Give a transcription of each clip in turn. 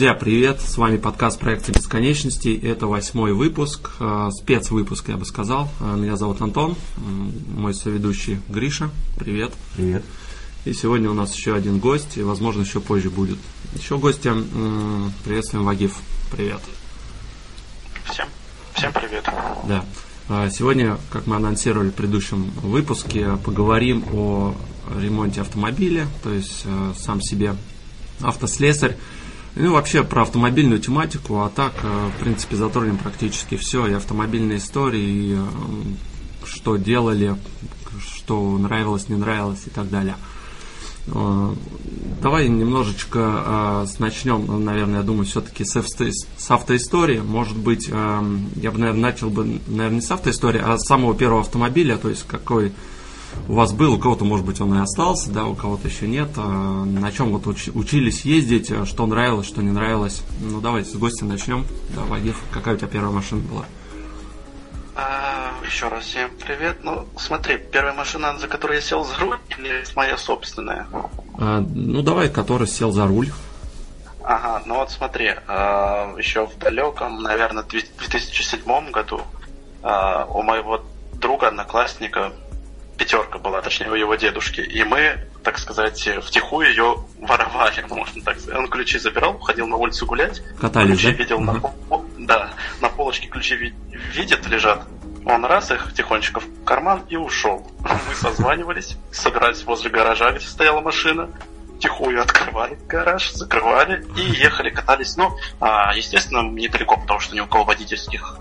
Друзья, привет! С вами подкаст проекта бесконечности. Это восьмой выпуск, э, спецвыпуск, я бы сказал. Э, Меня зовут Антон, мой соведущий Гриша. Привет. Привет. И сегодня у нас еще один гость, и, возможно, еще позже будет. Еще гостя приветствуем Вагиф. Привет. Всем, всем привет. Да. А Сегодня, как мы анонсировали в предыдущем выпуске, поговорим о ремонте автомобиля, то есть э, сам себе автослесарь. Ну, вообще про автомобильную тематику, а так, э, в принципе, затронем практически все, и автомобильные истории, и э, что делали, что нравилось, не нравилось и так далее. Э, Давай немножечко начнем, наверное, я думаю, все-таки с, авто- с автоистории. Может быть, э, я бы, наверное, начал бы, наверное, не с автоистории, а с самого первого автомобиля, то есть какой у вас был, у кого-то, может быть, он и остался, да, у кого-то еще нет. Э, На чем вот уч- учились ездить, э, что нравилось, что не нравилось. Ну, давайте с гостя начнем. Да, Вагиф, какая у тебя первая машина была? А, еще раз всем привет. Ну, смотри, первая машина, за которой я сел за руль, или моя собственная? Э, Ну, давай, который сел за руль. Ага, ну вот смотри, а, еще в далеком, наверное, 2007 году а, у моего друга, одноклассника, пятерка была, точнее, у его дедушки, и мы, так сказать, втихую ее воровали, можно так сказать. Он ключи забирал, ходил на улицу гулять, Катались, ключи да? видел на, Ага. пол- да, на полочке ключи ви- видит, лежат. Он раз их тихонечко в карман и ушел. Мы созванивались, собирались возле гаража, где стояла машина, тихую открывали гараж, закрывали и ехали, катались. Ну, а, естественно, недалеко, потому что ни у кого водительских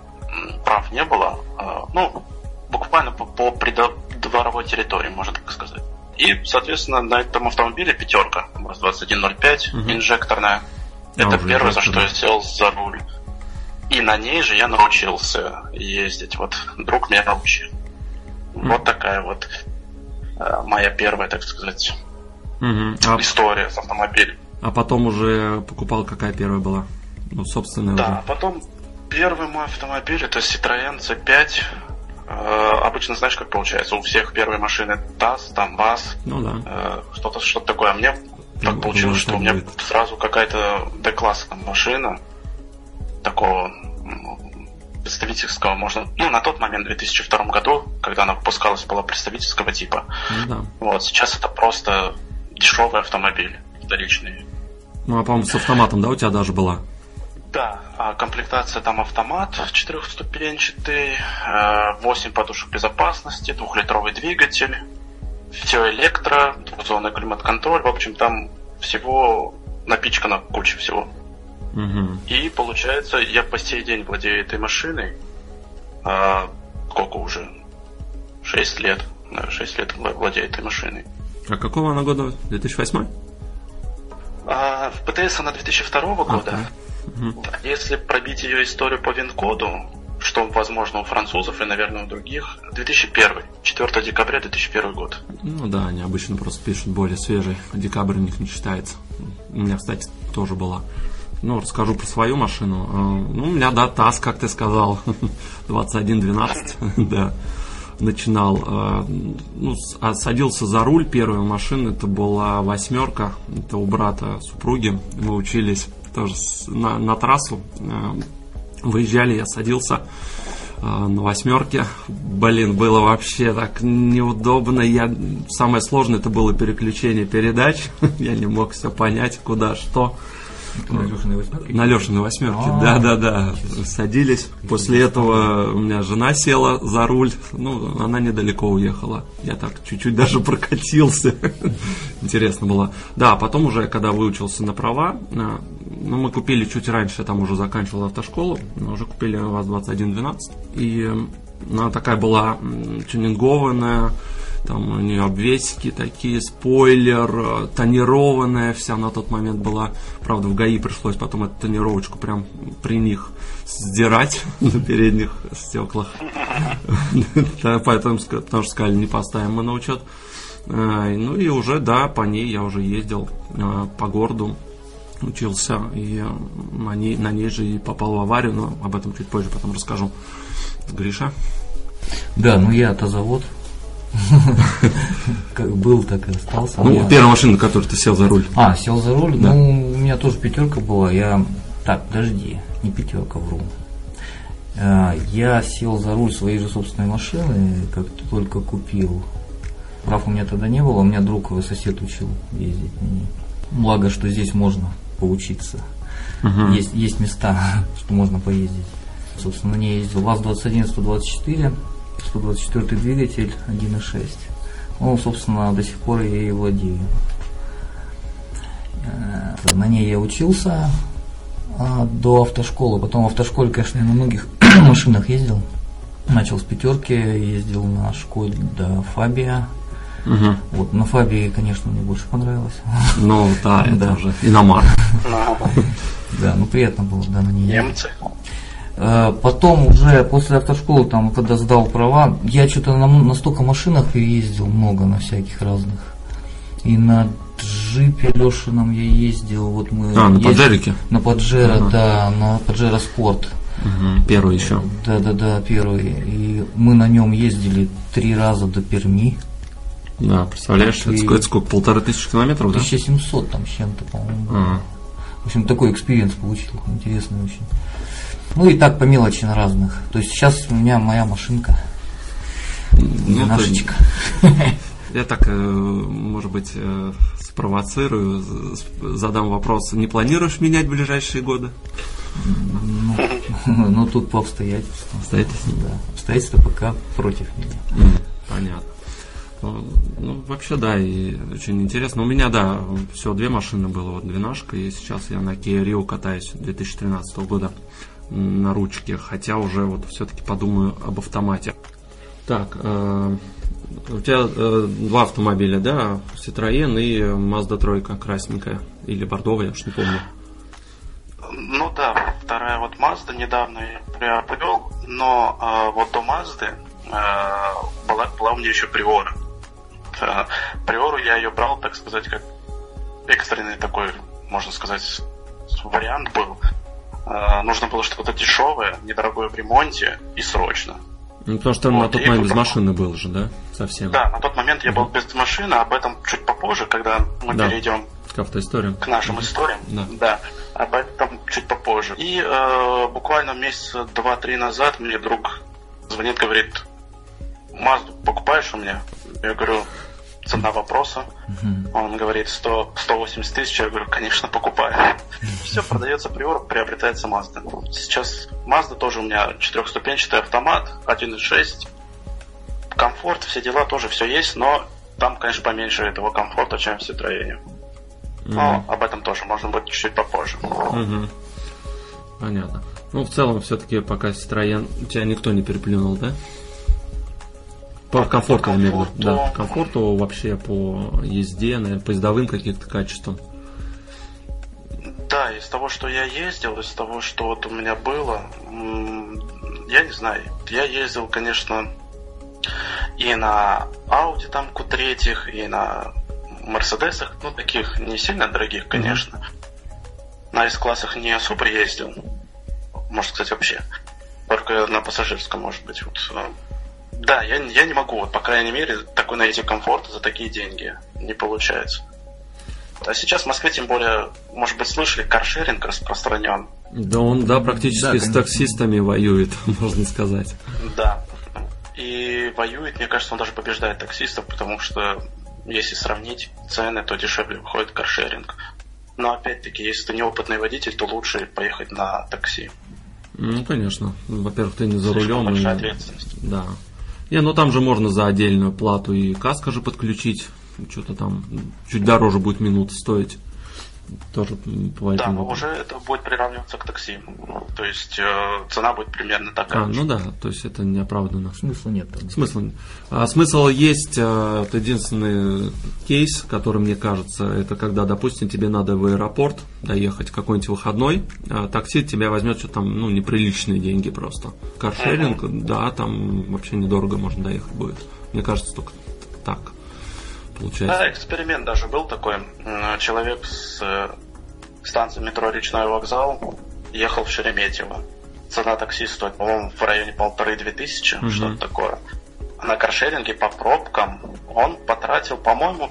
прав не было. А, ну, буквально по, по придворовой территории, можно так сказать. И, соответственно, на этом автомобиле пятерка, МАЗ-2105, Мгм. инжекторная. А, Это первое, за что я сел за руль. И на ней же я научился ездить. Вот друг меня научил. Вот такая вот э, моя первая, так сказать, Мгм. А, история с автомобилем. а потом уже покупал, какая первая была? Ну, собственная Да, уже. а потом первый мой автомобиль это Citroёn C5. Э, обычно знаешь, как получается, у всех первые машины ТАСС, там ВАЗ, Ну да. э, что-то что такое. А мне Ну, так получилось, вот что у меня будет. сразу какая-то Д-класса там машина такого представительского, можно, ну, на тот момент, в 2002 году, когда она выпускалась, была представительского типа. Ну да. Вот, сейчас это просто дешевый автомобиль, вторичный. Ну, а, по-моему, с автоматом, да, у тебя даже была? Да, а комплектация там автомат четырехступенчатый, 8 подушек безопасности, двухлитровый двигатель, все электро, двухзонный климат-контроль, в общем, там всего напичкано куча всего. Угу. И получается, я по сей день владею этой машиной. А, сколько уже? 6 лет. Да, 6 лет вла- владею этой машиной. А какого она года? 2008? А, в ПТС она 2002 года. Ага. Да, Если пробить ее историю по ВИН-коду, что возможно у французов и, наверное, у других, 2001, 4 декабря 2001 год. Ну да, они обычно просто пишут более свежий. Декабрь у них не считается. У меня, кстати, тоже была. Ну, расскажу про свою машину. Э, Ну, у меня, да, ТАСС, как ты сказал, 2112, да, начинал. Э, Ну, а садился за руль первой машины, это была восьмерка, это у брата супруги. Мы учились тоже на, на трассу, э, выезжали, я садился э, на восьмерке. Блин, было вообще так неудобно. Я... Самое сложное это было переключение передач. Я не мог все понять, куда, что. На Лешиной восьмерке? На Лешиной восьмерке, А. да, да, да. Садились. После этого у меня жена села за руль. Ну, она недалеко уехала. Я так чуть-чуть даже прокатился. Интересно было. Да, потом уже, когда выучился на права, а, ну, мы купили чуть раньше, я там уже заканчивал автошколу, но уже купили ВАЗ-2112. И она такая была тюнингованная, там у нее обвесики такие, спойлер, э, тонированная вся на тот момент была. Правда, в ГАИ пришлось потом эту тонировочку прям при них сдирать на передних стеклах. Поэтому, потому что сказали, не поставим мы на учет. Э, Ну и уже, да, по ней я уже ездил э, по городу, учился, и на ней, на ней же и попал в аварию, но об этом чуть позже потом расскажу. Гриша? Да, ну я автозавод. Как был, так и остался. Ну, первая машина, на которой ты сел за руль. А, сел за руль. Ну, у меня тоже пятерка была. Я. Так, подожди, не пятерка, вру. А, Я сел за руль своей же собственной машины, как только купил. Прав у меня тогда не было, у меня друг его сосед учил ездить на ней. Благо, что здесь можно поучиться. Есть, есть места, что можно поездить. Собственно, на ней ездил ВАЗ-21, 124, 124 двигатель 1.6. Ну, собственно, до сих пор я и владею. Э, На ней я учился а, до автошколы. Потом в автошколе, конечно, я на многих машинах ездил. Начал с пятерки, ездил на школе до Фабия. Мгм. Вот, на Фабии, конечно, мне больше понравилось. Ну, да, это Да. уже иномар. Да, ну приятно было, да, на ней ездить. немцы. Э, Потом уже после автошколы, там, когда сдал права, я что-то на, на столько машинах переездил, много на всяких разных. И на джипе Лешином я ездил, вот мы... А, на ездили- Паджерике? На Паджеро, да, на Паджеро Спорт. Мгм, Первый еще. Да, да, да, первый. И мы на нем ездили три раза до Перми. Да, представляешь, это сколько, это сколько, полторы тысячи километров, да? 1700 там с чем-то, по-моему. Ага. В общем, такой experience получил, интересный очень. Ну и так по мелочи на разных. То есть сейчас у меня моя машинка, Ну, нашечка. Я так, э, может быть, э, спровоцирую, задам вопрос. Не планируешь менять в ближайшие годы? Ну тут по обстоятельствам. Обстоятельства? Да. Обстоятельства пока против меня. Понятно. Ну, ну, вообще, да, и очень интересно. У меня, да, всего две машины было, вот двенашка, и сейчас я на Kia Rio катаюсь 2013 года на ручке, хотя уже вот все-таки подумаю об автомате. Так, э, у тебя э, два автомобиля, да, Citroёn и Mazda тройка красненькая, или бордовая, я уж не помню. Ну да, вторая вот Mazda недавно я приобрел, но э, вот до Mazda была, была у меня еще Приора. Э, Приору я ее брал, так сказать, как экстренный такой, можно сказать, вариант был. Э, нужно было что-то дешевое, недорогое в ремонте и срочно. Ну, потому что Вот, на тот момент без машины был же, да, совсем? Да, на тот момент я был без машины, об этом чуть попозже, когда мы Да. перейдем К автоисториям. к нашим историям. Да. об этом чуть попозже. И э, буквально месяца два-три назад мне друг звонит, говорит, Мазду покупаешь у меня? Я говорю, цена вопроса. Он говорит, 100, 180 тысяч. Я говорю, конечно, покупаю. Все, продается приор, приобретается Mazda. Сейчас Mazda тоже у меня четырехступенчатый автомат, 1.6. Комфорт, все дела тоже все есть, но там, конечно, поменьше этого комфорта, чем в Citroёn. Но об этом тоже можно будет чуть-чуть попозже. Мгм. Понятно. Ну, в целом, все-таки пока Citroёn тебя никто не переплюнул, да? По комфорту, я имею в виду. комфорту. Да, комфорту вообще по езде, наверное, по ездовым каким-то качествам. Да, из того, что я ездил, из того, что вот у меня было, я не знаю. Я ездил, конечно, и на Audi там Q3, и на Мерседесах, ну, таких не сильно дорогих, конечно. На S-классах не особо ездил, можно сказать, вообще. Только на пассажирском, может быть. Вот. Да, я, я не могу, вот, по крайней мере, такой найти комфорт за такие деньги. Не получается. А сейчас в Москве, тем более, может быть, слышали, каршеринг распространен. Да, он, да, практически Да, с таксистами воюет, можно сказать. Да. И воюет, мне кажется, он даже побеждает таксистов, потому что если сравнить цены, то дешевле выходит каршеринг. Но опять-таки, если ты неопытный водитель, то лучше поехать на такси. Ну, конечно. Во-первых, ты не за Слишком рулем. и- большая ответственность. Да. Не, ну там же можно за отдельную плату и каска же подключить. Что-то там чуть дороже будет минут стоить. Тоже по Да, этому но вопросу. уже это будет приравниваться к такси. То есть э, цена будет примерно такая. А, ну да, то есть это неоправданно. Смысла нет. там. Смысл, а, смысл есть, это единственный кейс, который мне кажется, это когда, допустим, тебе надо в аэропорт доехать какой-нибудь выходной, а такси тебя возьмет что-то там, ну, неприличные деньги просто. Каршеринг, да, там вообще недорого можно доехать будет. Мне кажется, только так получается. Да, эксперимент даже был такой. Человек с э, станции метро Речной вокзал ехал в Шереметьево. Цена такси стоит, по-моему, в районе полторы-две тысячи, Мгм. что-то такое. На каршеринге по пробкам он потратил, по-моему,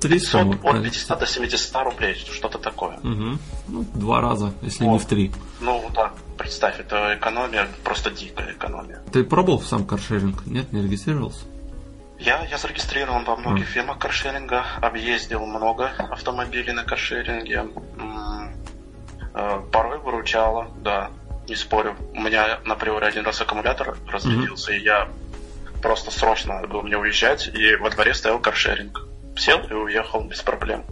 300, От, ну, от правильно. 500 до 700 рублей, что-то такое. Мгм. Ну, два раза, если не Вот. в три. Ну да, представь, это экономия, просто дикая экономия. Ты пробовал сам каршеринг? Нет, не регистрировался? Я, я зарегистрирован во многих фирмах каршеринга, объездил много автомобилей на каршеринге. Э, Порой выручало, да, не спорю. У меня на приоре один раз аккумулятор разрядился, и я просто срочно надо было мне уезжать, и во дворе стоял каршеринг. Сел и уехал без проблем.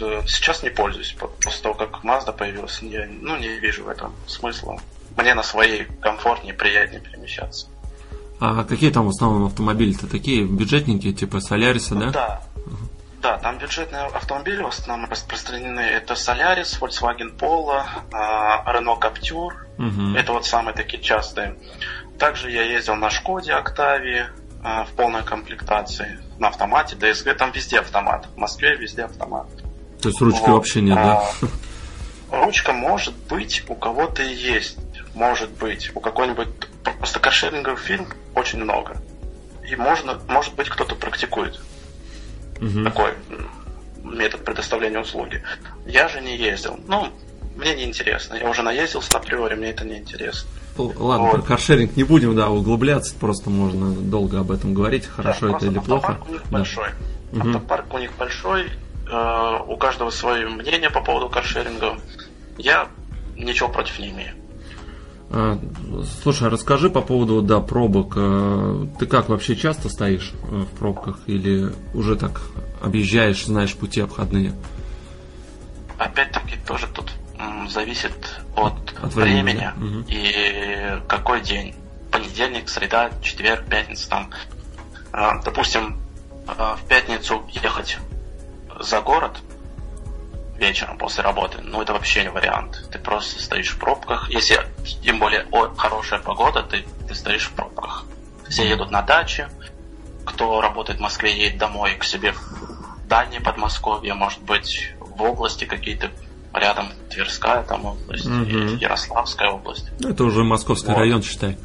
Э, Сейчас не пользуюсь. по- После того, как Mazda появилась, я ну, не вижу в этом смысла. Мне на своей комфортнее приятнее перемещаться. А какие там в основном автомобили-то такие бюджетненькие, типа Соляриса, да? Да. Да, там бюджетные автомобили в основном распространены. Это Solaris, Volkswagen Polo, а, Renault Captur. Мгм. Это вот самые такие частые. Также я ездил на Шкоде Октавии а, в полной комплектации. На автомате, DSG, там везде автомат. В Москве везде автомат. То есть ручки Вот. вообще нет, да? А, Ручка может быть у кого-то и есть. Может быть. У какой-нибудь... Просто каршеринговых фильм очень много. И можно, может быть, кто-то практикует Мгм. такой метод предоставления услуги. Я же не ездил. Ну, мне не интересно. Я уже наездился на приоре, мне это не интересно. Ладно, Вот. про каршеринг не будем, да, углубляться, просто можно долго об этом говорить, хорошо Да, это или плохо. Автопарк у них Да. большой. Мгм. Автопарк у них большой. э, у каждого свое мнение по поводу каршеринга. Я ничего против не имею. А, Слушай, а расскажи по поводу, да, пробок. А, Ты как вообще часто стоишь э, в пробках или уже так объезжаешь, знаешь пути обходные? Опять-таки тоже тут зависит от, От времени, времени. Мгм. и какой день. Понедельник, среда, четверг, пятница там. Допустим, в пятницу ехать за город вечером после работы, ну это вообще не вариант. Ты просто стоишь в пробках. Если тем более о, хорошая погода, ты, ты стоишь в пробках. Все едут на даче. Кто работает в Москве, едет домой к себе в дальнее Подмосковье, может быть, в области какие-то рядом Тверская там область, и Ярославская область. Ну, Это уже московский Вот. район, считай.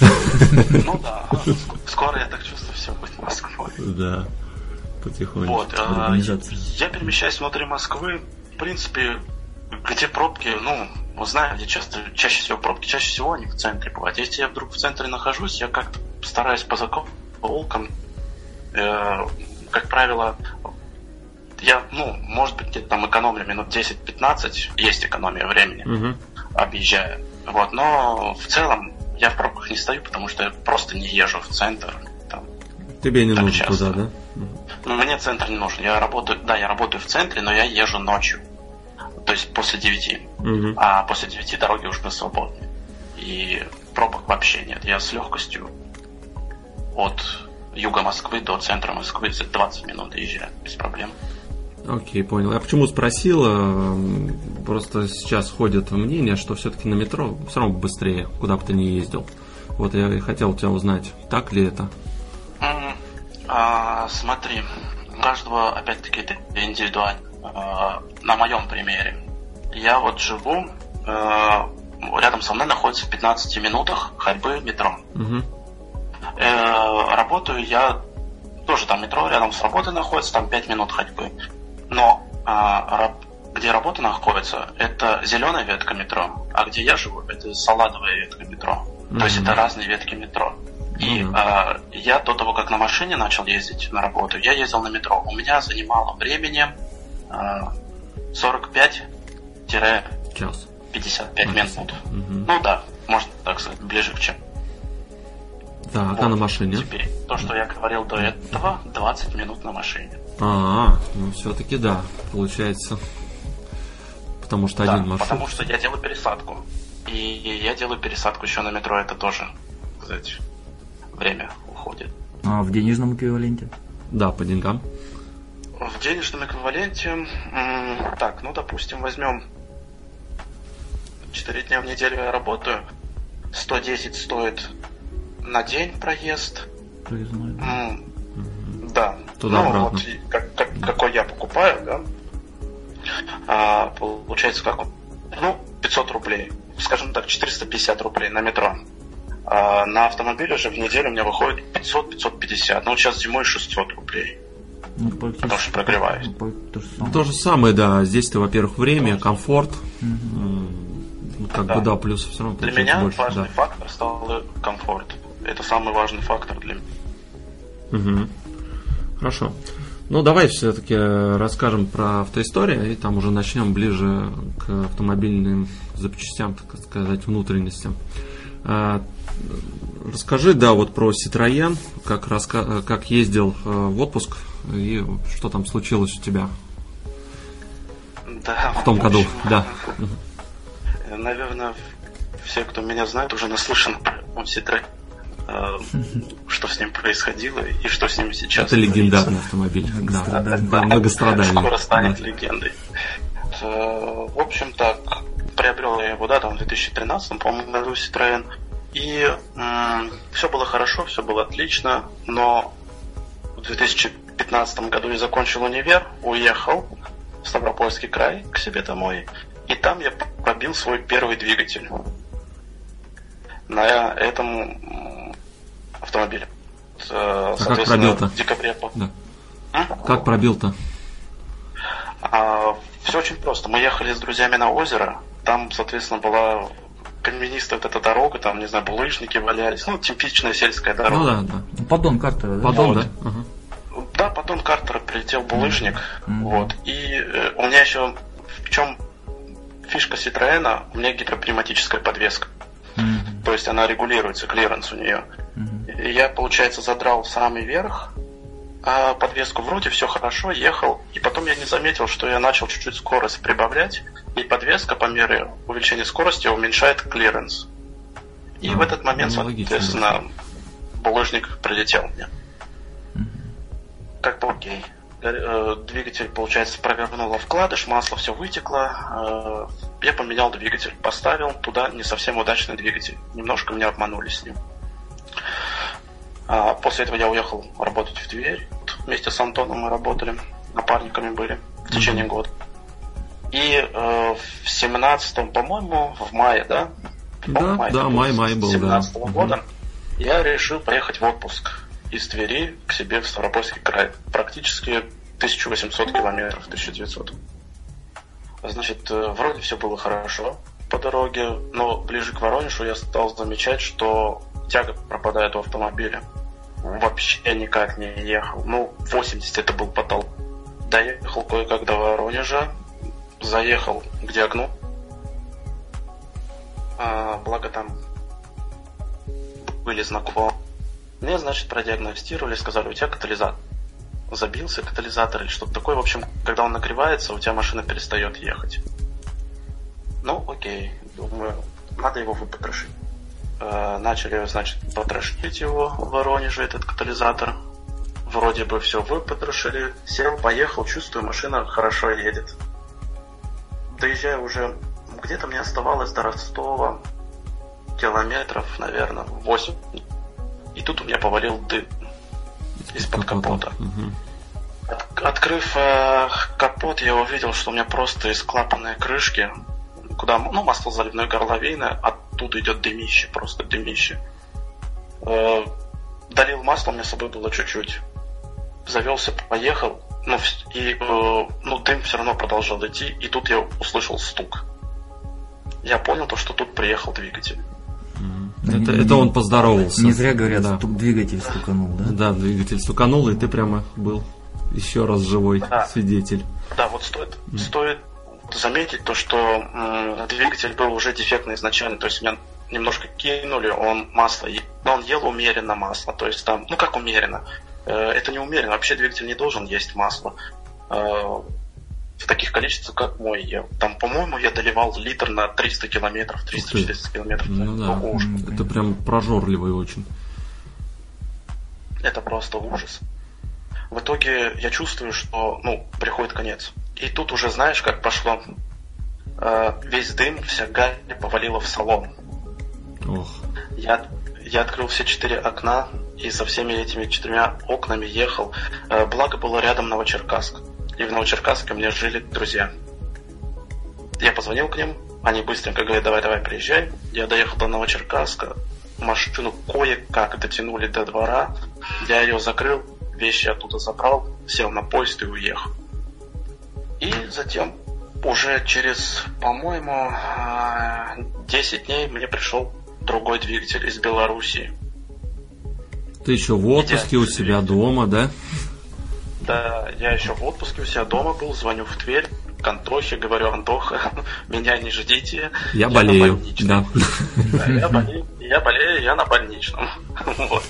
Ну да, ск- скоро, я так чувствую, все будет Москвой. Да, потихоньку. Вот, а, я перемещаюсь внутри Москвы. В принципе, где пробки, ну, вот знаю, где часто, чаще всего пробки, чаще всего они в центре бывают. Если я вдруг в центре нахожусь, я как-то стараюсь по заколкам, э, как правило, я, ну, может быть, где-то там экономлю минут 10-15, есть экономия времени, Мгм. объезжая. Вот, но в целом я в пробках не стою, потому что я просто не езжу в центр. Там, Тебе не Так нужно часто. туда, да? Ну, мне центр не нужен. Я работаю, да, я работаю в центре, но я езжу ночью. То есть после 9. Мгм. А после 9 дороги уже свободны. И пробок вообще нет. Я с легкостью от юга Москвы до центра Москвы за 20 минут езжаю без проблем. Окей, понял. Я почему спросил, эм, просто сейчас ходит мнение, что все-таки на метро все равно быстрее, куда бы ты ни ездил. Вот я и хотел тебя узнать, так ли это? А, смотри, у каждого, опять-таки, это индивидуально. А, на моем примере. Я вот живу, э, рядом со мной находится в 15 минутах ходьбы метро. Мгм. Э, работаю я тоже там метро рядом с работой находится, там 5 минут ходьбы. Но а, где работа находится, это зеленая ветка метро, а где я живу, это салатовая ветка метро. То есть это разные ветки метро. И Ну а, я до того, как на машине начал ездить на работу, я ездил на метро. У меня занимало времени а, 45-55 Час. минут. Мгм. Ну да, можно так сказать, ближе к чем. Так, а Вот. на машине? Теперь, то, что я говорил до этого, 20 минут на машине. А, ну все-таки да, получается. Потому что Да, один маршрут. потому что я делаю пересадку. И я делаю пересадку еще на метро, это тоже, сказать, время уходит. А в денежном эквиваленте? Да, по деньгам. В денежном эквиваленте, так, ну, допустим, возьмем 4 дня в неделю я работаю, 110 стоит на день проезд, Проездной. М, Да. Туда-обратно. ну, вот и как, как- какой я покупаю, да. А, получается, как он? Ну, 500 рублей. Скажем так, 450 рублей на метро. А на автомобиле же в неделю у меня выходит 500-550. Ну, вот сейчас зимой 600 рублей. Ну, потому что прогреваюсь. То же самое. То же самое, да. Здесь ты, во-первых, время, комфорт. М, ну, Как Да. бы, да, плюс все равно Для получается меня больше. важный да. фактор стал комфорт. Это самый важный фактор для меня. Мгм. Хорошо. Ну, давай все-таки расскажем про автоисторию, и там уже начнем ближе к автомобильным запчастям, так сказать, внутренностям. Расскажи, да, вот про Citroën, как, раска- как ездил э, в отпуск и что там случилось у тебя Да, в том году, да. Наверное, все, кто меня знает, уже наслышан про Citroёn, э, что с ним происходило и что с ним сейчас. Это легендарный автомобиль, да, Многострадальный. да, многострадальный. Скоро станет да. легендой. Э, В общем так, приобрел я его, да, там в 2013, по-моему, году Citroёn. И все было хорошо, все было отлично, но в 2015 году я закончил универ, уехал в Ставропольский край к себе домой, и там я пробил свой первый двигатель на этом автомобиле. Э, А как пробил-то? в декабре. по- Да. М? Как пробил-то? все очень просто. Мы ехали с друзьями на озеро. Там, соответственно, была каменистая вот эта дорога, там, не знаю, булыжники валялись. Ну, типичная сельская Ну дорога. да, да. Ну, Поддон картера, да? Поддон, Вот. да? Ага. Да, поддон картера прилетел булыжник. Мгм. Вот. И э, у меня еще в чем фишка Ситроена, у меня гидропневматическая подвеска. Мгм. То есть она регулируется, клиренс у нее. Мгм. И я, получается, задрал в самый верх, а подвеску вроде все хорошо, ехал, и потом я не заметил, что я начал чуть-чуть скорость прибавлять, и подвеска по мере увеличения скорости уменьшает клиренс. И А, в этот момент, ну, соответственно, булыжник прилетел мне. Как бы окей. Э, Двигатель, получается, провернуло вкладыш, масло все вытекло. Э, Я поменял двигатель, поставил туда не совсем удачный двигатель. Немножко меня обманули с ним. А После этого я уехал работать в Тверь. Вместе с Антоном мы работали, напарниками были в течение года. И э, в семнадцатом, по-моему, в мае, да? Да, По-моему, да, май-май был, да. 17 Мгм. года я решил поехать в отпуск из Твери к себе в Ставропольский край. Практически 1800 километров, 1900. Значит, э, вроде все было хорошо по дороге, но ближе к Воронежу я стал замечать, что тяга пропадает у автомобиля. Вообще никак не ехал. Ну, 80 это был потолок. Доехал кое-как до Воронежа, заехал к диагну. А, благо там были знакомы. Мне, значит, продиагностировали, сказали, у тебя катализатор забился, катализатор или что-то такое. В общем, когда он нагревается, у тебя машина перестает ехать. Ну, окей, думаю, надо его выпотрошить. Э, Начали, значит, потрошить его в Воронеже, этот катализатор. Вроде бы все выпотрошили. Сел, поехал, чувствую, машина хорошо едет. Доезжаю уже, где-то мне оставалось до Ростова километров, наверное, 8. И тут у меня повалил дым из-под капота. От- Открыв э, капот, я увидел, что у меня просто из клапанной крышки, куда ну, масло заливной горловины, оттуда идет дымище, просто дымище. Э, долил масло, у меня с собой было чуть-чуть. Завелся, поехал, ну, и э, ну, дым все равно продолжал идти, и тут я услышал стук. Я понял то, что тут приехал двигатель. Это, это он поздоровался. Не зря говорят, да. стук- двигатель стуканул, да? Да, двигатель стуканул, и ты прямо был еще раз живой Да. свидетель. Да, вот стоит, стоит заметить то, что двигатель был уже дефектный изначально, то есть меня немножко кинули, он масло, но он ел умеренно масло, то есть там, ну как умеренно, Э, это не умеренно, вообще двигатель не должен есть масло э, в таких количествах, как мой ел. Там, по-моему, я доливал литр на 300 километров, 300-400 километров. Ну да, ужас. Это прям прожорливый очень. Это просто ужас. В итоге я чувствую, что, ну, приходит конец. И тут уже знаешь, как пошло. Э, весь дым, вся гарь повалила в салон. Ох. Я, я открыл все четыре окна и со всеми этими четырьмя окнами ехал. Э, благо было рядом Новочеркасск. И в Новочеркасске меня жили друзья. Я позвонил к ним, они быстренько говорят, давай, давай, приезжай. Я доехал до Новочеркасска, машину кое-как дотянули до двора. Я ее закрыл, вещи оттуда забрал, сел на поезд и уехал. И затем уже через, по-моему, 10 дней мне пришел другой двигатель из Белоруссии. Ты еще в отпуске у себя дома, да? Да, я еще в отпуске у себя дома был, звоню в Тверь, к Антохе, говорю, Антоха, меня не ждите. Я, я болею, да. да я, болею, я болею, я на больничном. вот.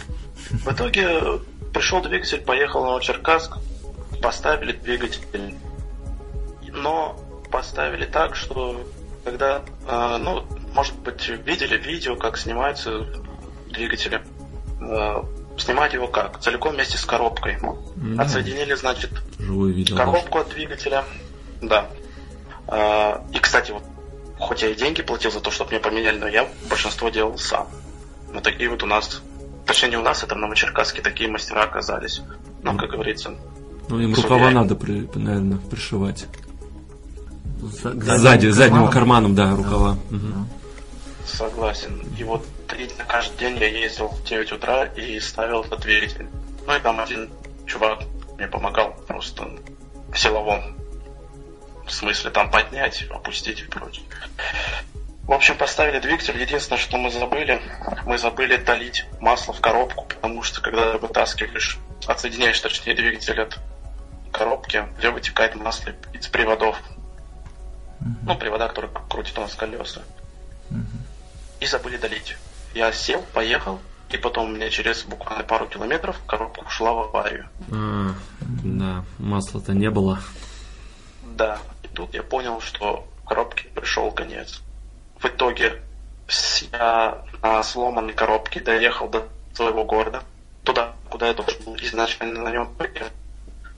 В итоге пришел двигатель, поехал на Черкасск, поставили двигатель. Но поставили так, что когда, э, ну, может быть, видели видео, как снимаются двигатели. Э, снимать его как? Целиком вместе с коробкой. Mm-hmm. Отсоединили, значит, Живое видео, коробку от двигателя. Да. Э, и, кстати, вот, хоть я и деньги платил за то, чтобы мне поменяли, но я большинство делал сам. Вот такие вот у нас, точнее не у нас, это в Новочеркасске такие мастера оказались. Ну, как говорится. Ну, им рукава надо, при, наверное, пришивать. Сзади, задним карманом, да, рукава. Угу. Согласен. И вот и каждый день я ездил в 9 утра и ставил этот двигатель. Ну и там один чувак мне помогал просто в силовом смысле там поднять, опустить и прочее. В общем, поставили двигатель. Единственное, что мы забыли, мы забыли долить масло в коробку, потому что когда вытаскиваешь, отсоединяешь точнее двигатель от коробки, где вытекает масло из приводов. Uh-huh. Ну, привода, которые крутят у нас колеса. Uh-huh. И забыли долить. Я сел, поехал, и потом у меня через буквально пару километров коробка ушла в аварию. А, да, масла-то не было. Да, и тут я понял, что коробке пришел конец. В итоге я на сломанной коробке доехал до своего города, туда, куда я должен был изначально на нем приехать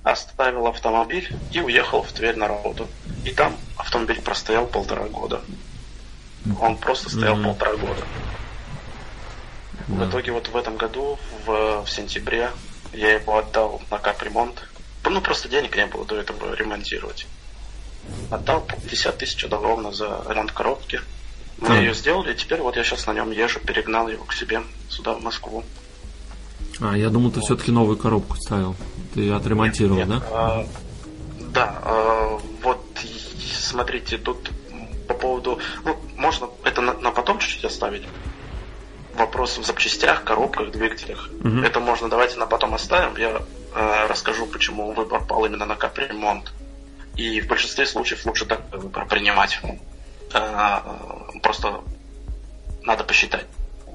оставил автомобиль и уехал в Тверь на работу. И там автомобиль простоял полтора года. Он просто стоял mm-hmm. полтора года. В итоге вот в этом году, в, в сентябре, я его отдал на капремонт. Ну, просто денег не было до этого ремонтировать. Отдал 50 тысяч ровно за ремонт коробки. Мы ее сделали, и теперь вот я сейчас на нем езжу, перегнал его к себе сюда, в Москву. А, я думал, ты вот. все-таки новую коробку ставил. Ты отремонтировал, нет, нет, да? А, да, а, вот смотрите, тут по поводу, ну, можно это на, на потом чуть-чуть оставить. Вопрос в запчастях, коробках, двигателях. Угу. Это можно, давайте на потом оставим. Я э, расскажу, почему выбор пал именно на капремонт. И в большинстве случаев лучше так выбор принимать. Э, просто надо посчитать.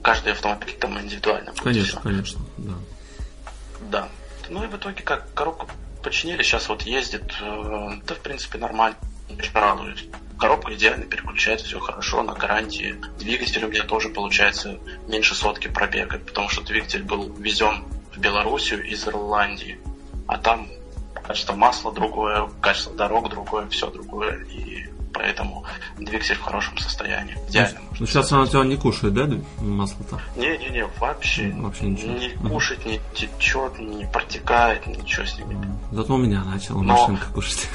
Каждый автомобиль там индивидуально. Конечно, конечно, да. Да. Ну и в итоге как коробку починили, сейчас вот ездит, э, да в принципе нормально, очень радуюсь. Коробка идеально переключается, все хорошо, на гарантии. Двигатель у меня тоже получается меньше сотки пробега, потому что двигатель был везен в Белоруссию из Ирландии, а там качество масла другое, качество дорог другое, все другое, и поэтому двигатель в хорошем состоянии. Идеально. Ну, сейчас она у тебя не кушает, да, масло-то? Не-не-не, вообще, вообще ничего. не кушает, не течет, не протекает, ничего с ним. Зато у меня начала Но... машинка кушать.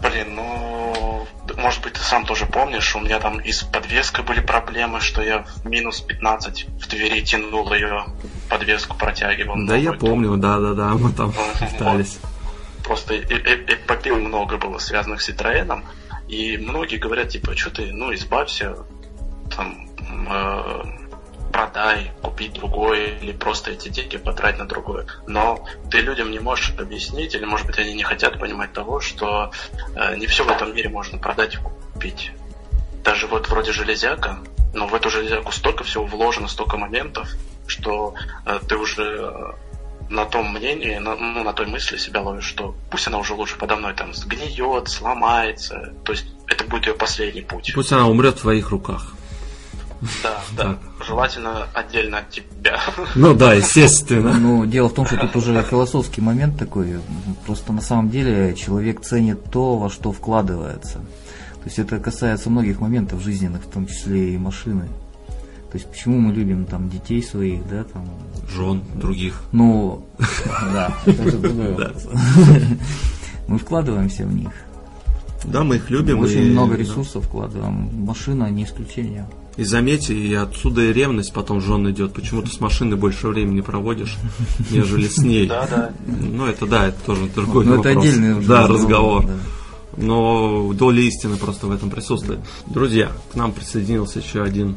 Блин, ну, может быть, ты сам тоже помнишь, у меня там и с подвеской были проблемы, что я в минус 15 в Твери тянул ее, подвеску протягивал. Да, я помню, да-да-да, мы там пытались. Вот просто эпопил много было связанных с Citroёn, и многие говорят, типа, что ты, ну, избавься, там, э, продай, купи другое, или просто эти деньги потрать на другое. Но ты людям не можешь объяснить, или, может быть, они не хотят понимать того, что э, не все в этом мире можно продать и купить. Даже вот вроде железяка, но в эту железяку столько всего вложено, столько моментов, что э, ты уже на том мнении, на, ну, на той мысли себя ловишь, что пусть она уже лучше подо мной там сгниет, сломается. То есть это будет ее последний путь. Пусть она умрет в твоих руках. Да, да. Желательно отдельно от тебя. Ну да, естественно. Ну, дело в том, что тут уже философский момент такой. Просто на самом деле человек ценит то, во что вкладывается. То есть это касается многих моментов жизненных, в том числе и машины. То есть почему мы любим там детей своих, да, там. Жен других. Ну, да, это уже другой вопрос. Мы вкладываемся в них. Да, мы их любим. Очень много ресурсов вкладываем. Машина не исключение. И заметьте, и отсюда и ревность потом жен идет. Почему ты с машиной больше времени проводишь, нежели с ней. Да, да. Ну, это да, это тоже другой Ну, вопрос. это отдельный уже Да, разговор. да. Но доля истины просто в этом присутствует. Друзья, к нам присоединился еще один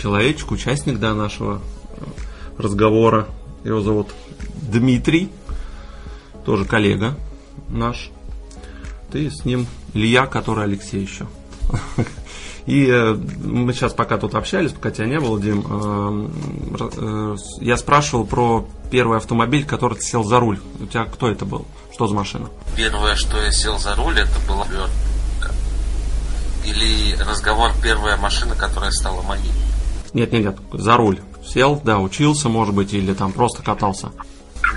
человечек, участник да, нашего э, разговора. Его зовут Дмитрий, тоже коллега наш. Ты с ним Илья, который Алексей еще. И э, мы сейчас пока тут общались, пока тебя не было, Дим, э, э, я спрашивал про первый автомобиль, который ты сел за руль. У тебя кто это был? Что за машина? Первое, что я сел за руль, это была. Или разговор первая машина, которая стала моей. Нет, нет, нет, за руль. Сел, да, учился, может быть, или там просто катался.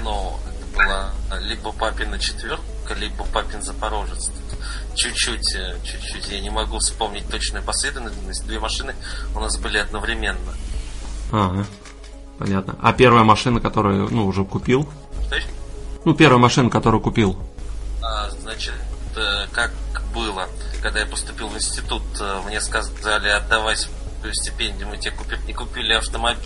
Но это была либо папина четверка, либо папин запорожец. Чуть-чуть, э, чуть-чуть. Я не могу вспомнить точную последовательность. Две машины у нас были одновременно. Ага, понятно. А первая машина, которую, ну, уже купил? Что еще? Ну, первая машина, которую купил. А, значит, э, как было, когда я поступил в институт, э, мне сказали, отдавай свою стипендию, мы тебе купим. И купили автомобиль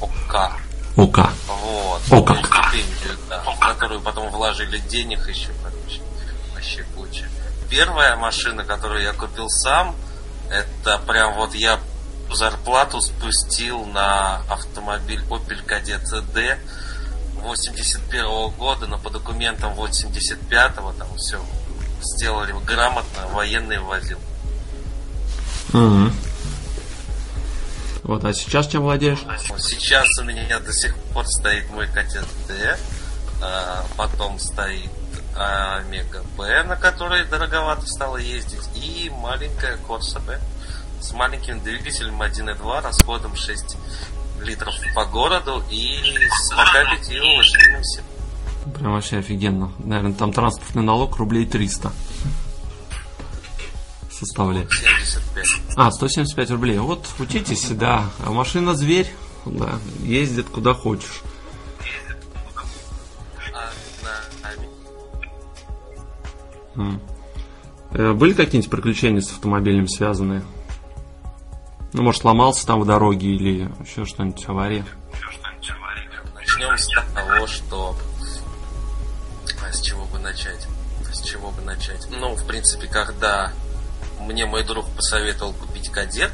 ОК. ОК. Вот. Свою стипендию, да, в которую потом вложили денег еще, короче. Вообще куча. Первая машина, которую я купил сам, это прям вот я зарплату спустил на автомобиль Opel Kadett D 81 года, но по документам 85-го там все сделали грамотно, военный возил. Мгм. Вот, а сейчас чем владеешь? Сейчас у меня до сих пор стоит мой D, а, потом стоит Омега Б, на которой дороговато стало ездить, и маленькая Corsa B с маленьким двигателем 1.2, расходом 6 литров по городу и с 45 лошадиным силой. Прям вообще офигенно. Наверное, там транспортный налог рублей 300 составляет. 75. А, 175 рублей. Вот, учитесь, да. А машина зверь, да, ездит куда хочешь. Э, Были какие-нибудь приключения с автомобилем связанные? Ну, может, сломался там в дороге или еще что-нибудь, авария? Начнем с того, что... С чего бы начать? С чего бы начать? Ну, в принципе, когда мне мой друг посоветовал купить кадет,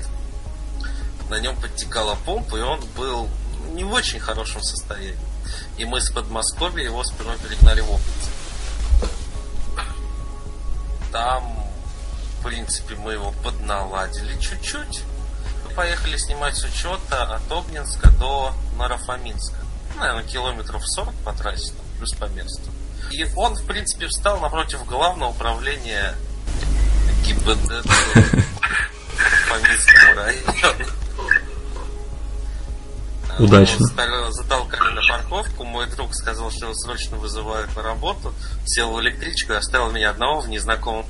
на нем подтекала помпа, и он был не в очень хорошем состоянии. И мы с Подмосковья его сперва перегнали в Опниц. Там, в принципе, мы его подналадили чуть-чуть. Поехали снимать с учета от Обнинска до Нарафаминска. Наверное, километров 40 по трассе, плюс по месту. И он, в принципе, встал напротив главного управления ГИБДД по Минскому району. Удачно. Затолкали на парковку. Мой друг сказал, что его срочно вызывают на работу. Сел в электричку и оставил меня одного в незнакомом.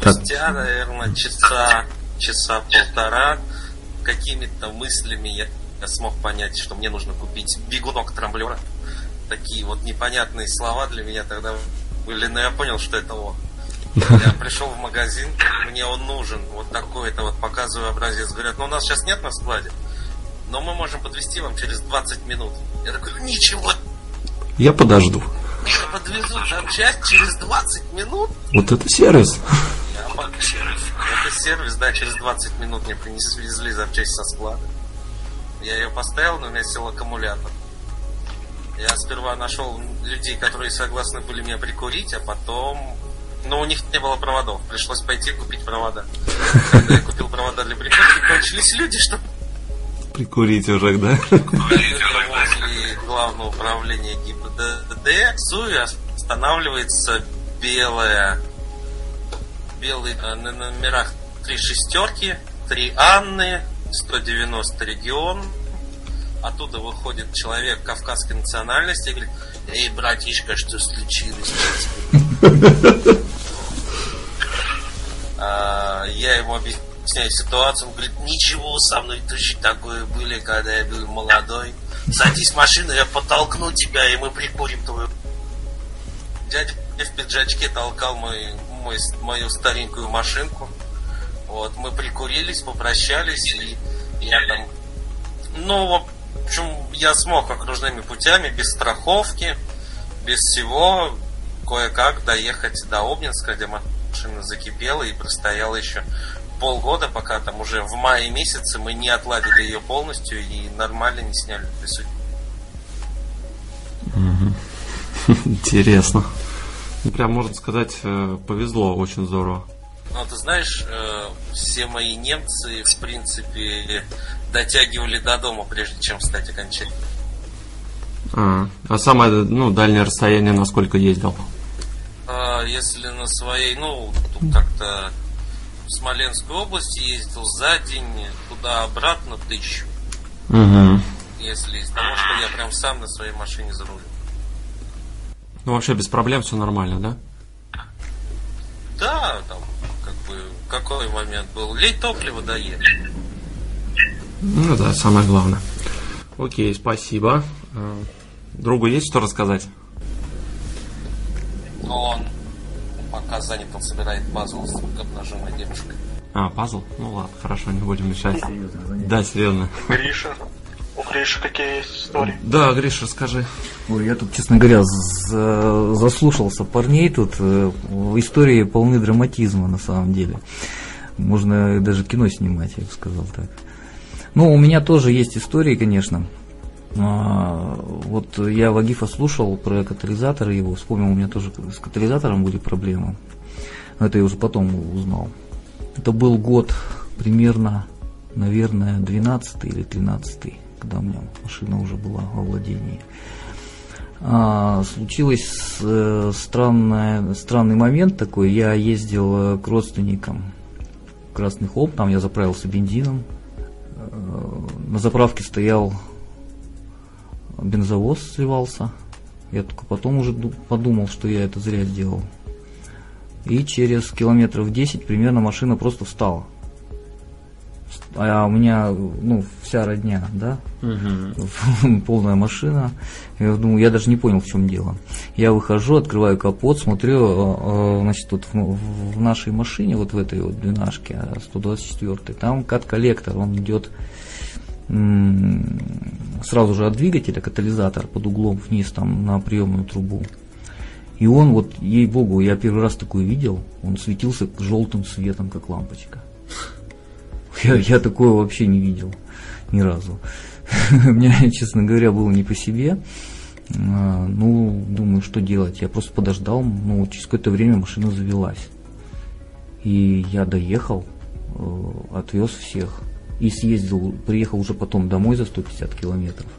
Спустя, наверное, часа, часа полтора какими-то мыслями я, я смог понять, что мне нужно купить бегунок трамблера. Такие вот непонятные слова для меня тогда были, но я понял, что это он. Я пришел в магазин, мне он нужен, вот такой-то вот показываю образец. Говорят, ну у нас сейчас нет на складе, но мы можем подвести вам через 20 минут. Я такой, ничего, Я подожду. мне подвезут запчасть через 20 минут. Вот это сервис. Я под- Это сервис, да, через 20 минут мне принесли запчасть со склада. Я ее поставил, но у меня сел аккумулятор. Я сперва нашел людей, которые согласны были меня прикурить, а потом... Но у них не было проводов. Пришлось пойти купить провода. Когда я купил провода для прикурки, кончились люди, что Прикурить уже, да? возле главного управления ГИБДД СУИ останавливается белая белый э, на номерах три шестерки, три Анны, 190 регион. Оттуда выходит человек кавказской национальности и говорит, эй, братишка, что случилось? А, Я ему объясняю ситуацию, он говорит, ничего, со мной точно такое были, когда я был молодой. Садись в машину, я подтолкну тебя, и мы прикурим твою. Дядя в пиджачке толкал мой мой, мою старенькую машинку. Вот, мы прикурились, попрощались, и я там... Ну, общем, я смог окружными путями, без страховки, без всего, кое-как доехать до Обнинска, где машина закипела и простояла еще полгода, пока там уже в мае месяце мы не отладили ее полностью и нормально не сняли присутствие. Интересно. Ну, прям, можно сказать, э, повезло очень здорово. Ну, ты знаешь, э, все мои немцы, в принципе, дотягивали до дома, прежде чем встать окончательно. А, а самое ну, дальнее расстояние на сколько ездил? А, если на своей, ну, как-то в Смоленскую область ездил за день, туда-обратно тысячу. Угу. Если из того, что я прям сам на своей машине за рулем. Ну, вообще без проблем все нормально, да? Да, там, бы, какой момент был? Лей топливо доехали. Ну да, самое главное. Окей, спасибо. А, другу есть что рассказать? Он пока занят, он собирает пазл с обнаженной девушкой. А, пазл? Ну ладно, хорошо, не будем мешать. Да, серьезно. Гриша. У Гриши какие есть истории? Да, Гриша, расскажи. Ой, я тут, честно говоря, за- заслушался парней тут. э, Истории полны драматизма на самом деле. Можно даже кино снимать, я бы сказал так. Ну, у меня тоже есть истории, конечно. А, Вот я Вагифа слушал про катализаторы его, вспомнил, у меня тоже с катализатором были проблемы. Но это я уже потом узнал. Это был год примерно, наверное, 12 или 13 когда у меня машина уже была во владении. А, случилось э, странное, странный момент такой. Я ездил э, к родственникам в Красный Холм, там я заправился бензином. Э, На заправке стоял бензовоз сливался. Я только потом уже ду- подумал, что я это зря сделал. И через километров 10 примерно машина просто встала. А у меня, ну, вся родня, да, полная машина. Я думаю, я даже не понял, в чем дело. Я выхожу, открываю капот, смотрю, э, э, значит, вот в, в нашей машине, вот в этой вот двенашке, э, 124 там кат-коллектор, он идет сразу же от двигателя, катализатор под углом вниз там на приемную трубу. И он вот, ей-богу, я первый раз такой видел, он светился желтым светом, как лампочка. Я, я такое вообще не видел ни разу. Мне, честно говоря, было не по себе. А, Ну, думаю, что делать. Я просто подождал, ну, через какое-то время машина завелась. И я доехал, э, отвез всех. И съездил, приехал уже потом домой за 150 километров.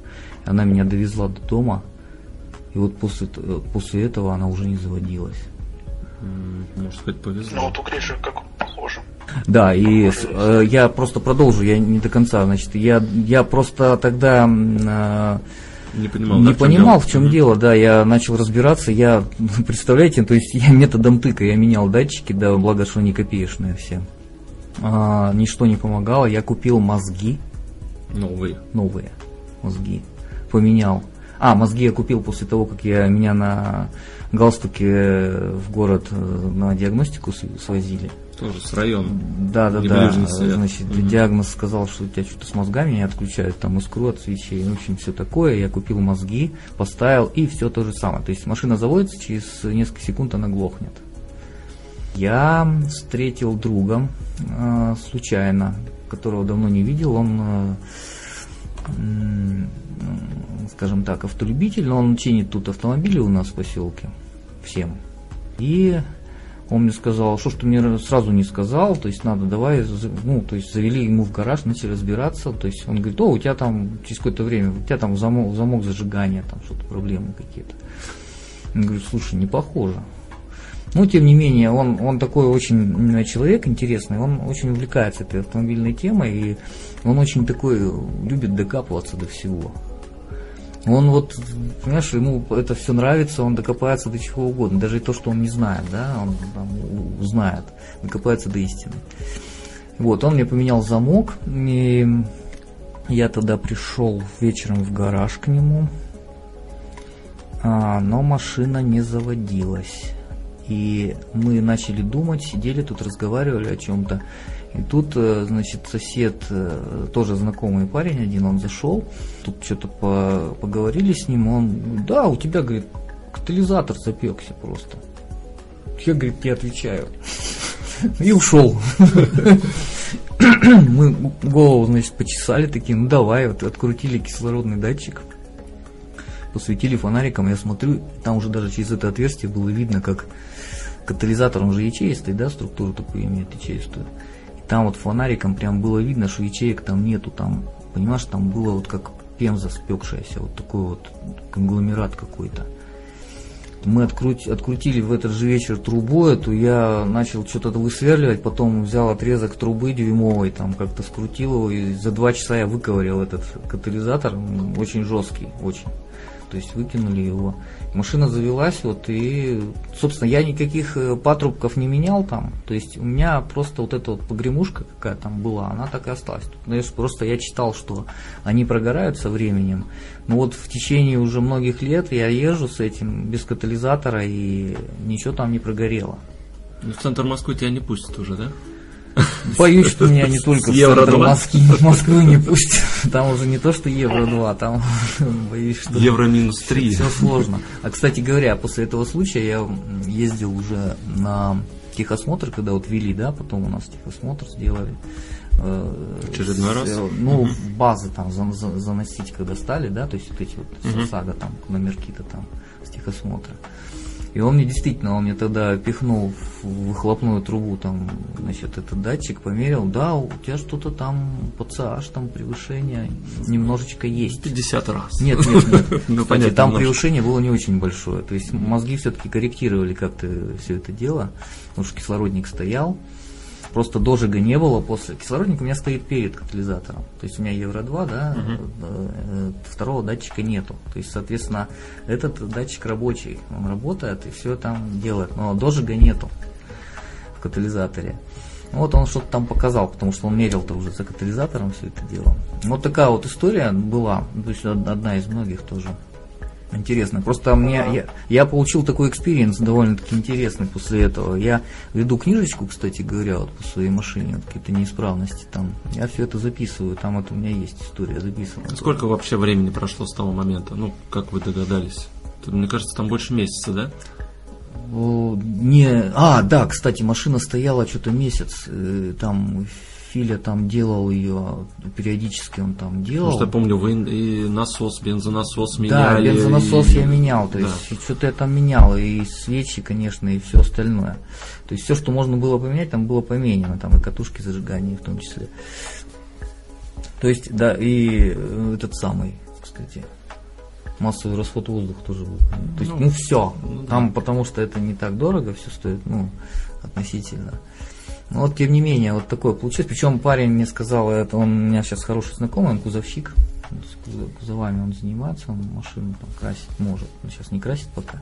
Она меня довезла до дома. И вот после, э, после этого она уже не заводилась. М, Можно сказать, Ну повезло. вот у Гриши как. Да, и э, я просто продолжу, я не до конца, значит, я, я просто тогда э, Не понимал, не да, в чем понимал, дело? в чем Мгм. дело, да, я начал разбираться, я, представляете, то есть я методом тыка, я менял датчики, да, благо, что они копеечные все. А, ничто не помогало, я купил мозги, Новый. новые мозги, поменял. А, мозги я купил после того, как я меня на галстуке в город э, на диагностику свозили. Тоже с района. Да, да, да. Значит, Мгм. диагноз сказал, что у тебя что-то с мозгами не отключают, там искру от свечей, в общем, все такое. Я купил мозги, поставил, и все то же самое. То есть машина заводится, через несколько секунд она глохнет. Я встретил друга э, случайно, которого давно не видел. Он, э, м, скажем так, автолюбитель, но он чинит тут автомобили у нас в поселке всем. И он мне сказал, что ж ты мне сразу не сказал, то есть надо, давай, ну, то есть завели ему в гараж, начали разбираться, то есть он говорит, о, у тебя там через какое-то время, у тебя там замок, замок зажигания, там что-то проблемы какие-то. Я говорю, слушай, не похоже. Но тем не менее, он, он такой очень человек интересный, он очень увлекается этой автомобильной темой, и он очень такой любит докапываться до всего. Он вот, понимаешь, ему это все нравится, он докопается до чего угодно, даже и то, что он не знает, да, он там узнает, докопается до истины. Вот, он мне поменял замок, и я тогда пришел вечером в гараж к нему, а, но машина не заводилась. и мы начали думать, сидели тут, разговаривали о чем-то. И тут, э, значит, сосед, э, тоже знакомый парень один, он зашел, тут что-то по, поговорили с ним, он, да, у тебя, говорит, катализатор запекся просто. Я, говорит, не отвечаю. И ушел. Мы голову, значит, почесали такие, ну давай, вот открутили кислородный датчик, посветили фонариком, я смотрю, там уже даже через это отверстие было видно, как катализатор, он же ячеистый, да, структуру такую имеет ячеистую. Там вот фонариком прям было видно, что ячеек там нету, там, понимаешь, там было вот как пемза спекшаяся, вот такой вот конгломерат какой-то мы открути, открутили в этот же вечер трубу эту, я начал что-то высверливать, потом взял отрезок трубы дюймовой, там как-то скрутил его, и за два часа я выковырял этот катализатор, очень жесткий, очень. То есть выкинули его. Машина завелась, вот, и, собственно, я никаких э, патрубков не менял там. То есть у меня просто вот эта вот погремушка какая там была, она так и осталась. Ну, просто я читал, что они прогорают со временем. Но вот в течение уже многих лет я езжу с этим без катализатора, и ничего там не прогорело. Ну, в центр Москвы тебя не пустят уже, да? Боюсь, что меня не только в центр Москвы, Москвы не пустят. Там уже не то, что Евро-2, там боюсь, что... Евро минус 3. Все сложно. А, кстати говоря, после этого случая я ездил уже на техосмотр, когда вот вели, да, потом у нас техосмотр сделали. Э, Очередной раз? Ну, угу. базы там заносить, когда стали, да, то есть вот эти вот угу. САГА там, номерки-то там с техосмотра. И он мне действительно, он мне тогда пихнул в выхлопную трубу, там, значит, этот датчик померил, да, у тебя что-то там по CH, там превышение немножечко есть. 50 раз. Нет, нет, нет. ну, понятно, там превышение было не очень большое. То есть мозги все-таки корректировали как-то все это дело, потому что кислородник стоял. Просто дожига не было после. Кислородник у меня стоит перед катализатором. То есть у меня Евро-2, да, угу. второго датчика нету. То есть, соответственно, этот датчик рабочий. Он работает и все там делает. Но дожига нету в катализаторе. Вот он что-то там показал, потому что он мерил-то уже за катализатором все это дело. Вот такая вот история была, то есть одна из многих тоже. Интересно. Просто мне я, я получил такой experience довольно-таки интересный после этого. Я веду книжечку, кстати говоря, вот по своей машине, вот какие-то неисправности там. Я все это записываю, там вот у меня есть история записана. Сколько вообще времени прошло с того момента? Ну, как вы догадались? Мне кажется, там больше месяца, да? Не, а, да, кстати, машина стояла что-то месяц, э, там Филя там делал ее, периодически он там делал. Потому что я помню, вы и насос, бензонасос меняли. Да, бензонасос и... я менял, то да. есть что-то я там менял, и свечи, конечно, и все остальное. То есть все, что можно было поменять, там было поменено, там и катушки зажигания в том числе. То есть, да, и э, этот самый, кстати, массовый расход воздуха тоже был. То есть, ну, ну все. Ну, да. Там, потому что это не так дорого все стоит, ну, относительно. Но вот тем не менее, вот такое получилось. Причем парень мне сказал, это он у меня сейчас хороший знакомый, он кузовщик. С кузовами он занимается, он машину там красить может. Он сейчас не красит пока.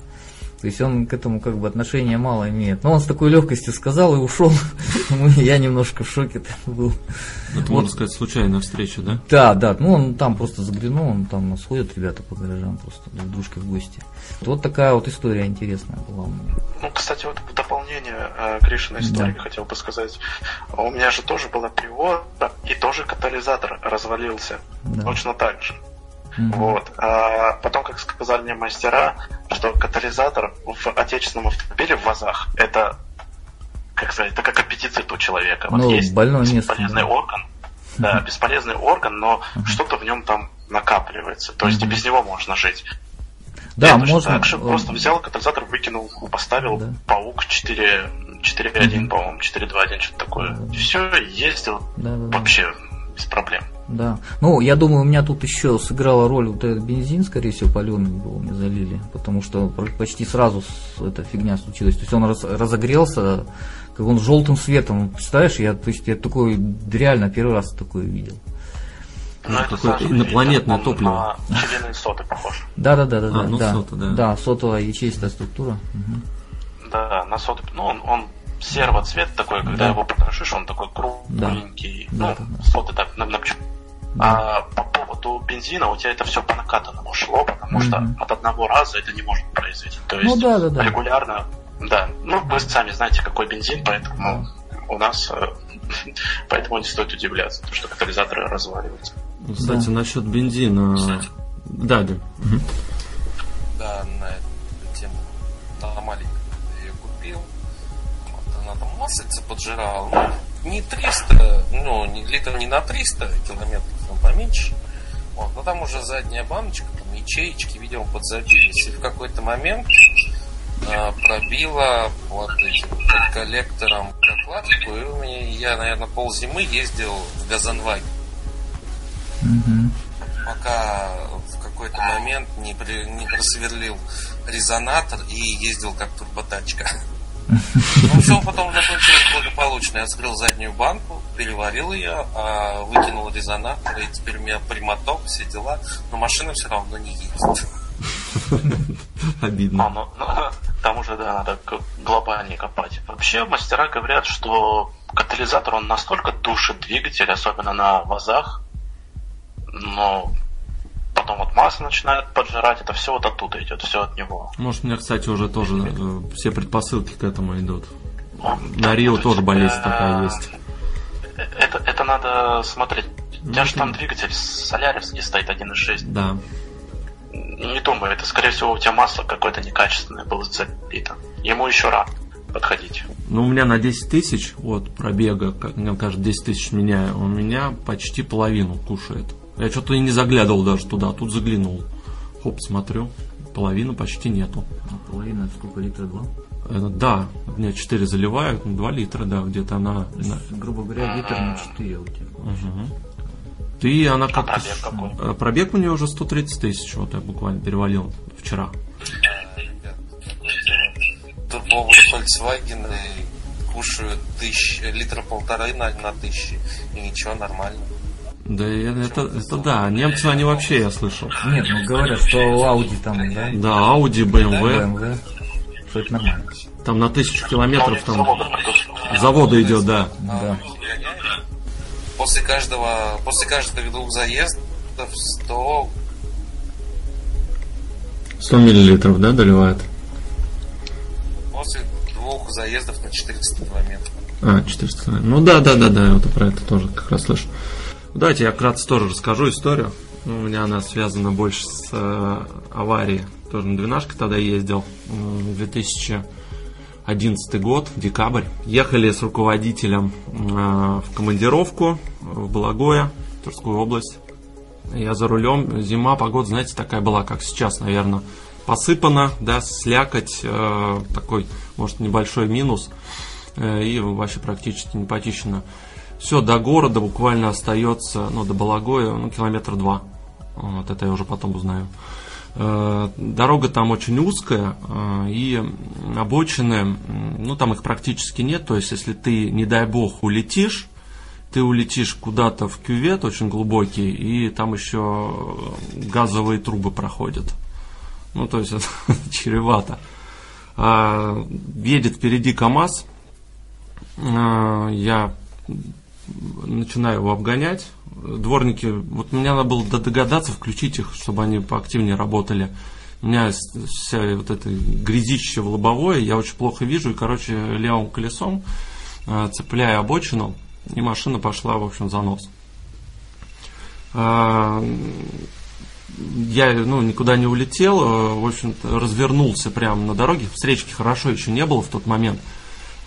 То есть он к этому как бы отношения мало имеет. Но он с такой легкостью сказал и ушел. Я немножко в шоке был. Это, вот. можно сказать, случайная встреча, да? Да, да. Ну, он там просто заглянул, он там сходят ребята по гаражам просто друг дружки в гости. Вот такая вот история интересная была у меня. Ну, кстати, вот в дополнение э, Гришиной истории да. хотел бы сказать. У меня же тоже была привода, и тоже катализатор развалился. Да. Точно так же. Mm-hmm. Вот. А потом, как сказали мне мастера, что катализатор в отечественном автомобиле в ВАЗах это, как сказать, это как аппетицит у человека. Вот ну, есть бесполезный место, орган, да, mm-hmm. бесполезный орган, но mm-hmm. что-то в нем там накапливается. То есть mm-hmm. и без него можно жить. Да, это можно. Так же просто взял катализатор, выкинул, поставил да. паук 4, 4.1, mm-hmm. по-моему, 4.2.1, что-то такое. Да. Все, ездил да, да, вообще без проблем. Да. Ну, я думаю, у меня тут еще сыграла роль вот этот бензин, скорее всего, паленый был, мне залили, потому что почти сразу эта фигня случилась. То есть он раз, разогрелся, как он желтым светом, представляешь, я, то есть я такой реально первый раз такое видел. Ну, это какое инопланетное топливо. На пчелиные соты похож. Да, да, да, да, а, да, ну, да, сота, да. Да, сотовая ячеистая структура. Угу. Да, на соты, ну он, он серого цвета такой, когда да. его потрошишь, он такой кругленький. Да. Ну, да, да. соты так на, на пчелу а по поводу бензина у тебя это все по накатанному шло, потому что от одного раза это не может произойти. То ну есть ну, да, да, да. регулярно Да, ну вы сами знаете, какой бензин, поэтому у нас э, поэтому не стоит удивляться, потому что катализаторы разваливаются. Ну, Кстати, насчет бензина. Кстати. Да, да. Да, на эту тему. На маленькую я ее купил. Вот она там маслица поджирала. Не 300, ну, не, литров не на 300 километров, там поменьше. Вот, но там уже задняя баночка, там ячеечки, видимо, подзабились. И в какой-то момент а, пробила вот этим под коллектором прокладку, и у меня, я, наверное, ползимы ездил в Газанваге. Мгм. пока в какой-то момент не, при- не просверлил резонатор и ездил как турботачка. Ну, все потом закончилось благополучно. Я вскрыл заднюю банку, переварил ее, а, выкинул резонатор, и теперь у меня прямоток, все дела. Но машина все равно не едет. А, Обидно. ну, ну, там уже, да, надо глобальнее копать. Вообще, мастера говорят, что катализатор, он настолько душит двигатель, особенно на вазах, но потом вот масло начинает поджирать, это все вот оттуда идет, все от него. Может, у меня, кстати, уже тоже э, все предпосылки к этому идут. Он- На Рио тоже болезнь Э, такая есть. Это, это надо смотреть. У тебя Ну, же там двигатель Соляревский стоит 1.6. Да. Не думаю, это скорее всего у тебя масло какое-то некачественное было залито. Ему еще рано подходить. Ну, у меня на 10 тысяч от пробега, как мне кажется, 10 тысяч меняю, у меня почти половину кушает. Я что-то и не заглядывал даже туда, а тут заглянул. Хоп, смотрю, половины почти нету. А половина это сколько литров? Два? Э, Да, у меня 4 заливают, 2 литра, да, где-то она... То есть, грубо говоря, литр на 4 у тебя. Мгм. Ты, она как-то... пробег какой? Э, Пробег у нее уже 130 тысяч, вот я буквально перевалил вчера. А, дело. Турбовые Volkswagen кушают тысяч, литра полтора на, на тысячи, и ничего, нормально. Да, и это, это да, немцы, они вообще, я слышал. Нет, ну говорят, что Audi там, да, Да, Audi, BMW, BMW, что это нормально. там на тысячу километров там завода идет, да. Да. После каждого, после каждых двух заездов 100 100 миллилитров, да, доливает? После двух заездов на 400 километров. А, 400 Ну да, да, да, да, я вот про это тоже как раз слышу. Давайте я вкратце тоже расскажу историю. Ну, У меня она связана больше с э, аварией. Тоже на двенашке тогда ездил. М, 2011 год, декабрь. Ехали с руководителем э, в командировку в Благое, Тверскую область. Я за рулем. Зима, погода, знаете, такая была, как сейчас, наверное. Посыпана, да, слякоть, э, такой, может, небольшой минус. Э, и вообще практически не почищено. Все, до города буквально остается, ну, до Балагоя, ну, километр два. Вот это я уже потом узнаю. Э, Дорога там очень узкая, э, и обочины, ну, там их практически нет. То есть, если ты, не дай бог, улетишь, ты улетишь куда-то в кювет очень глубокий, и там еще газовые трубы проходят. Ну, то есть, это чревато. А, едет впереди КАМАЗ, а, я начинаю его обгонять. Дворники, вот мне надо было догадаться, включить их, чтобы они поактивнее работали. У меня вся вот это грязище в лобовое, я очень плохо вижу, и, короче, левым колесом а, цепляя обочину, и машина пошла, в общем, за нос. А, я ну, никуда не улетел, э, в общем-то, развернулся прямо на дороге. Встречки хорошо еще не было в тот момент.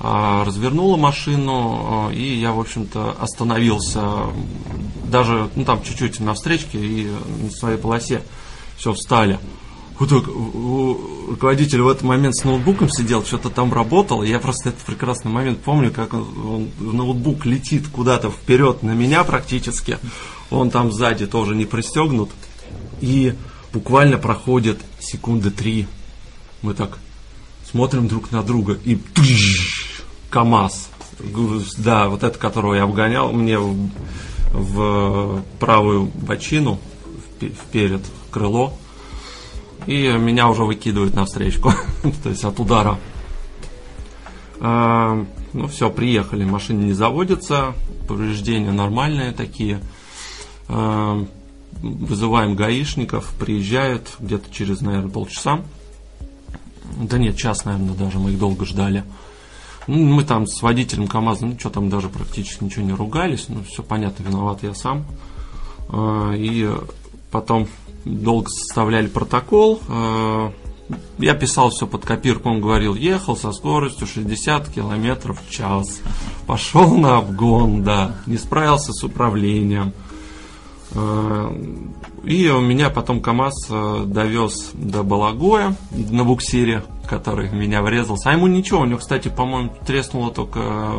А, Развернула машину, э, и я, в общем-то, остановился даже, ну, там чуть-чуть на встречке и на своей полосе. Все, встали. Вот руководитель в этот момент с ноутбуком сидел, что-то там работал. Я просто этот прекрасный момент помню, как он, он- ноутбук летит куда-то вперед на меня практически. Он там сзади тоже не пристегнут. И буквально проходит секунды три. Мы так смотрим друг на друга и тыщ, КАМАЗ. Да, вот это, которого я обгонял, мне в, в правую бочину, впе- вперед крыло. И меня уже выкидывают на встречку, то есть от удара. А, ну все, приехали, машина не заводится, повреждения нормальные такие. А, вызываем гаишников, приезжают где-то через, наверное, полчаса. Да нет, час, наверное, даже мы их долго ждали. Ну, мы там с водителем КАМАЗа, ну, что там даже практически ничего не ругались. Ну, все понятно, виноват я сам. А, и потом долго составляли протокол. А, я писал все под копирку, он говорил, ехал со скоростью 60 километров в час. Пошел на обгон, да, не справился с управлением. А, и у меня потом КАМАЗ э, довез до Балагоя на буксире, который меня врезался. А ему ничего, у него, кстати, по-моему, треснула только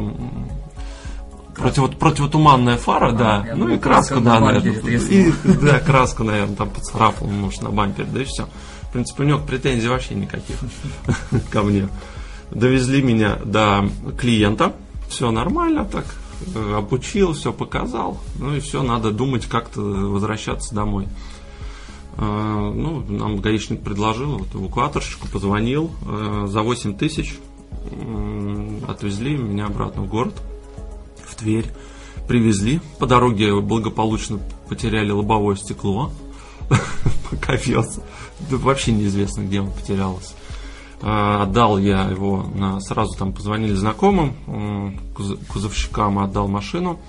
против, противотуманная фара, а, да. Ну и краску, да, наверное. И, да, краску, наверное, там поцарапал, может, на бампере, да и все. В принципе, у него претензий вообще никаких ко мне. Довезли меня до клиента, все нормально так, э, обучил, все показал, ну и все, надо думать, как-то возвращаться домой. А, ну, нам гаишник предложил, вот эвакуаторщику позвонил, э, за 8 тысяч отвезли меня обратно в город, в Тверь. Привезли, по дороге благополучно потеряли лобовое стекло, вез. Да вообще неизвестно, где он потерялось. А, отдал я его, сразу там позвонили знакомым, кузовщикам отдал машину.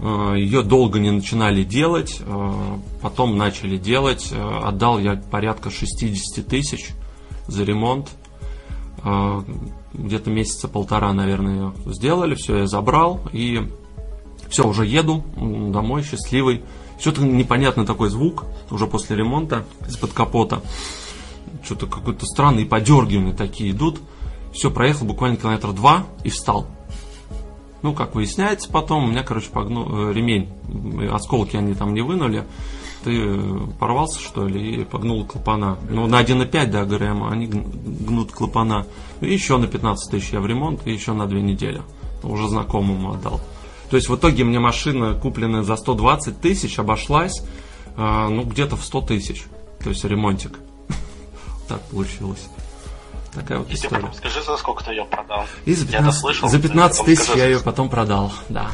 А, Ее долго не начинали делать, а, потом начали делать. Отдал я порядка 60 тысяч за ремонт. Где-то месяца полтора, наверное, сделали, все я забрал и все, уже еду домой счастливый. Что-то непонятный такой звук уже после ремонта из-под капота. Что-то какой-то странный подергивания такие идут. Все, проехал буквально километр два и встал. Ну, как выясняется потом, у меня, короче, погнул э, ремень. Осколки они там не вынули. Ты э, порвался, что ли, и погнул клапана. Ну, на 1,5, да, ГРМ, они гнут клапана. И еще на 15 тысяч я в ремонт, и еще на две недели. Уже знакомому отдал. То есть в итоге мне машина, купленная за 120 тысяч, обошлась э, ну где-то в 100 тысяч. То есть ремонтик. Так получилось. Такая вот И история. потом скажи, за сколько ты ее продал. И за Я-то 15, слышал, за ты 15 потом тысяч скажи, я ее потом продал, да.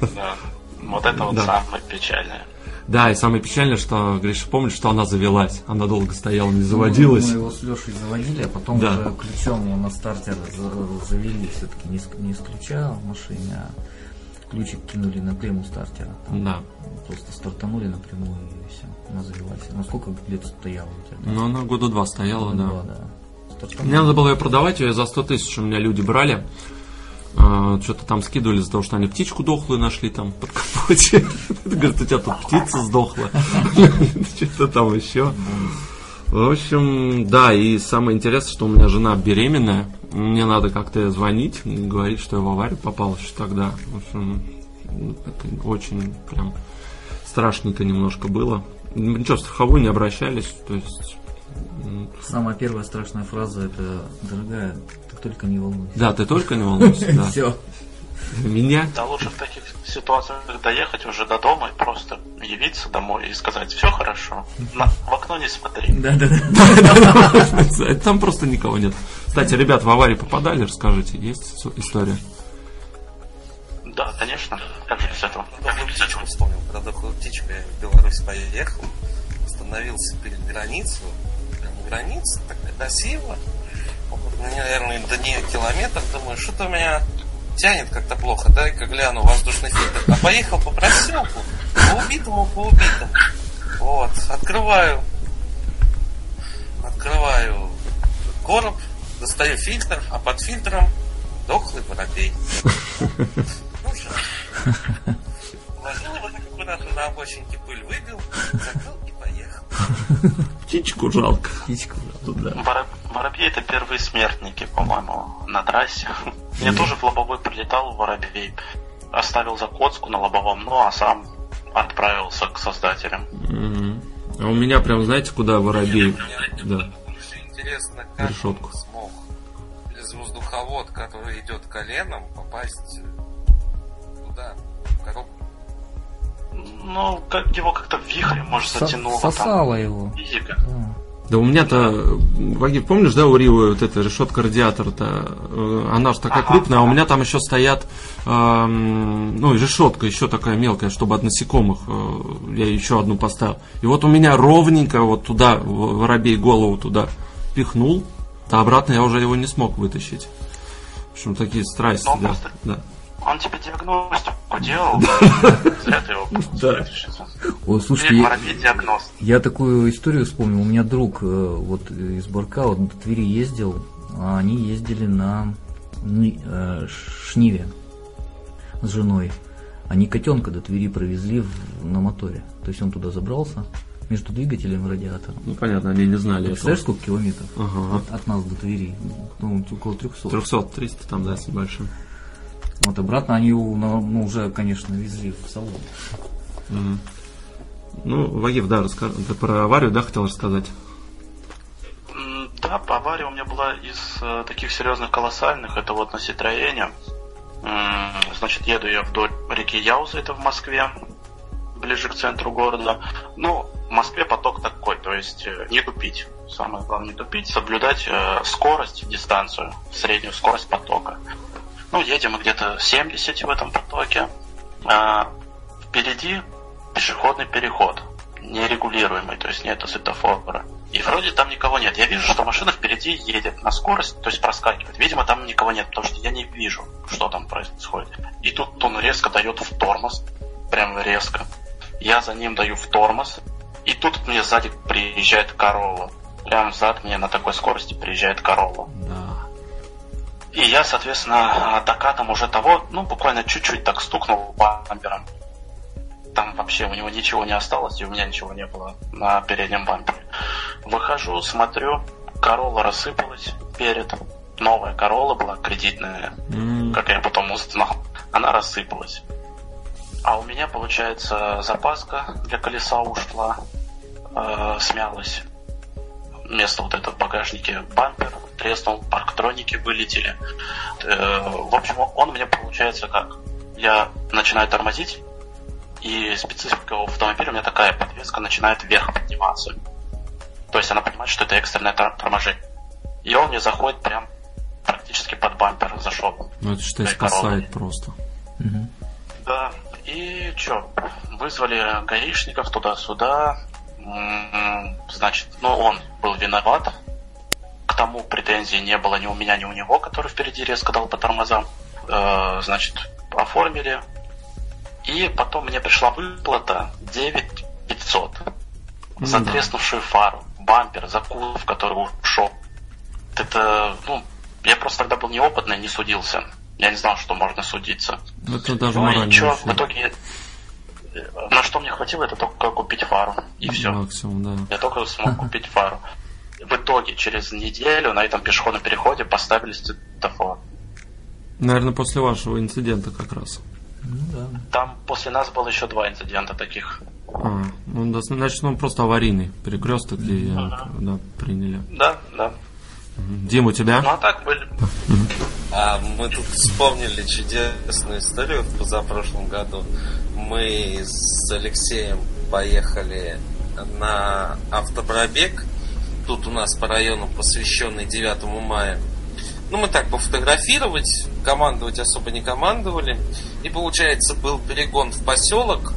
Да. Вот это вот Да. самое печальное. Да, и самое печальное, что, Гриша, помнишь, что она завелась. Она долго стояла, не заводилась. Мы его с Лешей заводили, а потом Да. уже ключом на стартер за- завели все-таки не с, не с ключа в машине, а ключик кинули на клемму стартера. Там Да. Просто стартанули напрямую и она завелась. Ну сколько лет стояла у тебя? Но она года два стояла, да. Два, да. Стартанули. Мне надо было ее продавать, ее за 100 тысяч у меня люди брали. А, Что-то там скидывали из-за того, что они птичку дохлую нашли там под капоте. Говорят, у тебя тут птица сдохла. Что-то там еще. В общем, да, и самое интересное, что у меня жена беременная. Мне надо как-то звонить, говорить, что я в аварию попал еще тогда. В общем, это очень прям страшненько немножко было. Ничего, страховой не обращались, то есть... Самая первая страшная фраза это дорогая, ты только не волнуйся. Да, ты только не волнуйся, да. Все. Меня? Да лучше в таких ситуациях доехать уже до дома и просто явиться домой и сказать, все хорошо, на, в окно не смотри. Да, да, да. Там просто никого нет. Кстати, ребят, в аварии попадали, расскажите, есть история? Да, конечно, как же без этого. Я бы птичку вспомнил, когда я в Беларусь поехал, остановился перед границей, граница, так красиво. Наверное, до нее километр, думаю, что-то меня тянет как-то плохо, дай-ка гляну воздушный фильтр. А поехал по проселку, по убитому, по убитому. Вот, открываю, открываю короб, достаю фильтр, а под фильтром дохлый воробей. Жаль. Положил его так аккуратно на обочинке пыль выбил, закрыл и поехал. Птичку жалко. Птичку. Да. Воро- Воробьи это первые смертники, по-моему, на трассе. Мне тоже в лобовой прилетал воробей. Оставил закоцку на лобовом, ну а сам отправился к создателям. А у меня прям, знаете, куда воробей? Да. Интересно, как Решетку. смог из воздуховод, который идет коленом, попасть в коробку. Ну, как его как-то вихрем, может, Со- затянуло там. Сосала его. Физика. Да. Да у меня-то, Вагив, помнишь, да, у Ривы вот эта решетка радиатора-то, э, она же такая Ага, крупная, а у меня там еще стоят, эм, ну, решетка еще такая мелкая, чтобы от насекомых, э, я еще одну поставил. И вот у меня ровненько вот туда, воробей голову туда пихнул, А обратно я уже его не смог вытащить. В общем, такие страсти, Ну, да. просто- да. Он тебе диагностику делал, зря ты его Да. Ой, Ты слушайте, я, я такую историю вспомнил. У меня друг э, вот из Барка вот до Твери ездил, а они ездили на э, Шниве с женой. Они котенка до Твери провезли в- на моторе. То есть он туда забрался между двигателем и радиатором. Ну, понятно, они не знали этого. Представляешь, сколько километров Ага. от, от нас до Твери? Ну, около 300. 300-300 там, да, с небольшим. Вот обратно они ну, уже, конечно, везли в салон. Мгм. Ну, Вагив, да, расскажи. Ты про аварию, да, хотел рассказать? Да, по аварии у меня была из э, таких серьезных колоссальных. Это вот на Ситроене. Значит, еду я вдоль реки Яуза, это в Москве, ближе к центру города. Ну, в Москве поток такой, то есть э, не тупить. Самое главное не тупить, соблюдать э, скорость, дистанцию, среднюю скорость потока. Ну, едем мы где-то 70 в этом потоке. А, впереди пешеходный переход, нерегулируемый, то есть нету светофора. И вроде там никого нет. Я вижу, что машина впереди едет на скорость, то есть проскакивает. Видимо, там никого нет, потому что я не вижу, что там происходит. И тут он резко дает в тормоз, прям резко. Я за ним даю в тормоз, и тут мне сзади приезжает Королла. Прям сзади мне на такой скорости приезжает Королла. Да. И я, соответственно, докатом уже того, ну, буквально чуть-чуть так стукнул бампером. Там вообще у него ничего не осталось, и у меня ничего не было на переднем бампере. Выхожу, смотрю, Королла рассыпалась перед. Новая Королла была кредитная, М, как я потом узнал. Она рассыпалась. А у меня, получается, запаска для колеса ушла, э, смялась. Вместо вот этого в багажнике бампер треснул, парктроники вылетели. Э, в общем, он мне получается как? Я начинаю тормозить, и специфика у автомобиля у меня такая, подвеска начинает вверх подниматься. То есть она понимает, что это экстренное тор- торможение. И он мне заходит прям практически под бампер зашел. Ну, это корову. спасает просто. Мгм. Да, и чё, вызвали гаишников туда-сюда. Значит, ну он был виноват. К тому претензий не было ни у меня, ни у него, который впереди резко дал по тормозам. Э, Значит, оформили. И потом мне пришла выплата 9500 за Ну да. треснувшую фару, бампер, за кузов, который ушел. Это, ну, я просто тогда был неопытный, не судился. Я не знал, что можно судиться. Это даже Ну и вообще в итоге, что мне хватило, это только купить фару. И все. максимум, да. Я только смог купить фару. В итоге, через неделю на этом пешеходном переходе поставили светофор. Наверное, после вашего инцидента как раз. Ну да. Там после нас было еще два инцидента таких. А, ну, значит, он просто аварийный перекресток, где я, да, приняли. Да, да. Дим, у тебя? Ну а так были. А мы тут вспомнили чудесную историю в позапрошлом году. Мы с Алексеем поехали на автопробег. Тут у нас по району посвященный 9 мая. Ну, мы так пофотографировать, командовать особо не командовали. И, получается, был перегон в поселок.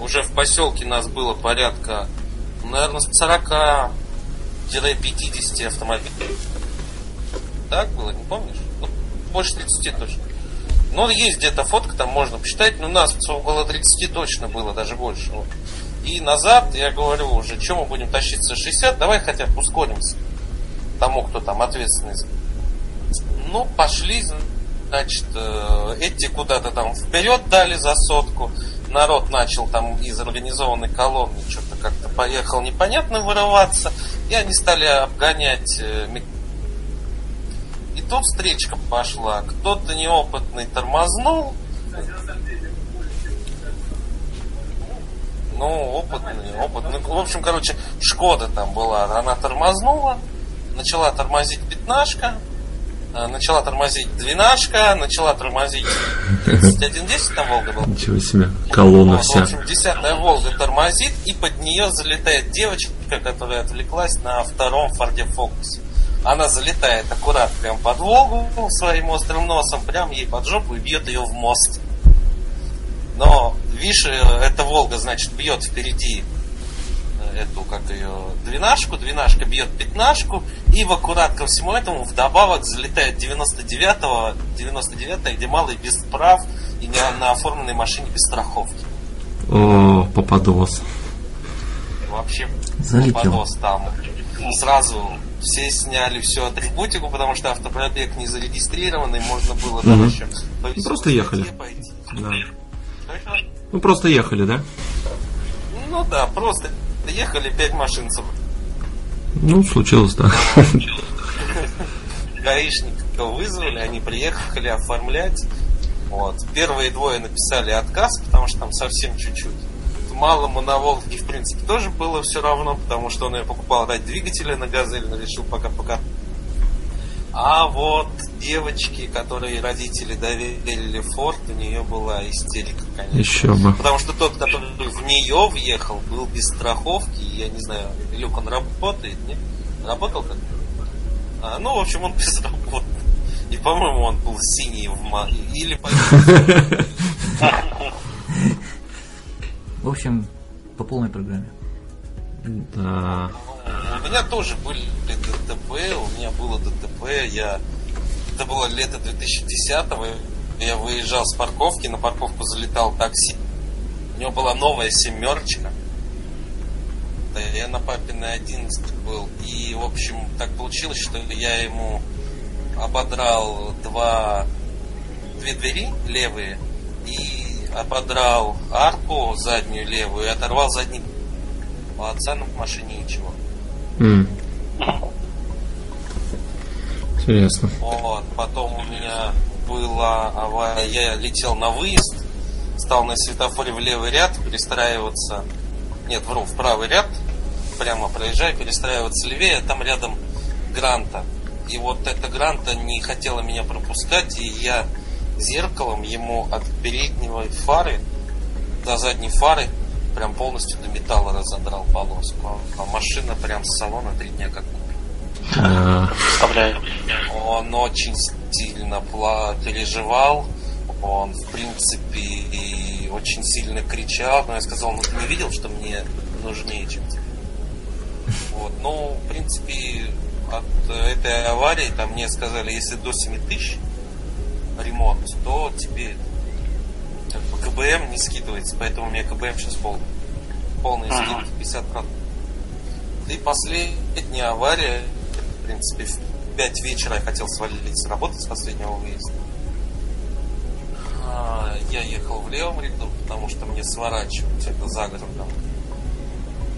Уже в поселке нас было порядка, наверное, 40-50 автомобилей. Так было, не помнишь? Ну, больше 30 точно. Ну, есть где-то фотка, там можно посчитать, но нас около 30 точно было, даже больше. Вот. И назад, я говорю уже, что мы будем тащиться 60, давай хотя бы ускоримся тому, кто там ответственный. Ну, пошли, значит, э, эти куда-то там вперед дали за сотку, народ начал там из организованной колонны что-то как-то поехал непонятно вырываться, и они стали обгонять тут встречка пошла. Кто-то неопытный тормознул. Ну, опытный, опытный. В общем, короче, Шкода там была. Она тормознула. Начала тормозить пятнашка. э, Начала тормозить двенашка. Начала тормозить 3110 там Волга была. Ничего себе. Колонна Вот, В вся. общем, десятая Волга тормозит, и под нее залетает девочка, которая отвлеклась на втором Форде Фокусе. Она залетает аккурат прям под Волгу своим острым носом, прям ей под жопу и бьет ее в мост. Но, видишь, э, эта Волга, значит, бьет впереди э, эту, как ее, двенашку, двенашка бьет пятнашку, и в аккурат ко всему этому вдобавок залетает 99-го, 99 где малый без прав и не на оформленной машине без страховки. О, попадос. Вообще Залетел. попадос там. Сразу все сняли всю атрибутику, потому что автопробег не зарегистрированный, можно было там Мгм. еще по веселой Просто ехали. пойти. Да. Ну, просто ехали, да? Ну да, просто ехали пять машин с Ну, случилось, да. гаишников вызвали, они приехали оформлять. Вот. Первые двое написали отказ, потому что там совсем чуть-чуть. Малому на Волге, в принципе, тоже было все равно, потому что он ее покупал ради двигателя на газель, но решил пока пока. А вот девочки, которые родители доверили Форд, у нее была истерика, конечно. Еще бы. Потому что тот, который в нее въехал, был без страховки, и я не знаю, Люк, он работает, нет? Работал как а, Ну, в общем, он без работы. И, по-моему, он был синий в ма... Или. В общем, по полной программе. Да. У меня тоже были ДТП, у меня было ДТП, я... Это было лето 2010-го, я выезжал с парковки, на парковку залетал такси. У него была новая семерочка. Да, я на папиной 11 был. И, в общем, так получилось, что я ему ободрал два, две двери левые ободрал арку заднюю левую и оторвал задний у отца на машине ничего. М. Интересно. Вот, потом у меня была авария, я летел на выезд, стал на светофоре в левый ряд перестраиваться, нет, вру, в правый ряд, прямо проезжаю, перестраиваться левее, а там рядом Гранта. И вот эта Гранта не хотела меня пропускать, и я зеркалом ему от переднего фары до задней фары прям полностью до металла разодрал полоску. А машина прям с салона три дня как А, Представляю. он очень сильно переживал. Он, в принципе, и очень сильно кричал. Но я сказал, ну ты не видел, что мне нужнее, чем тебе? Вот. Ну, в принципе, от этой аварии там мне сказали, если до 7 тысяч ремонт, то тебе как бы КБМ не скидывается, поэтому у меня КБМ сейчас полный. Полный Ага. скидки 50%. И последняя авария, в принципе, в 5 вечера я хотел свалить с работы с последнего выезда. А, Я ехал в левом ряду, потому что мне сворачивать это за городом.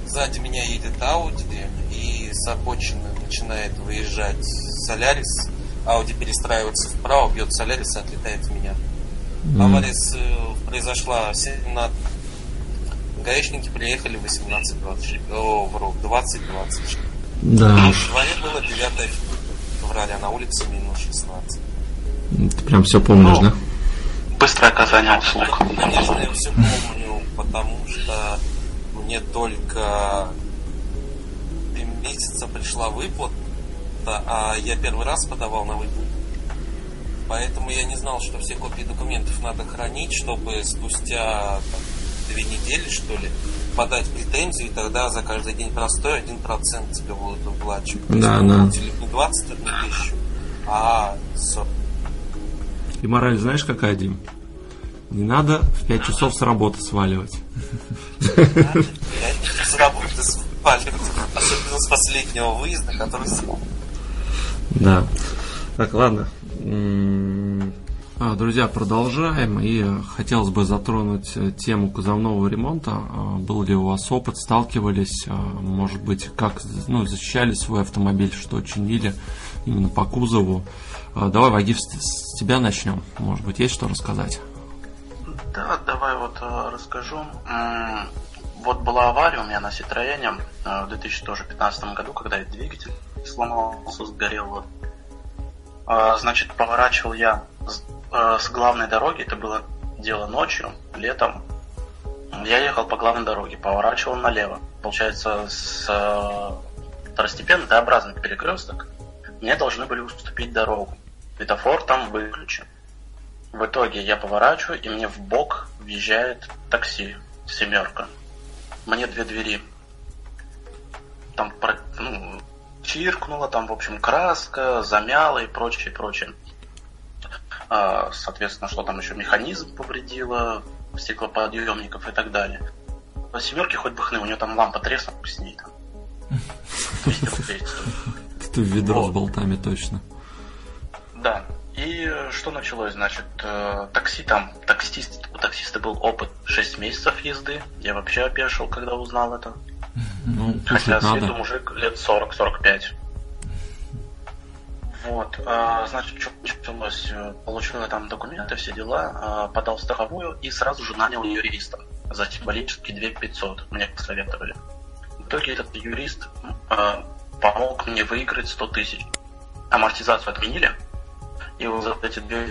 Сзади меня едет Ауди, и с обочины начинает выезжать Солярис. Ауди перестраивается вправо, бьет Солярис и отлетает в меня. Авария с- э, произошла в 17... Гаишники приехали в 18.20. О, вру, 20.20. да В дворе было 9 февраля, на улице минус 16. Ты прям все помнишь, да? Быстрое оказание услуг. Конечно, я все помню, потому что мне только три месяца пришла выплата, а я первый раз подавал на выплату. Поэтому я не знал, что все копии документов надо хранить, чтобы спустя там, две недели, что ли, подать претензию, и тогда за каждый день простой один процент тебе будут выплачивать. То есть Да, вы да. выплатили не 21 тысячу, а 40. И мораль знаешь какая, Дим? Не надо в 5 часов с работы сваливать. С работы сваливать, особенно с последнего выезда, который Да. Так, ладно. А, Друзья, продолжаем. И хотелось бы затронуть э, тему кузовного ремонта. А, Был ли у вас опыт, сталкивались, а, может быть, как ну, защищали свой автомобиль, что чинили именно по кузову. Давай, Вагиф, с тебя начнем. Может быть, есть что рассказать? Да, давай вот э, расскажу. Вот была авария у меня на Ситроене э, в 2015 году, когда и двигатель сломался, сгорел. Вот. А, Значит, поворачивал я с, э, с главной дороги, это было дело ночью, летом. Я ехал по главной дороге, поворачивал налево. Получается, с э, второстепенный Т-образный перекресток. Мне должны были уступить дорогу. Светофор там выключен. В итоге я поворачиваю, и мне в бок въезжает такси, семерка. Мне две двери там ну, чиркнула, там, в общем, краска, замяла и прочее, прочее. А, соответственно, что там еще механизм повредило, стеклоподъемников и так далее. По семерке хоть бы хны, у нее там лампа треснула с ней там. 200 рублей стоит. Ты ведро с болтами точно. Да. И э, что началось, значит, э, такси там, таксист, у таксиста был опыт 6 месяцев езды. Я вообще опешил, когда узнал это. Ну, Хотя с виду надо. мужик лет 40-45. Вот, а, значит, что началось? Э, Получил я там документы, все дела, а, подал страховую и сразу же нанял юриста за символические 2500, мне посоветовали. В итоге этот юрист а, помог мне выиграть 100 тысяч. Амортизацию отменили, и вот за эти две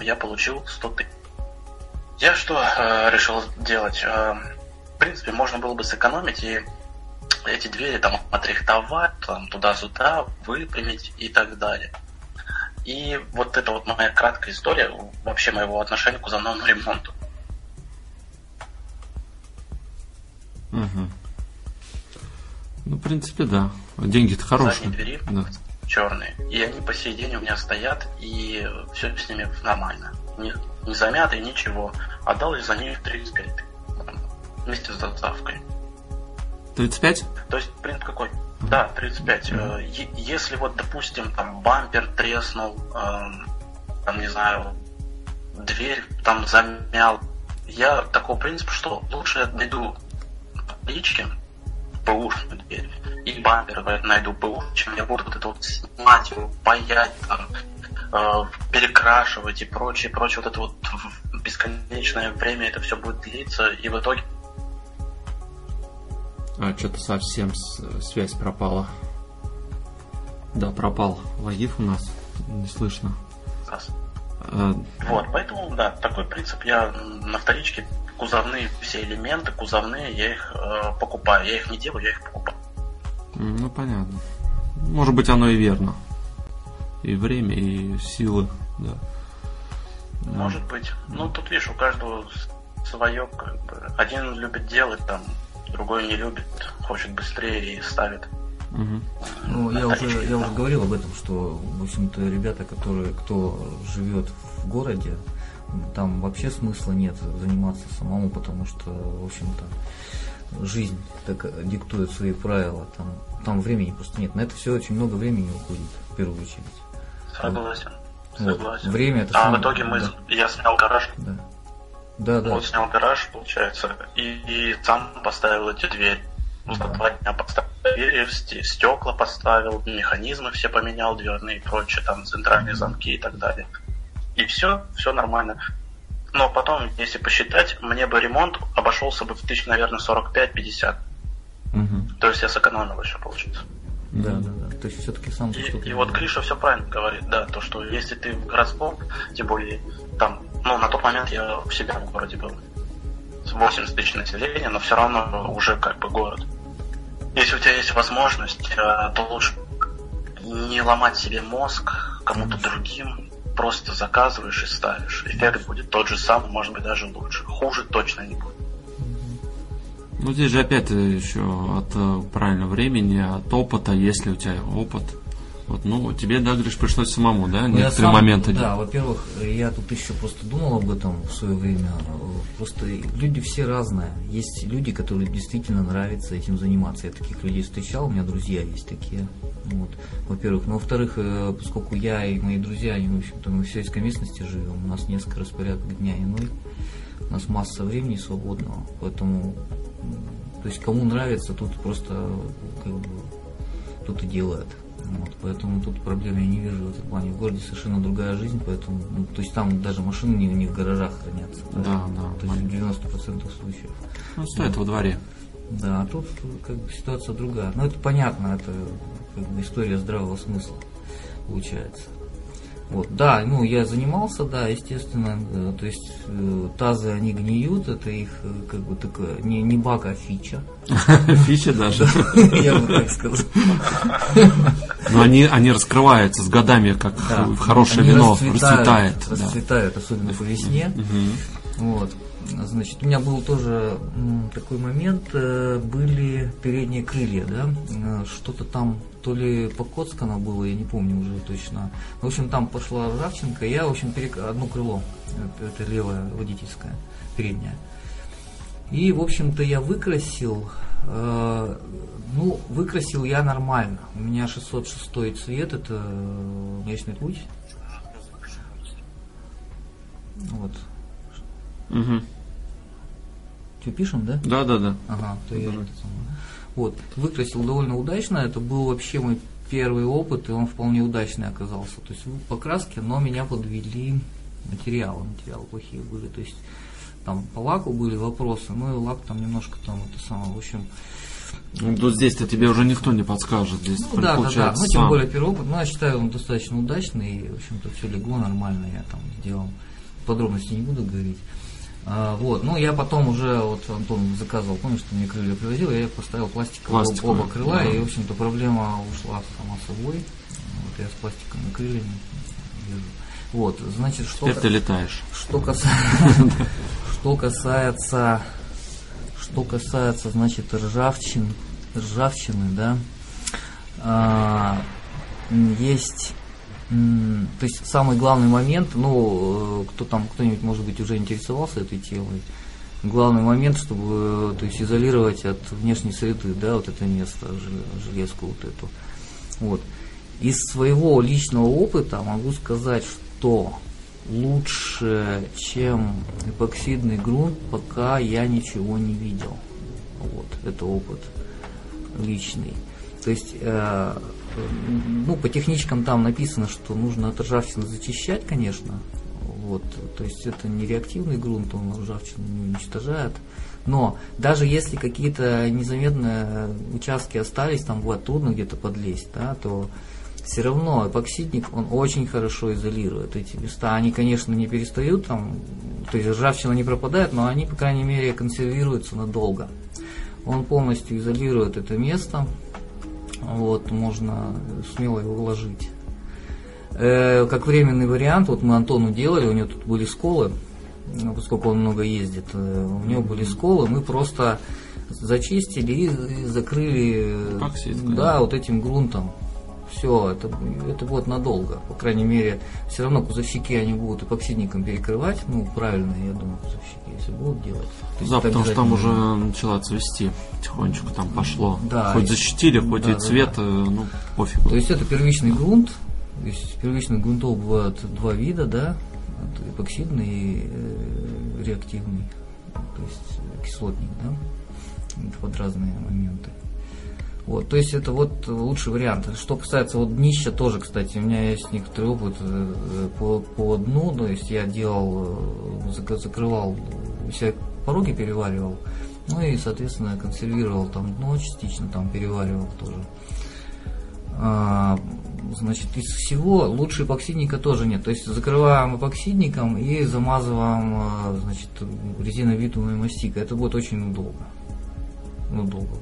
я получил 100 тысяч. Я что э, решил делать? Э, в принципе, можно было бы сэкономить и эти двери там отрихтовать, там туда-сюда, выпрямить и так далее. И вот это вот моя краткая история вообще моего отношения к кузовному ремонту. Мгм. Ну, в принципе, да. Деньги-то хорошие. Задние двери Да. черные. И они по сей день у меня стоят, и все с ними нормально. Не, не замятые, ничего. Отдал я за них 35 тысяч. Вместе с доставкой. 35? То есть принцип какой? Да, 35. Э, е- Если вот, допустим, там бампер треснул, эм, там, не знаю, дверь там замял, я такого принципа, что лучше я найду таблички, бэушную дверь, и бампер найду бэуш, чем я буду вот это вот снимать его, паять, там, э, перекрашивать и прочее, прочее, вот это вот бесконечное время это все будет длиться, и в итоге А, что-то совсем с- связь пропала. Да, пропал Вагиф у нас. Не слышно. раз. А, Вот, поэтому, да, такой принцип. Я на вторичке кузовные все элементы, кузовные, я их э, покупаю. Я их не делаю, я их покупаю. ну, понятно. Может быть, оно и верно. И время, и силы, да. Может быть. Ну, тут, видишь, у каждого свое, как бы. Один любит делать, там, другой не любит, хочет быстрее и ставит. Мгм. Ну, я уже, я уже говорил об этом, что, в общем-то, ребята, которые, кто живет в городе, там вообще смысла нет заниматься самому, потому что, в общем-то, жизнь так диктует свои правила, там, там времени просто нет. На это все очень много времени уходит, в первую очередь. Согласен. Вот. Согласен. Время это А в самое- итоге мы, да. я снял гараж, Да. Да, да. вот снял гараж, получается, и, и сам поставил эти двери. Ну, за два дня поставил двери, сте- стекла поставил, механизмы все поменял, дверные и прочее, там центральные замки и так далее. И все, все нормально. Но потом, если посчитать, мне бы ремонт обошелся бы в тысяч, наверное, 45-50. Мгм. То есть я сэкономил еще, получается. Да, да, да. То есть все-таки сам И, и вот. Гриша все правильно говорит, да, то, что если ты в городском, тем более там, ну, на тот момент я в себя в городе был. С 80 тысяч населения, но все равно уже как бы город. Если у тебя есть возможность, э, то лучше не ломать себе мозг кому-то другим, просто заказываешь и ставишь. Эффект будет тот же самый, может быть даже лучше. Хуже точно не будет. Ну, здесь же опять э, еще от э, правильного времени, от опыта, если у тебя опыт. Вот, ну, тебе, да, говоришь, пришлось самому, да, Ну, некоторые сам- моменты Да, делать. во-первых, я тут еще просто думал об этом в свое время. Просто люди все разные. Есть люди, которые действительно нравится этим заниматься. Я таких людей встречал, у меня друзья есть такие. Вот, во-первых. Но во-вторых, э, поскольку я и мои друзья, они, в общем-то, мы в сельской местности живем, у нас несколько распорядок дня иной, у нас масса времени свободного, поэтому, то есть кому нравится, тут просто как бы тут и делает. Вот, поэтому тут проблем я не вижу в этом плане. В городе совершенно другая жизнь, поэтому, ну, то есть там даже машины не, не в гаражах хранятся. Да, да, То есть в 90% случаев. Ну, стоит во дворе. Да, а тут как бы ситуация другая. Ну это понятно, это как бы история здравого смысла получается. Вот, да, ну я занимался, да, естественно, э, то есть э, тазы они гниют, это их э, как бы такое не, не баг, а фича, Фича даже. я бы так сказал. Но они, они раскрываются с годами, как Да. хорошее вино расцветают, расцветает. да. расцветают, особенно по весне. Мгм. Вот. Значит, у меня был тоже такой момент, были передние крылья, да, что-то там то ли покоцкано было, я не помню уже точно. В общем, там пошла ржавчинка, я, в общем, перек... одно крыло, это, это левое водительское, переднее. И, в общем-то, я выкрасил, э, ну, выкрасил я нормально. У меня 606 цвет, это э, Млечный путь. Вот. Угу. Что, пишем, да? Да, да, да. Ага, то я Давай. это самое. Вот, выкрасил довольно удачно, это был вообще мой первый опыт, и он вполне удачный оказался. То есть в покраске, но меня подвели материалы, материалы плохие были. То есть там по лаку были вопросы, ну и лак там немножко там это самое, в общем, Ну, Тут здесь-то тебе уже никто не подскажет. Здесь ну да, да, да, ну тем сам. более первый опыт, но я считаю он достаточно удачный, и в общем-то все легло нормально, я там сделал. Подробности не буду говорить. А, вот, ну я потом уже, вот Антон заказывал, помнишь, что мне крылья привозил, я поставил пластиковые оба- крыла, да. и, в общем-то, проблема ушла сама собой. Вот я с пластиковыми крыльями езжу. Вот, значит, что... Теперь ты летаешь. Что касается, что касается, что касается, значит, ржавчин, ржавчины, да, а, есть, то есть самый главный момент, ну, э, кто там, кто-нибудь, может быть, уже интересовался этой темой, главный момент, чтобы, э, то есть, изолировать от внешней среды, да, вот это место, жел- железку вот эту. Вот. Из своего личного опыта могу сказать, что лучше, чем эпоксидный грунт, пока я ничего не видел. Вот, это опыт личный. То есть, э, ну, по техничкам там написано, что нужно от ржавчины зачищать, конечно. Вот, то есть это не реактивный грунт, он ржавчину не уничтожает. Но даже если какие-то незаметные участки остались, там бывает трудно где-то подлезть, да, то все равно эпоксидник, он очень хорошо изолирует эти места. Они, конечно, не перестают там, то есть ржавчина не пропадает, но они, по крайней мере, консервируются надолго. Он полностью изолирует это место, вот, можно смело его вложить. Э, как временный вариант, вот мы Антону делали, у него тут были сколы, ну, поскольку он много ездит, э, у него были сколы, мы просто зачистили и, и закрыли, Эпоксидкой, да, да. вот этим грунтом. Все, это, это будет надолго. По крайней мере, все равно кузовщики они будут эпоксидником перекрывать. Ну, правильно, я думаю, кузовщики, если будут делать. То Да, потому что там уже начала цвести. Потихонечку там пошло. Да, хоть и- защитили, хоть да, и да, цвет, да. э, ну, пофигу. То есть это первичный грунт. То есть первичных грунтов бывают два вида, да, эпоксидный и э, реактивный, то есть кислотник, да, Это под разные моменты. Вот, то есть это вот лучший вариант. Что касается вот днища тоже, кстати, у меня есть некоторый опыт э, по, по дну, то есть я делал, э, зак- закрывал, себя пороги переваривал, ну и, соответственно, консервировал там дно частично, там переваривал тоже. А, значит, из всего лучше эпоксидника тоже нет. То есть закрываем эпоксидником и замазываем значит, резиновидумой мастикой. Это будет очень долго. Ну, долго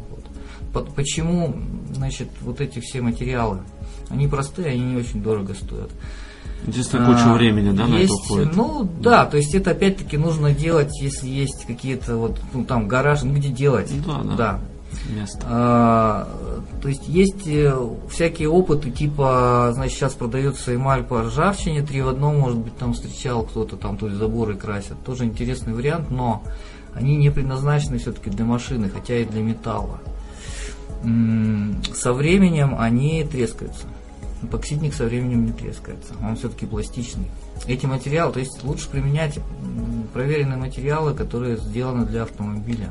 Почему, значит, вот эти все материалы, они простые, они не очень дорого стоят. Единственное, куча А, времени, да, на это есть, уходит. Ну да, то есть это опять-таки нужно делать, если есть какие-то вот, ну там гараж, ну где делать. Да, да. да. Место. А, то есть есть э, всякие опыты, типа, значит, сейчас продается эмаль по ржавчине, три в одном, может быть, там встречал кто-то, там, то есть заборы красят. Тоже интересный вариант, но они не предназначены все-таки для машины, хотя и для металла. Со временем они трескаются. Эпоксидник со временем не трескается, он все-таки пластичный. Эти материалы, то есть лучше применять проверенные материалы, которые сделаны для автомобиля.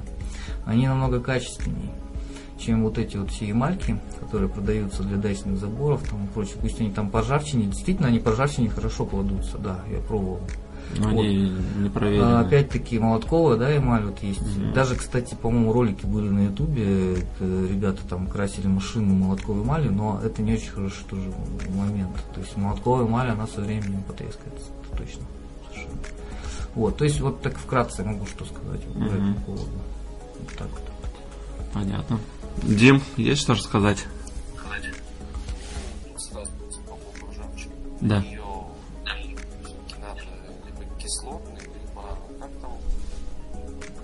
Они намного качественнее, чем вот эти вот все эмальки, которые продаются для дачных заборов там и прочее. Пусть они там по ржавчине, действительно они по ржавчине хорошо кладутся, да, я пробовал. Но они не проверены. А, Опять-таки молотковая, да, эмаль вот есть. Мгм. Даже, кстати, по-моему, ролики были на ютубе, ребята там красили машину молотковой эмалью, но это не очень хороший тоже момент. То есть молотковая эмаль, она со временем потрескается, это точно. Совершенно. Вот, то есть вот так вкратце могу что сказать вот по этому поводу. Вот так вот. Понятно. Дим, есть что рассказать? Да.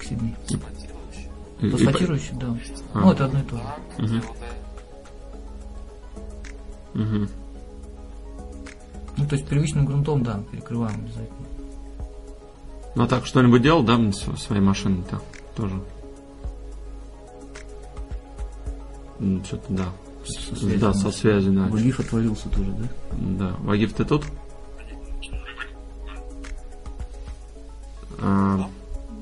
Оксидный. Эксплуатирующий. И- и- Фосфатирующий, да. А. Ну, это одно и то же. Это Мгм. Ну, то есть первичным грунтом, да, перекрываем обязательно. Ну а так, что-нибудь делал, да, с своей машиной-то тоже? М, Что-то да. Со связью. Да, со связью, да. Вагиф отвалился тоже, да? Да. Вагиф, ты тут? А,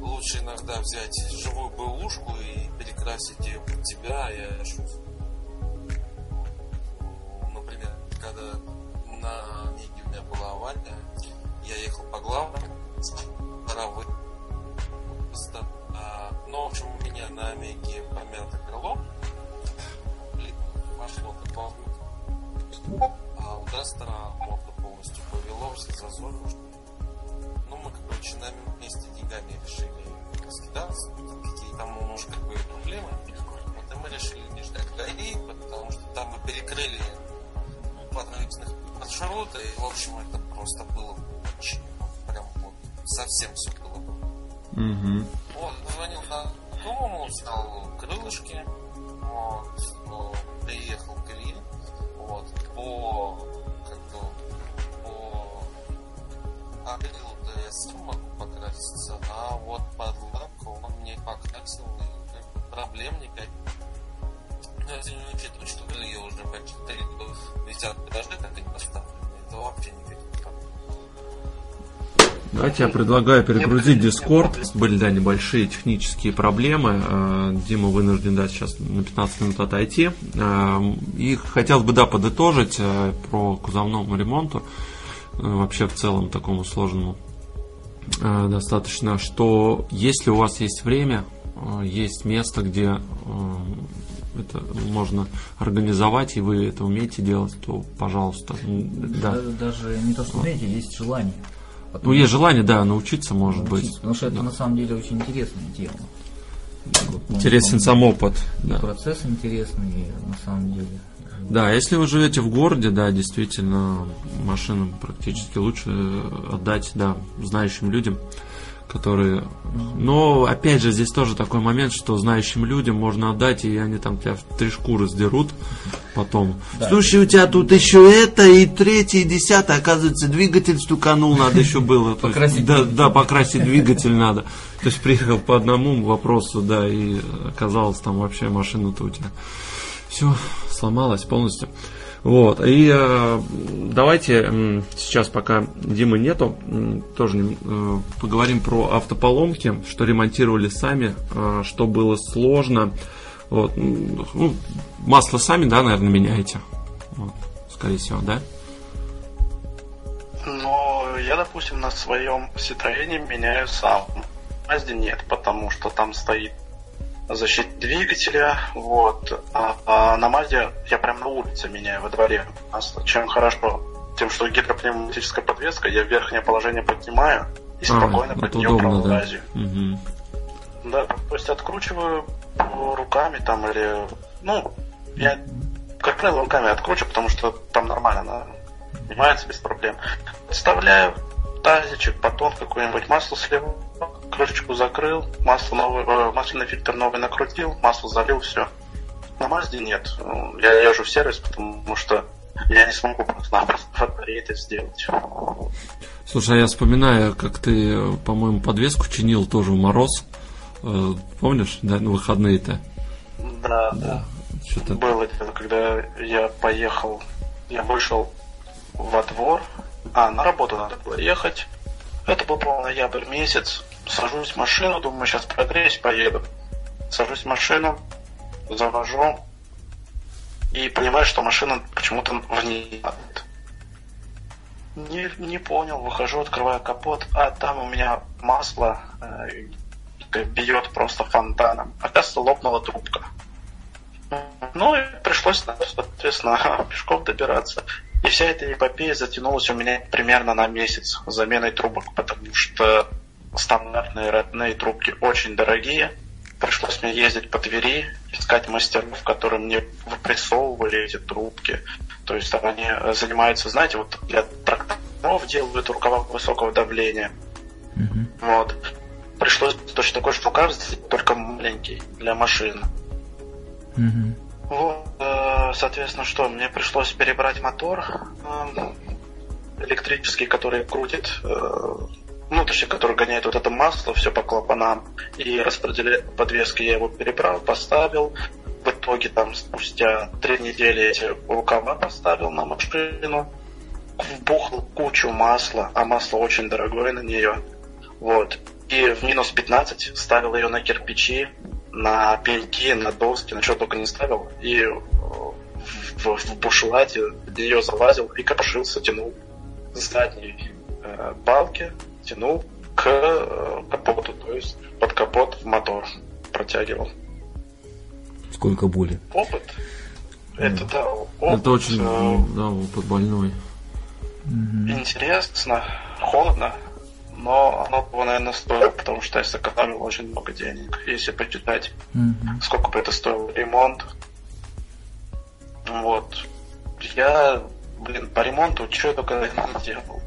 лучше иногда взять живую бэушку и перекрасить ее под тебя, я чувствую. Например, когда на Ниге у меня была авария, я ехал по главному, пора вы- ста- а, Но, в общем, у меня на Омеге помято деньгами решили раскидаться, какие там у мужа как бы проблемы. Вот и мы решили не ждать ГАИ, потому что там мы перекрыли подрывных маршруты, и, в общем, это просто было очень, прям вот, совсем все было. Мгм. Вот, позвонил знакомому, взял крылышки, вот, ну, приехал клиент, вот, по, как бы, по акрилу я сам могу покраситься, а вот под лаку он мне покрасил, и бы проблем никаких. Ну, если не учитывать, что крылья уже почти три висят в этаже, как они поставлены, это вообще никаких проблем. Давайте я предлагаю перегрузить Discord. Были, да, небольшие технические проблемы. Э, Дима вынужден, да, сейчас на 15 минут отойти. Э, И хотелось бы, да, подытожить э, про кузовному ремонту. Вообще в целом такому сложному достаточно, что если у вас есть время, э, есть место, где э, это можно организовать, и вы это умеете делать, то, пожалуйста, да. Даже, даже не то, что умеете, есть желание. Ну, есть желание, да, научиться, может быть. Научиться, Потому что это на самом деле очень интересное дело. Вот, ну, Интересен он- сам опыт. и Да. Процесс интересный, на самом деле. Да, если вы живете в городе, да, действительно, машину практически лучше отдать, да, знающим людям, которые... Но, опять же, здесь тоже такой момент, что знающим людям можно отдать, и они там тебя в три шкуры сдерут потом. Да. Слушай, у тебя тут еще это, и третье, и десятое, оказывается, двигатель стуканул, надо еще было. Покрасить да, да, покрасить двигатель надо. То есть приехал по одному вопросу, да, и оказалось там вообще машина-то у тебя все сломалось полностью. Вот. И э, давайте м, сейчас, пока Димы нету, м, тоже э, поговорим про автополомки, что ремонтировали сами, э, что было сложно. Вот. Ну, масло сами, да, наверное, меняете. Вот. Скорее всего, да? Но я, допустим, на своем Citroёне меняю сам. Мазде нет, потому что там стоит защита двигателя, вот. А, а на Мазде я прям на улице меняю во дворе масло. Чем хорошо? Тем, что гидропневматическая подвеска, я верхнее положение поднимаю и спокойно под А, это нее удобно, да. пролазю. Мгм. Да, то есть откручиваю руками там или... Ну, я, как правило, руками откручу, потому что там нормально она снимается без проблем. Вставляю тазичек, батон какой-нибудь, масло слил, крышечку закрыл, масло новый, э, масляный фильтр новый накрутил, масло залил, все. На Мазде нет. Ну, Я езжу в сервис, потому что я не смогу просто-напросто это сделать. Слушай, а я вспоминаю, как ты, по-моему, подвеску чинил тоже в мороз. Э, Помнишь, да, на выходные-то? Да, да. Что-то Было дело, когда я поехал, я вышел во двор, а, на работу надо было ехать. Это был, по ноябрь месяц. Сажусь в машину, думаю, сейчас прогреюсь, поеду. Сажусь в машину, завожу и понимаю, что машина почему-то в ней падает. Не, не понял, выхожу, открываю капот, а там у меня масло э, бьет просто фонтаном. Оказывается, лопнула трубка. Ну и пришлось, соответственно, пешком добираться. И вся эта эпопея затянулась у меня примерно на месяц заменой трубок, потому что стандартные родные трубки очень дорогие. Пришлось мне ездить по Твери, искать мастеров, которые мне выпрессовывали эти трубки. То есть они занимаются, знаете, вот для тракторов делают рукава высокого давления. Mm-hmm. Вот. Пришлось точно такой же рукав сделать, только маленький, для машин. Mm-hmm. Вот, э, соответственно, что, мне пришлось перебрать мотор э, электрический, который крутит э, ну, точнее, который гоняет вот это масло, все по клапанам, и распределяет подвески, я его перебрал, поставил, в итоге там спустя три недели эти рукава поставил на машину, вбухал кучу масла, а масло очень дорогое на нее, вот, и в минус 15 ставил ее на кирпичи, на пеньки, на доски, на что только не ставил, и в, в, в бушлате в нее залазил и копошился, тянул задней э, балки, тянул к э, капоту, то есть под капот в мотор протягивал. Сколько боли? Опыт. Это да, опыт. Это очень, э, да, опыт больной. Интересно, холодно, но оно того, наверное, стоило, потому что я сэкономил очень много денег. Если почитать, mm-hmm. сколько бы это стоило ремонт. Вот. Я, блин, по ремонту что я только не делал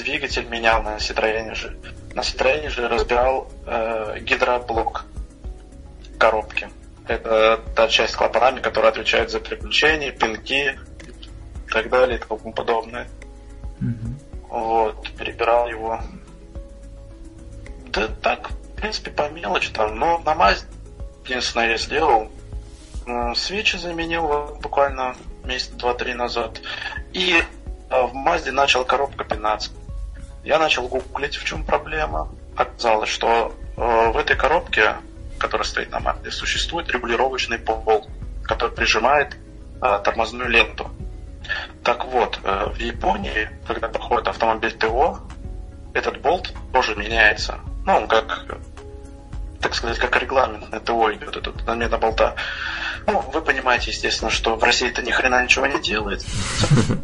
двигатель менял на Citroёn же. На Citroёn же разбирал э, гидроблок коробки. Это та часть с клапанами, которая отвечает за переключение, пинки и так далее и тому подобное. Mm-hmm. Вот, перебирал его. Да так, в принципе, по мелочи там. Но на МАЗ единственное я сделал. Свечи заменил буквально месяц два-три назад. И э, в Мазде начал коробка 15. Я начал гуглить, в чем проблема. Оказалось, что э, в этой коробке, которая стоит на мапе, существует регулировочный болт, который прижимает э, тормозную ленту. Так вот, э, в Японии, когда проходит автомобиль ТО, этот болт тоже меняется. Ну, как, так сказать, как регламент на ТО идет, этот замена болта. Ну, вы понимаете, естественно, что в России это ни хрена ничего не делает,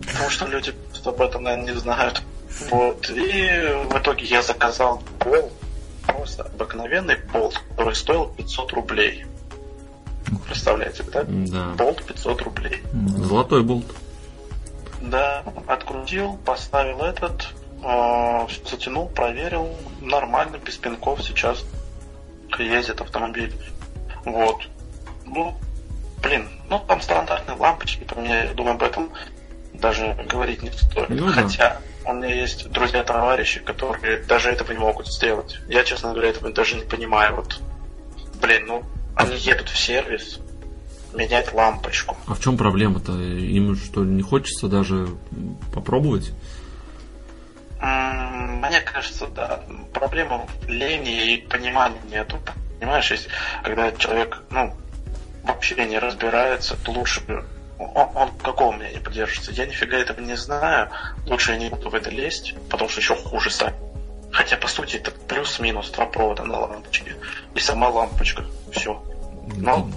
потому что люди об этом, наверное, не знают. Вот. И в итоге я заказал пол, просто обыкновенный пол, который стоил 500 рублей. Представляете, да? Да. Болт 500 рублей. Золотой болт. Да, открутил, поставил этот, затянул, проверил, нормально, без пинков сейчас ездит автомобиль. Вот. Ну, блин, ну там стандартные лампочки поменяли, думаю, об этом даже говорить не стоит. Ну, Хотя, у меня есть друзья-товарищи, которые даже этого не могут сделать. Я, честно говоря, этого даже не понимаю. Вот, блин, ну, они едут в сервис, менять лампочку. А в чем проблема-то? Им что, не хочется даже попробовать? Мне кажется, да. Проблема в лени и понимания нету. Понимаешь, если, когда человек, ну, вообще не разбирается, то лучше он, он какого мнения поддерживается? Я нифига этого не знаю. Лучше я не буду в это лезть, потому что еще хуже сами. Хотя, по сути, это плюс-минус два провода на лампочке. И сама лампочка. Все. Но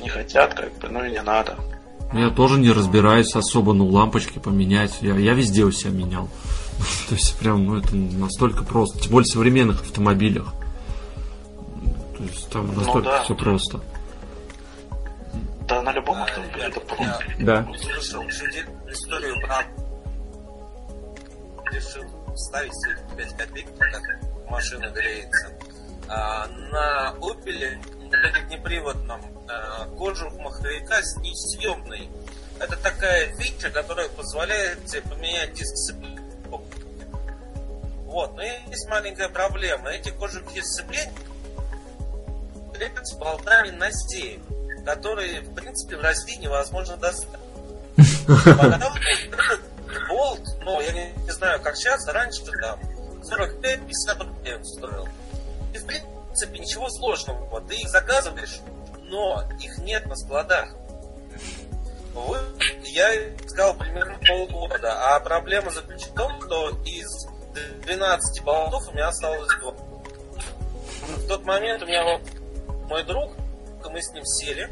не хотят, как бы, ну и не надо. Я тоже не разбираюсь особо, ну, лампочки поменять. Я, я везде у себя менял. То есть, прям, ну, это настолько просто. Тем более в современных автомобилях. То есть, там ну настолько ну, да. все просто. Да, на любом автомобиле это просто. Да. Слышал историю про решил ставить 5 копеек, пока машина греется. А, на Opel неприводном а, кожух маховика с несъемной. Это такая фича, которая позволяет тебе поменять диск сцепления. Вот, но есть маленькая проблема. Эти кожухи сцепления крепятся болтами на стене которые, в принципе, в России невозможно достать. Болт, ну, я не, знаю, как сейчас, раньше там 45-50 рублей он стоил. И, в принципе, ничего сложного. Ты их заказываешь, но их нет на складах. Вы, я искал примерно полгода, а проблема заключена в том, что из 12 болтов у меня осталось два. В тот момент у меня вот мой друг, мы с ним сели,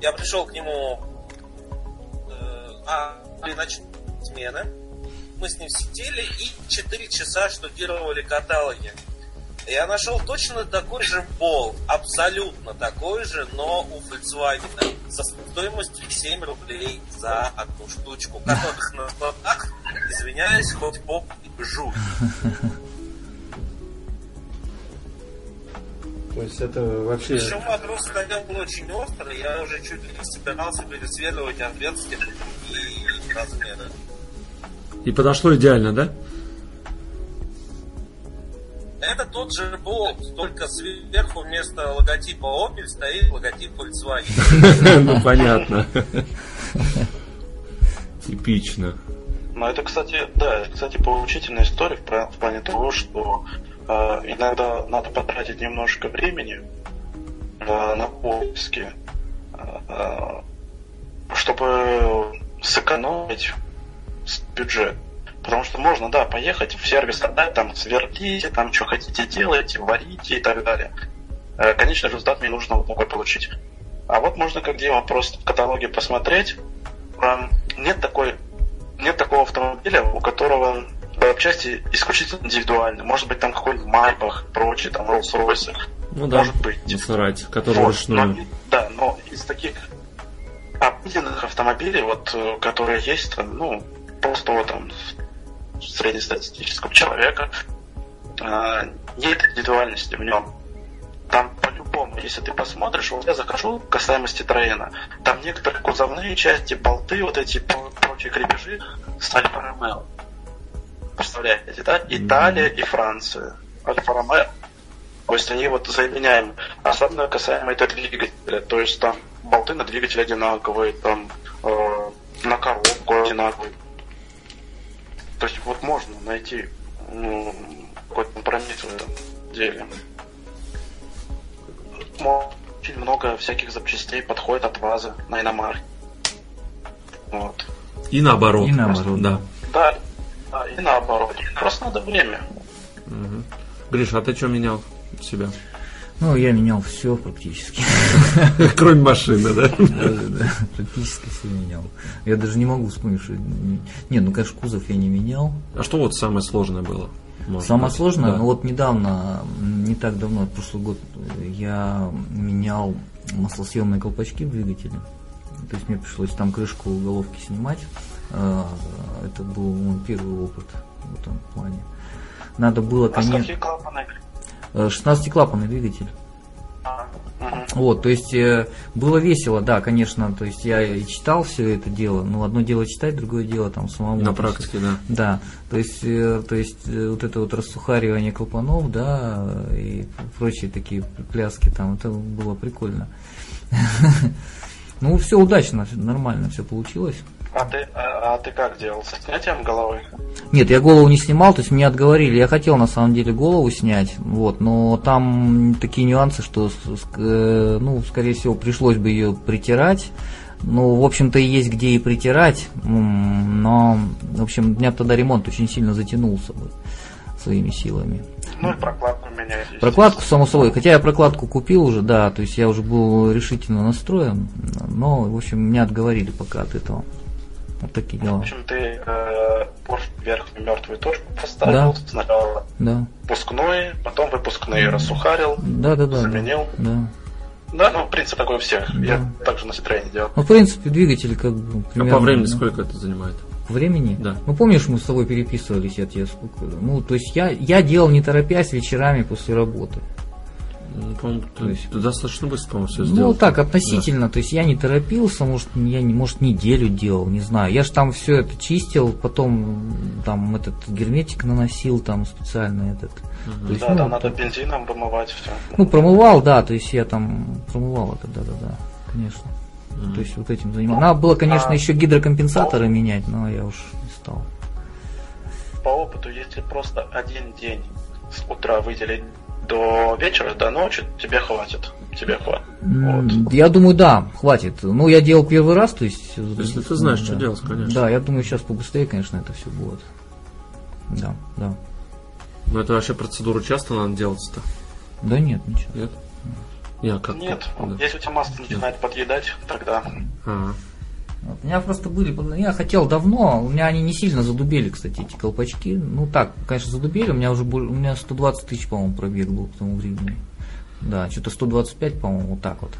я пришел к нему э, а, при ночной смены. Мы с ним сидели и 4 часа штудировали каталоги. Я нашел точно такой же бол, абсолютно такой же, но у Volkswagen со стоимостью 7 рублей за одну штучку, которых на складах, извиняюсь, хоть поп и жуть. То есть это вообще... Причем вопрос стоял был очень острый, я уже чуть ли не собирался пересверливать отверстия и размеры. И подошло идеально, да? Это тот же болт, только сверху вместо логотипа Opel стоит логотип Volkswagen. Ну, понятно. Типично. Но это, кстати, да, это, кстати, поучительная история в, плане того, что э, иногда надо потратить немножко времени э, на поиски, э, чтобы сэкономить бюджет. Потому что можно, да, поехать в сервис, отдать, там, сверлите, там, что хотите, делайте, варите и так далее. Э, Конечный результат мне нужно вот такой получить. А вот можно как Дима просто в каталоге посмотреть. Эм, Нет такой нет такого автомобиля, у которого запчасти исключительно индивидуальны. Может быть, там какой-нибудь Майбах, прочие, там Rolls-Royce. Ну да, Может быть. насрать, который Вот, ручную. но- да, но из таких обыденных автомобилей, вот, э, которые есть, там, ну, простого там среднестатистического человека, э, нет индивидуальности в нем. Там по-любому, если ты посмотришь, вот я захожу касаемо Citroёна, там некоторые кузовные части, болты, вот эти про- прочие крепежи с Альфа Ромео. Представляете, да? Италия и Франция. Альфа Ромео. То есть они вот заменяем, особенно касаемо этого двигателя. То есть там болты на двигатель одинаковые, там э, на коробку одинаковые. То есть вот можно найти ну, какой-то компромисс в этом деле. Очень много всяких запчастей подходит от ВАЗа на иномарке. Вот. И наоборот. И наоборот. Да. Да, да, и наоборот. Просто надо время. Мгм. Гриш, а ты что менял у себя? Ну, я менял все практически. Кроме машины, да? Да, да, Практически все менял. Я даже не могу вспомнить, что... Не, ну, конечно, кузов я не менял. А что вот самое сложное было? Самое быть? сложное, Да. ну вот недавно, не так давно, прошлый год, я менял маслосъемные колпачки в двигателе. То есть мне пришлось там крышку головки снимать. Э, Это был мой первый опыт в этом плане. Надо было, А конечно? 16-клапанный двигатель. А, мгм. Вот, то есть э, было весело, да, конечно, то есть я и читал все это дело, но одно дело читать, другое дело там самому. На практике, да. Да, то есть, э, то есть э, вот это вот рассухаривание клапанов, да, и прочие такие пляски там, это было прикольно. Ну, все удачно, нормально все получилось. А ты, а, а ты как делал? Со снятием головы? Нет, я голову не снимал, то есть меня отговорили. Я хотел на самом деле голову снять, вот, но там такие нюансы, что, э, ну, скорее всего, пришлось бы ее притирать. Ну, в общем-то, и есть где и притирать, но, в общем, меня тогда ремонт очень сильно затянулся вот, своими силами. Ну и прокладку менять. Прокладку, само собой, хотя я прокладку купил уже, да, то есть я уже был решительно настроен, но, в общем, меня отговорили пока от этого. Вот такие В дела. общем, ты э, поршень верхнюю мертвую точку поставил. Да. Сначала Да. выпускной, потом выпускные рассухарил, Да, да, да. заменил. Да. Да, ну, принцип такой у всех. Да. Я также на Citroёn делал. Ну, в принципе, двигатель как бы А примерно, по времени ну, сколько это занимает? Времени? Да. Ну, помнишь, мы с тобой переписывались, я тебе сколько... Ну, то есть я, я делал не торопясь вечерами после работы. Ну, по-моему, То есть- достаточно быстро, по-моему, все Ну, сделал. так, относительно. То есть я не торопился, может, я не, может, неделю делал, не знаю. Я же там все это чистил, потом там этот герметик наносил, там специально этот. То есть, Да, ну, там надо бензином вымывать все. Ну, промывал, да, то есть я там промывал это, да, да, да, конечно. То есть вот этим занимался. Надо было, конечно, А- еще гидрокомпенсаторы менять, но я уж не стал. По опыту, если просто один день с утра выделить до вечера, до ночи, тебе хватит. Тебе хватит. Вот. Я думаю, да, хватит. Ну, я делал первый раз, то есть... Если ты знаешь, что да. делать, конечно. Да, я думаю, сейчас побыстрее, конечно, это все будет. Да, да. Ну, это вообще процедуру часто надо делать-то? Да нет, ничего. Нет? Я как Нет, да. если у тебя масло начинает подъедать, тогда А, Вот, у меня просто были, я хотел давно, у меня они не сильно задубели, кстати, эти колпачки. Ну так, конечно, задубели, у меня уже у меня 120 тысяч, по-моему, пробег был к тому времени. Да, что-то 125, по-моему, вот так вот.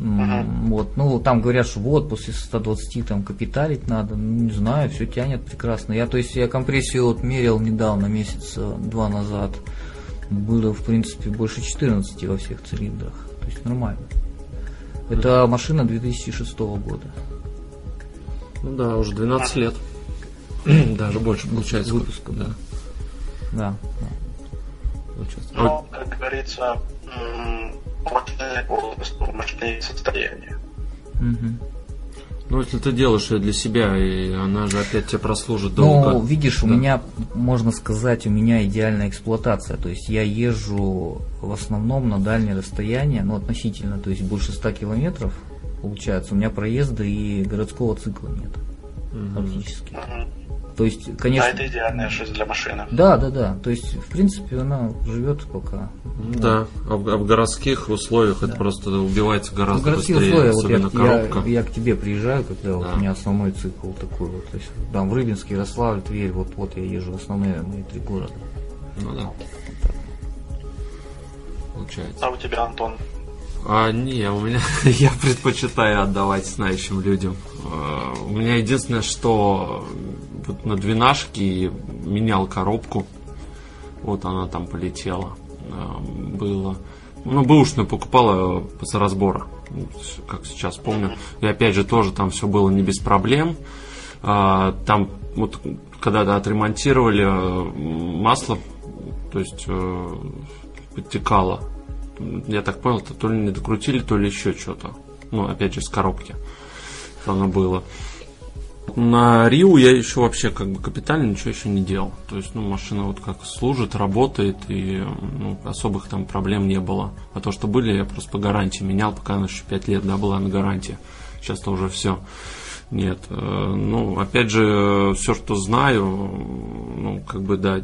М, Вот, ну, там говорят, что вот, после 120 там капиталить надо, ну, не знаю, все тянет прекрасно. Я, то есть, я компрессию вот мерил недавно, месяца два назад, было, в принципе, больше 14 во всех цилиндрах, то есть, нормально. Это машина 2006 года. Ну да, уже 12 лет. Даже больше получается. Выпуска. Да. Да. получается. А Но, как говорится, мощные возраст, мощные состояния. Мгм. Ну, если ты делаешь ее для себя, и она же опять тебе прослужит долго. Ну, видишь, у Да. меня, можно сказать, у меня идеальная эксплуатация. То есть я езжу в основном на дальние расстояния, ну, относительно, то есть больше 100 километров, получается. У меня проезда и городского цикла нет, практически. Мгм. То есть, А конечно... это идеальная жизнь для машины. Да, да, да. То есть, в принципе, она живет пока. Да, а в, а в городских условиях это просто убивается В гораздо городские быстрее, условия, вот я, особенно коробка. я, я к тебе приезжаю, когда вот Да. у меня основной цикл такой вот. То есть, там в Рыбинске, Ярославль, Тверь, вот, вот я езжу в основные мои три города. Ну да. Получается. А у тебя, Антон? А, не, у меня я предпочитаю отдавать знающим людям. А, У меня единственное, что вот на двенашке менял коробку. Вот она там полетела. А, Было. Ну, бэушную покупала после разбора, как сейчас помню. И опять же тоже там все было не без проблем. А, Там вот когда-то отремонтировали масло, то есть э, подтекало. Я так понял, это то ли не докрутили, то ли еще что-то. Ну, опять же, с коробки. Оно было. На Риу я еще вообще как бы капитально ничего еще не делал. То есть, ну, машина вот как служит, работает, и ну, особых там проблем не было. А то, что были, я просто по гарантии менял, пока она еще 5 лет, да, была на гарантии. Сейчас-то уже все. Нет. э, Ну, опять же, все, что знаю, ну, как бы, да,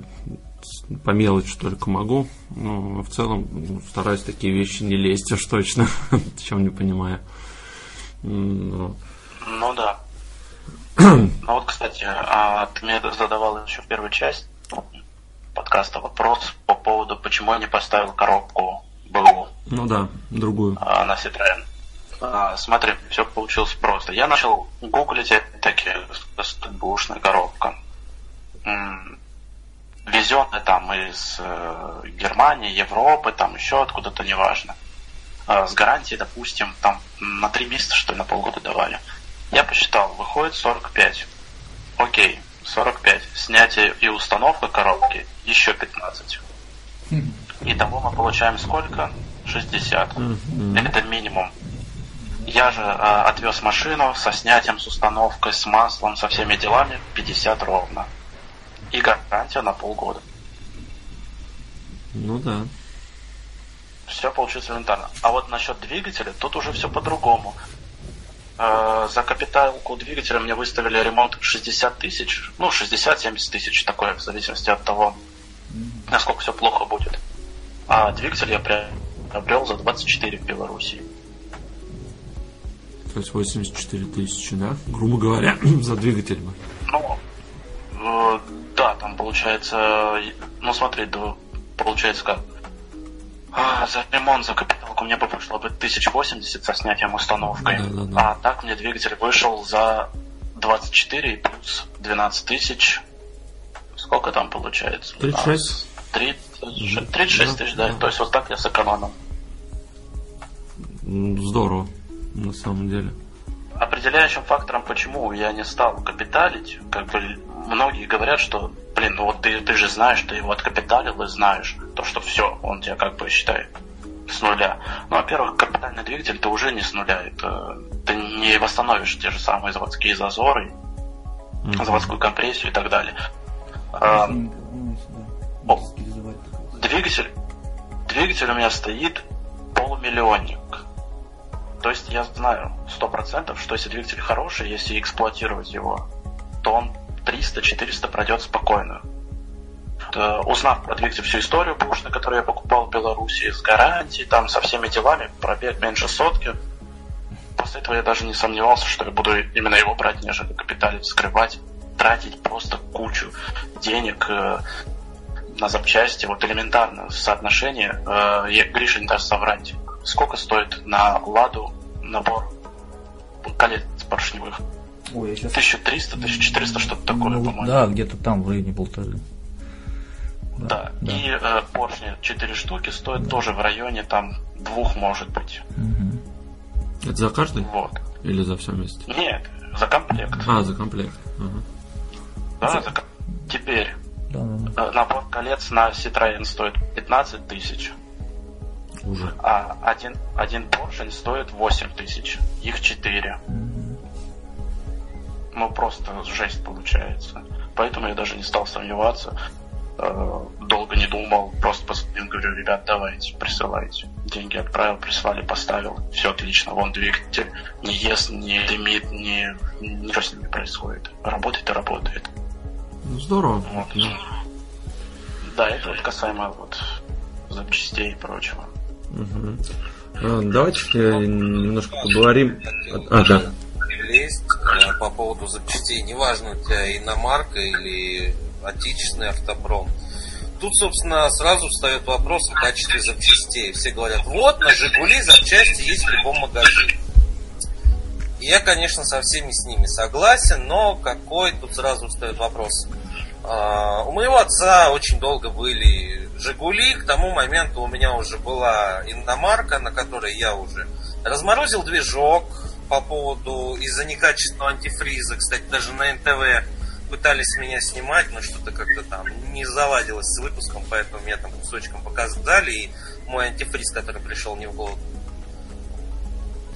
по мелочи только могу. Но в целом ну, стараюсь такие вещи не лезть уж точно, чем не понимаю. М, ну, да. Ну вот, кстати, а, ты мне задавал еще в первой части подкаста вопрос по поводу, почему я не поставил коробку БУ Ну да, другую. а, на Citroёn. А, Смотри, все получилось просто. Я начал гуглить такие бушная коробка. М, Везенная там из э, Германии, Европы, там еще откуда-то, неважно. А, С гарантией, допустим, там на три месяца, что ли, на полгода давали. Я посчитал, выходит 45. Окей, 45. Снятие и установка коробки еще 15. Итого мы получаем сколько? 60. Это минимум. Я же э, отвез машину со снятием, с установкой, с маслом, со всеми делами 50 ровно. И гарантия на полгода. Ну да. Все получилось элементарно. А вот насчет двигателя, тут уже все по-другому. Э, За капиталку двигателя мне выставили ремонт 60 тысяч, ну 60-70 тысяч, такое в зависимости от того, насколько все плохо будет. А двигатель я приобрел за 24 в Беларуси. То есть 84 тысячи, да? Грубо говоря, за двигатель бы. Да, получается, ну смотри, да, получается как. А, за ремонт, за капиталку мне бы пришло бы 1080 со снятием установкой. Да-да-да. А так мне двигатель вышел за 24 и плюс 12 тысяч. Сколько там получается? 36. 30, 36 тысяч, да. Да. То есть вот так я сэкономил. Здорово, на самом деле. Определяющим фактором, почему я не стал капиталить, как бы многие говорят, что, блин, ну вот ты, ты же знаешь, ты его откапиталил и знаешь, то, что все, он тебя как бы считает с нуля. Ну, во-первых, капитальный двигатель ты уже не с нуля, это ты не восстановишь те же самые заводские зазоры, Мгм. заводскую компрессию и так далее. А, О. двигатель, двигатель у меня стоит полумиллионник. То есть я знаю сто процентов, что если двигатель хороший, если эксплуатировать его, то он 300-400 пройдет спокойно. э, узнав про двигатель всю историю бушный, который я покупал в Беларуси, с гарантией, там, со всеми делами, пробег меньше сотки, после этого я даже не сомневался, что я буду именно его брать, нежели капиталить, скрывать, тратить просто кучу денег э, на запчасти. Вот элементарно соотношение. Э, Гриша не даст соврать. Сколько стоит на Ладу набор колец поршневых? Ой, я сейчас... 1300, 1400, что-то такое, Ну, по-моему. да, где-то там в районе полторы. Да. да. И э, поршни 4 штуки стоят тоже в районе там двух, может быть. Мгм. Это за каждый? Вот. Или за все вместе? Нет, за комплект. А, за комплект. Ага. Да, за Теперь Да, да, да. набор колец на Citroёn стоит 15 тысяч, Уже. а один, один поршень стоит 8 тысяч. Их 4. Мгм. Ну, просто жесть получается. Поэтому я даже не стал сомневаться. Э, Долго не думал, просто позвонил, говорю, ребят, давайте, присылайте. Деньги отправил, прислали, поставил. Все отлично, вон двигатель не ест, не дымит, не, ничего с ним не происходит. Работает и работает. Ну, здорово. Вот. Ну, Да, это вот касаемо вот запчастей и прочего. А, Давайте э, немножко поговорим. А, да. Лезть э, по поводу запчастей. Неважно, у тебя иномарка или отечественный автопром. Тут, собственно, сразу встает вопрос о качестве запчастей. Все говорят, вот, на Жигули запчасти есть в любом магазине. И я, конечно, со всеми с ними согласен, но какой тут сразу встает вопрос. А, у моего отца очень долго были Жигули, к тому моменту у меня уже была иномарка, на которой я уже разморозил движок по поводу из-за некачественного антифриза. Кстати, даже на НТВ пытались меня снимать, но что-то как-то там не заладилось с выпуском, поэтому меня там кусочком показали, и мой антифриз, который пришел не в голову,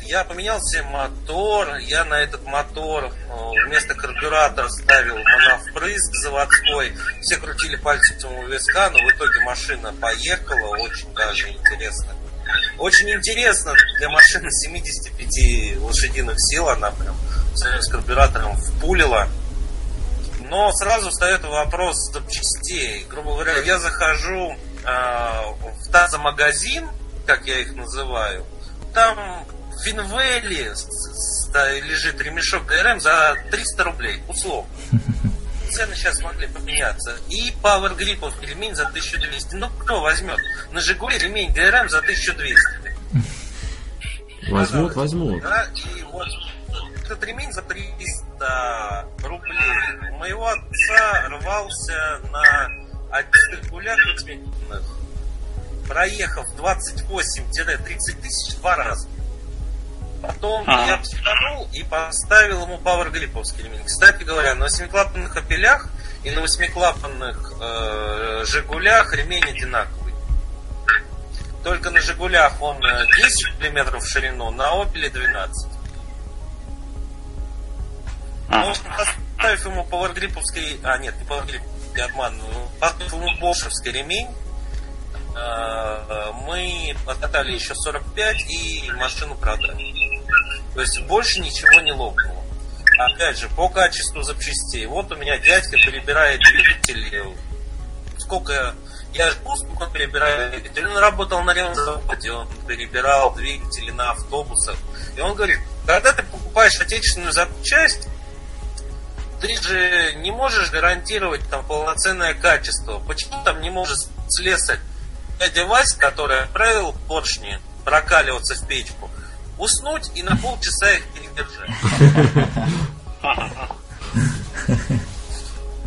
я поменял себе мотор, я на этот мотор э, вместо карбюратора ставил моновпрыск заводской. Все крутили пальцем у виска, но в итоге машина поехала, очень даже интересно. Очень интересно для машины 75 лошадиных сил, она прям с карбюратором впулила. Но сразу встает вопрос запчастей. Грубо говоря, я захожу э, в тазомагазин, как я их называю, там в Винвеле лежит ремешок ГРМ за 300 рублей, условно. Цены сейчас могли поменяться. И Power Grip ремень за 1200. Ну, кто возьмет? На Жигули ремень ГРМ за 1200. Возьмут, возьмут. Да, и вот этот ремень за 300 рублей у моего отца рвался на одних гулях проехав 28-30 тысяч два раза. Потом Ага. я психанул и поставил ему Power Гриповский ремень. Кстати говоря, на восьмиклапанных опелях и на восьмиклапанных э, Жигулях ремень одинаковый. Только на Жигулях он э, 10 мм в ширину, на Опеле 12. Ну, поставив ему пауэргриповский, а нет, не пауэргрип, я обманываю, поставив ему бошевский ремень, э, мы откатали еще 45 и машину продали. То есть больше ничего не лопнуло. Опять же, по качеству запчастей. Вот у меня дядька перебирает двигатели. Сколько я жду, сколько он перебирает двигатели. Он работал на ремзаводе, он перебирал двигатели на автобусах. И он говорит, когда ты покупаешь отечественную запчасть, ты же не можешь гарантировать там полноценное качество. Почему там не может слесарь дядя Вася, который отправил поршни прокаливаться в печку, уснуть и на полчаса их передержать?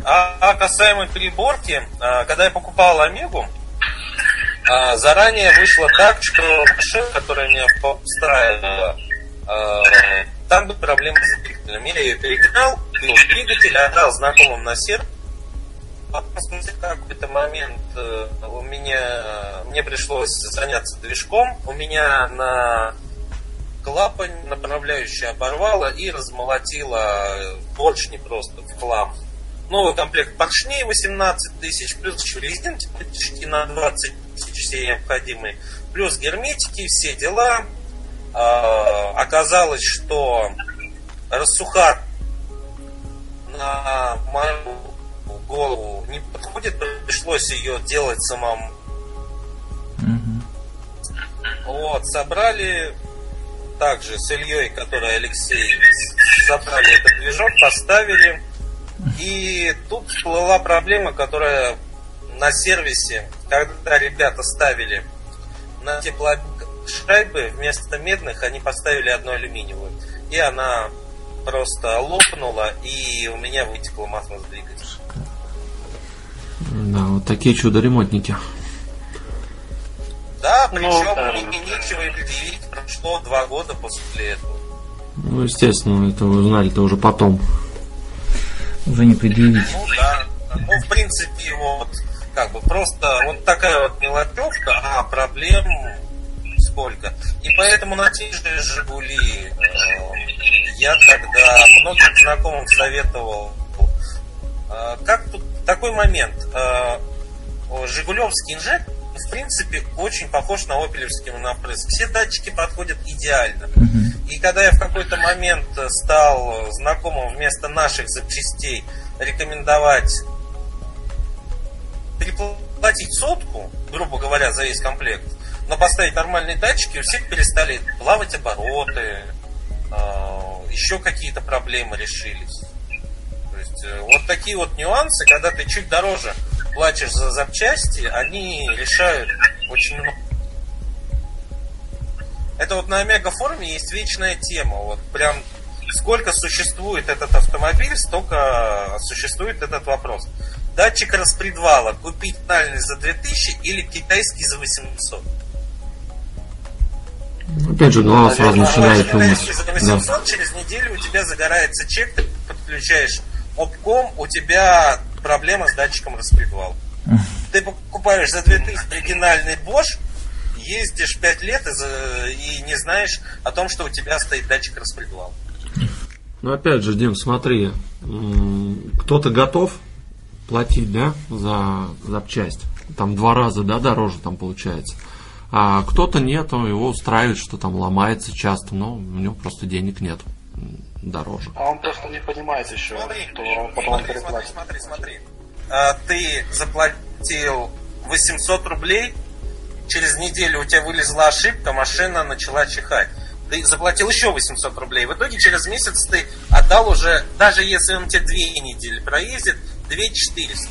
А, а касаемо переборки, а, когда я покупал Омегу, а, заранее вышло так, что машина, которая меня устраивала, там были проблемы с двигателем. Я ее перегнал, ну, двигатель отдал знакомым на сервис. А спустя какой-то момент э, у меня мне пришлось заняться движком. У меня на клапань направляющая оборвала и размолотила поршни просто в хлам. Новый комплект поршней 18 тысяч, плюс еще резинки почти на 20 тысяч все необходимые, плюс герметики, все дела. А, оказалось, что рассухар на мою голову не подходит, пришлось ее делать самому. Вот, собрали также с Ильей, который Алексей, собрали этот движок, поставили. И тут всплыла проблема, которая на сервисе, когда ребята ставили на теплошайбы, вместо медных они поставили одну алюминиевую. И она просто лопнула, и у меня вытекло масло с двигателя. Да, вот такие чудо-ремонтники. Да, Ну, причем да. мне нечего им предъявить, прошло два года после этого. Ну, естественно, это вы узнали-то уже потом. Уже не предъявить. Ну да. Ну, в принципе, вот, как бы просто вот такая вот мелочевка, а проблем сколько. И поэтому на те же Жигули э, я тогда многим знакомым советовал. э, как тут такой момент. э, Жигулевский инжектор, в принципе, очень похож на опелевский монопресс. Все датчики подходят идеально. И когда я в какой-то момент э, стал знакомым вместо наших запчастей рекомендовать переплатить сотку, грубо говоря, за весь комплект, но поставить нормальные датчики, у всех перестали плавать обороты, э, еще какие-то проблемы решились. То есть э, вот такие вот нюансы, когда ты чуть дороже платишь за запчасти, они решают очень много. Это вот на Омега форуме есть вечная тема. Вот прям сколько существует этот автомобиль, столько существует этот вопрос. Датчик распредвала купить нормальный за 2000 или китайский за 800? Опять же, голова сразу начинает Китайский за думать. Да. 800, через неделю у тебя загорается чек, ты подключаешь обком, у тебя проблема с датчиком распредвала. Ты покупаешь за 2000 оригинальный Bosch, ездишь 5 лет и, и не знаешь о том, что у тебя стоит датчик распредвала. Ну, опять же, Дим, смотри, кто-то готов платить, да, за запчасть. Там два раза, да, дороже там получается. А кто-то нет, он его устраивает, что там ломается часто, но у него просто денег нет дороже. А он просто не понимает еще, Смотри, что он потом смотри, смотри, переплатит. смотри, смотри. А, ты заплатил 800 рублей, через неделю у тебя вылезла ошибка, машина начала чихать. Ты заплатил еще 800 рублей. В итоге через месяц ты отдал уже, даже если он тебе две недели проездит, 2400.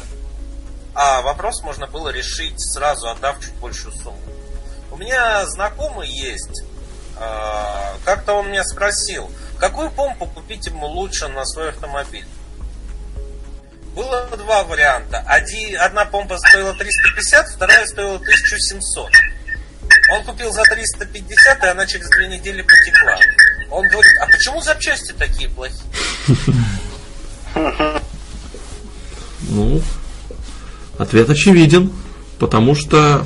А вопрос можно было решить сразу, отдав чуть большую сумму. У меня знакомый есть, а, как-то он меня спросил, какую помпу купить ему лучше на свой автомобиль. Было два варианта. Один, одна помпа стоила 350, вторая стоила 1700. Он купил за 350, и она через две недели потекла. Он говорит, а почему запчасти такие плохие? Ну, ответ очевиден, потому что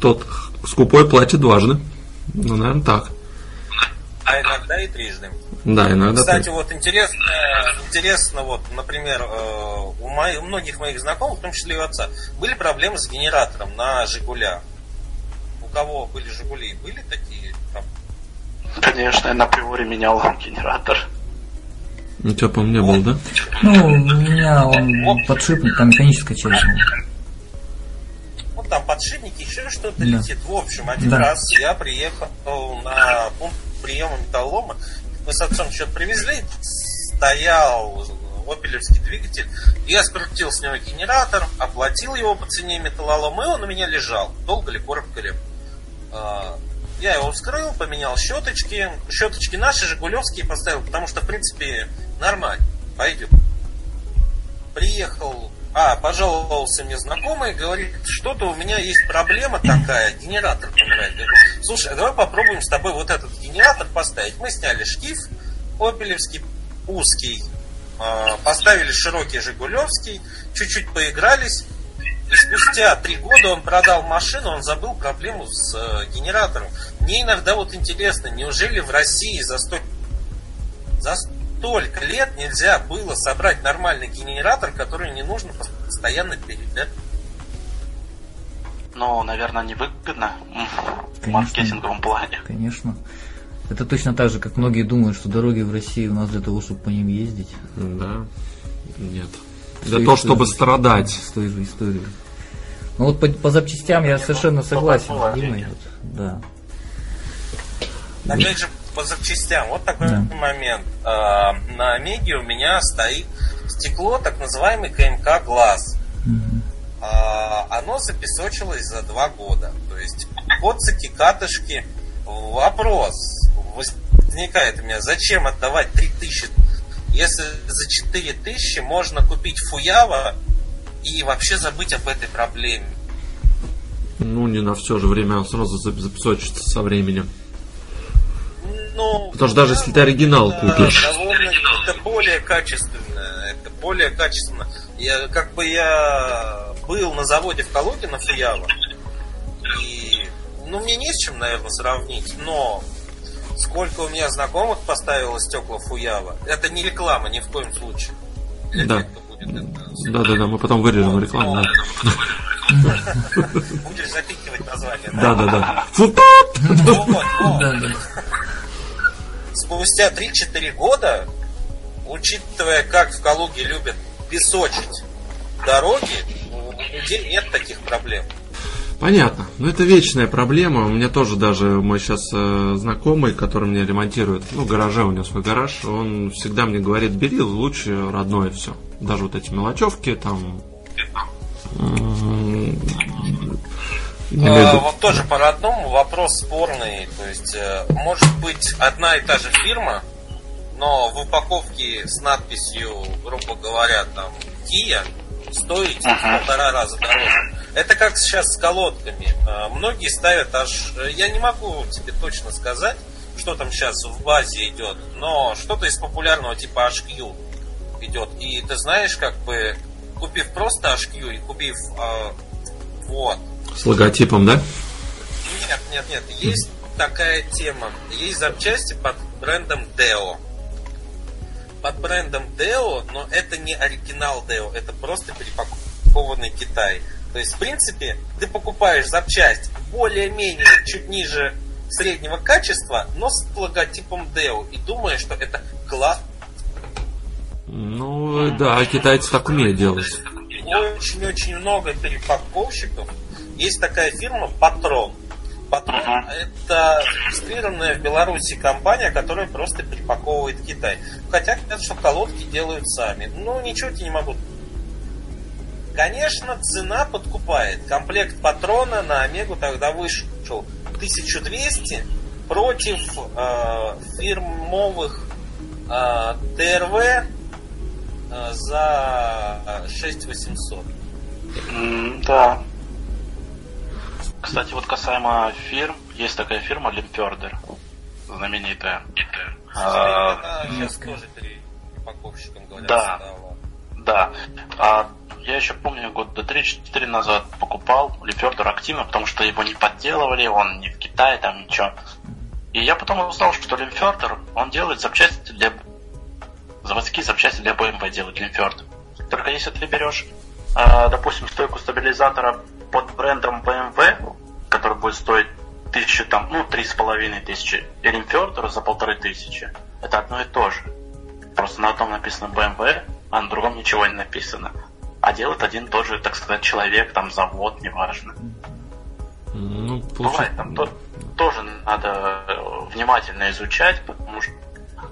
тот скупой платит дважды. Ну, наверное, так. А иногда и трижды. Да, иногда Кстати, так. вот интересно, интересно, вот, например, э, у, моих, у многих моих знакомых, в том числе и у отца, были проблемы с генератором на Жигуля. У кого были Жигули, были такие проблемы? Конечно, я на приоре менял генератор. У тебя, по-моему, не было, да? Ну, у меня он подшипник, там механическая часть. Ну, там подшипники, еще что-то Да. летит. В общем, один Да. раз я приехал на пункт приема металлолома. Мы с отцом что-то привезли, стоял опелевский двигатель. Я скрутил с него генератор, оплатил его по цене металлолома, и он у меня лежал. Долго ли, коротко ли. А, Я его вскрыл, поменял щеточки. Щеточки наши, жигулевские поставил, потому что, в принципе, нормально. Пойдет. Приехал, а, пожаловался мне знакомый, говорит, что-то у меня есть проблема такая, генератор помирает. Слушай, а давай попробуем с тобой вот этот генератор поставить. Мы сняли шкив опелевский, узкий, а, поставили широкий жигулевский, чуть-чуть поигрались, и спустя три года он продал машину, он забыл проблему с э, генератором. Мне иногда вот интересно, неужели в России за, сто... за столько лет нельзя было собрать нормальный генератор, который не нужно постоянно пилить, да? Но, наверное, невыгодно м, в Конечно. маркетинговом плане. Конечно. Это точно так же, как многие думают, что дороги в России у нас для того, чтобы по ним ездить. Да. Нет. Для того, чтобы страдать. С той же историей. Ну вот по, по запчастям я совершенно согласен с Димой. Вот, да. Опять же, по запчастям. Вот такой Да. момент. А, на Омеге у меня стоит стекло, так называемый КМК Глаз. А, оно запесочилось за два года. То есть коцики, катышки. Вопрос возникает у меня, зачем отдавать 3000, если за 4000 можно купить фуява и вообще забыть об этой проблеме. Ну, не на все же время, он сразу зап- запесочится со временем. Ну, Потому что даже если ты оригинал это купишь. довольно- это более качественно. Это более качественно. Я, как бы я был на заводе в Калуге на Фуява. И ну, мне не с чем, наверное, сравнить, но сколько у меня знакомых поставило стекла Фуява, это не реклама ни в коем случае. Да. Да, да, да, мы потом вырежем рекламу. да. Будешь запикивать название. Да, да, да. Фу, Вот, вот. Спустя 3-4 года, учитывая, как в Калуге любят песочить дороги, у людей нет таких проблем. Понятно. Ну, это вечная проблема. У меня тоже даже мой сейчас знакомый, который мне ремонтирует, ну, гараже, у него свой гараж, он всегда мне говорит, бери лучше родное все. Даже вот эти мелочевки, там... в виду- вот тоже по родному вопрос спорный. То есть, э, может быть, одна и та же фирма, но в упаковке с надписью, грубо говоря, там Kia стоит в Ага. полтора раза дороже. Это как сейчас с колодками. Э, Многие ставят аж... э, Я не могу тебе точно сказать, что там сейчас в базе идет, но что-то из популярного типа HQ идет. И ты знаешь, как бы, купив просто HQ и купив э, вот, С логотипом, да? нет, нет, нет. Есть такая тема. Есть запчасти под брендом Deo. Под брендом Deo, но это не оригинал Deo, это просто перепакованный Китай. То есть, в принципе, ты покупаешь запчасть более-менее чуть ниже среднего качества, но с логотипом Deo и думаешь, что это класс. Ну, да, китайцы так умеют делать. Очень-очень много перепаковщиков. Есть такая фирма Патрон. Патрон Ага. это зарегистрированная в Беларуси компания, которая просто перепаковывает Китай. Хотя говорят, что колодки делают сами. Ну, ничего тебе не могу. Конечно, цена подкупает. Комплект патрона на Омегу тогда вышел 1200 против э, фирмовых э, ТРВ э, за 6800. М, Да. Кстати, вот касаемо фирм, есть такая фирма Лимпердер, знаменитая. А, Она сейчас тоже перепаковщиком, говорят, Да. стала. Да. А я еще помню, года 3-4 назад покупал Лимпердер активно, потому что его не подделывали, он не в Китае, там ничего. И я потом узнал, что Лимфердер, он делает запчасти для... Заводские запчасти для BMW делает Лимферд. Только если ты берешь, а, допустим, стойку стабилизатора под брендом BMW, который будет стоить тысячу, там, ну, три с половиной тысячи, и Лимфердер за полторы тысячи, это одно и то же. Просто на одном написано BMW, а на другом ничего не написано. А делает один тоже, так сказать, человек, там, завод, неважно. Ну, Бывает, получается... там то- тоже надо э, внимательно изучать, потому что...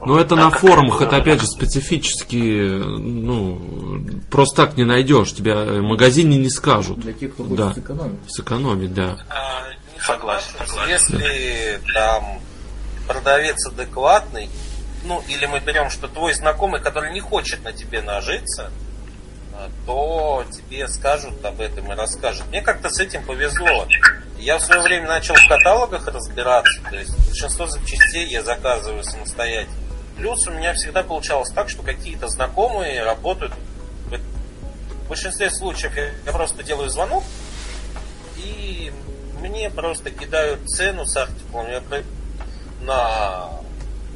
Ну, это Да, на форумах, это это опять же специфически, ну, просто так не найдешь, тебя в магазине не скажут. Для тех, кто Да. хочет сэкономить. Сэкономить, да. А, не Согласен, согласен. Если там продавец адекватный, ну или мы берем, что твой знакомый, который не хочет на тебе нажиться, а, то тебе скажут об этом и расскажут. Мне как-то с этим повезло. Я в свое время начал в каталогах разбираться, то есть большинство запчастей я заказываю самостоятельно. Плюс у меня всегда получалось так, что какие-то знакомые работают. В большинстве случаев я просто делаю звонок, и мне просто кидают цену с про- на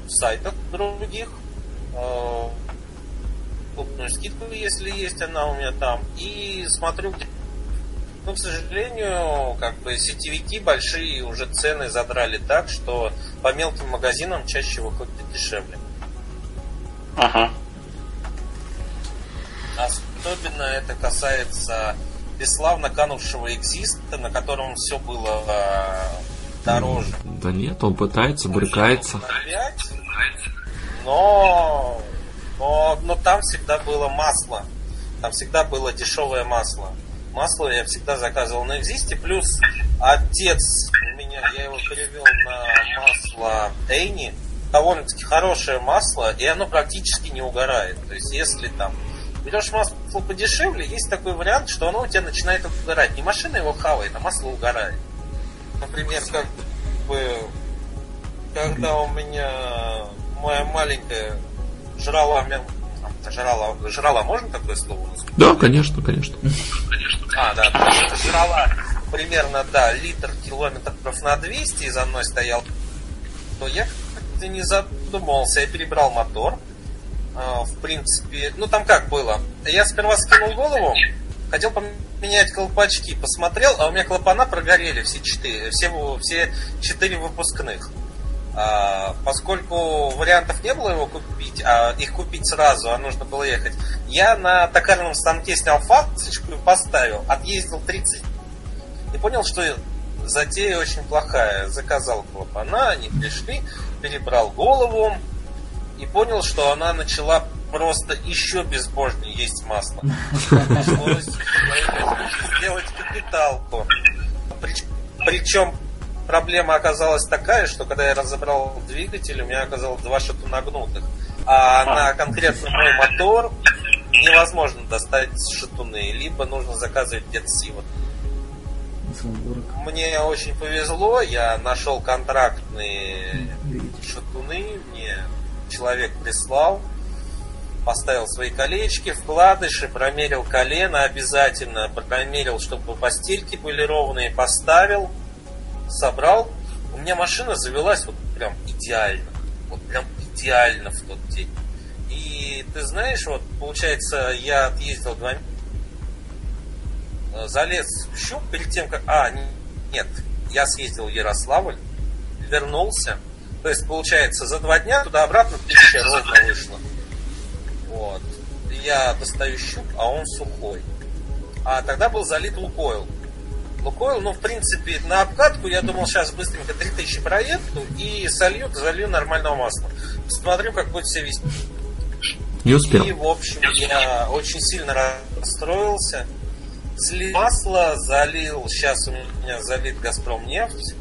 сайтах других. э, Крупную скидку, если есть она у меня там. И смотрю, но, к сожалению, как бы сетевики большие уже цены задрали так, что по мелким магазинам чаще выходит дешевле. Ага. Ос- особенно это касается бесславно канувшего экзиста, на котором все было э, дороже. Да нет, он пытается, брыкается. Но, но, но там всегда было масло. Там всегда было дешевое масло. Масло я всегда заказывал на Экзисте. Плюс отец у меня, я его перевел на масло Эйни. Довольно-таки хорошее масло, и оно практически не угорает. То есть, если там берешь масло подешевле, есть такой вариант, что оно у тебя начинает угорать. Не машина его хавает, а масло угорает. Например, как бы, когда у меня моя маленькая жрала, жрала, жрала, можно такое слово? Да, конечно, конечно. А, да, жрала примерно, да, литр километров на 200 и за мной стоял, то я как-то не задумался, я перебрал мотор, а, в принципе, ну там как было, я сперва скинул голову, хотел поменять колпачки, посмотрел, а у меня клапана прогорели все четыре, все, все четыре выпускных. А, поскольку вариантов не было его купить, а их купить сразу, а нужно было ехать, я на токарном станке снял фасочку и поставил, отъездил 30 и понял, что затея очень плохая. Заказал клапана, они пришли, перебрал голову и понял, что она начала просто еще безбожнее есть масло. Пришлось сделать капиталку. Причем проблема оказалась такая, что когда я разобрал двигатель, у меня оказалось два шатуна гнутых. А на конкретно мой мотор невозможно достать шатуны. Либо нужно заказывать где-то сивот. Мне очень повезло, я нашел контрактные шатуны, мне человек прислал, поставил свои колечки, вкладыши, промерил колено обязательно, промерил, чтобы постельки были ровные, поставил, собрал. У меня машина завелась вот прям идеально. Вот прям идеально в тот день. И ты знаешь, вот получается, я отъездил два залез в щуп перед тем, как... А, нет, я съездил в Ярославль, вернулся. То есть, получается, за два дня туда-обратно тысяча ровно вышло. Вот. Я достаю щуп, а он сухой. А тогда был залит лукойл. Лукойл, ну, в принципе, на обкатку я думал, сейчас быстренько 3000 проеду и солью, залью нормального масла. Смотрю, как будет все вести. Не успел. И, в общем, я очень сильно расстроился. Масло, залил, сейчас у меня залит Газпром нефть.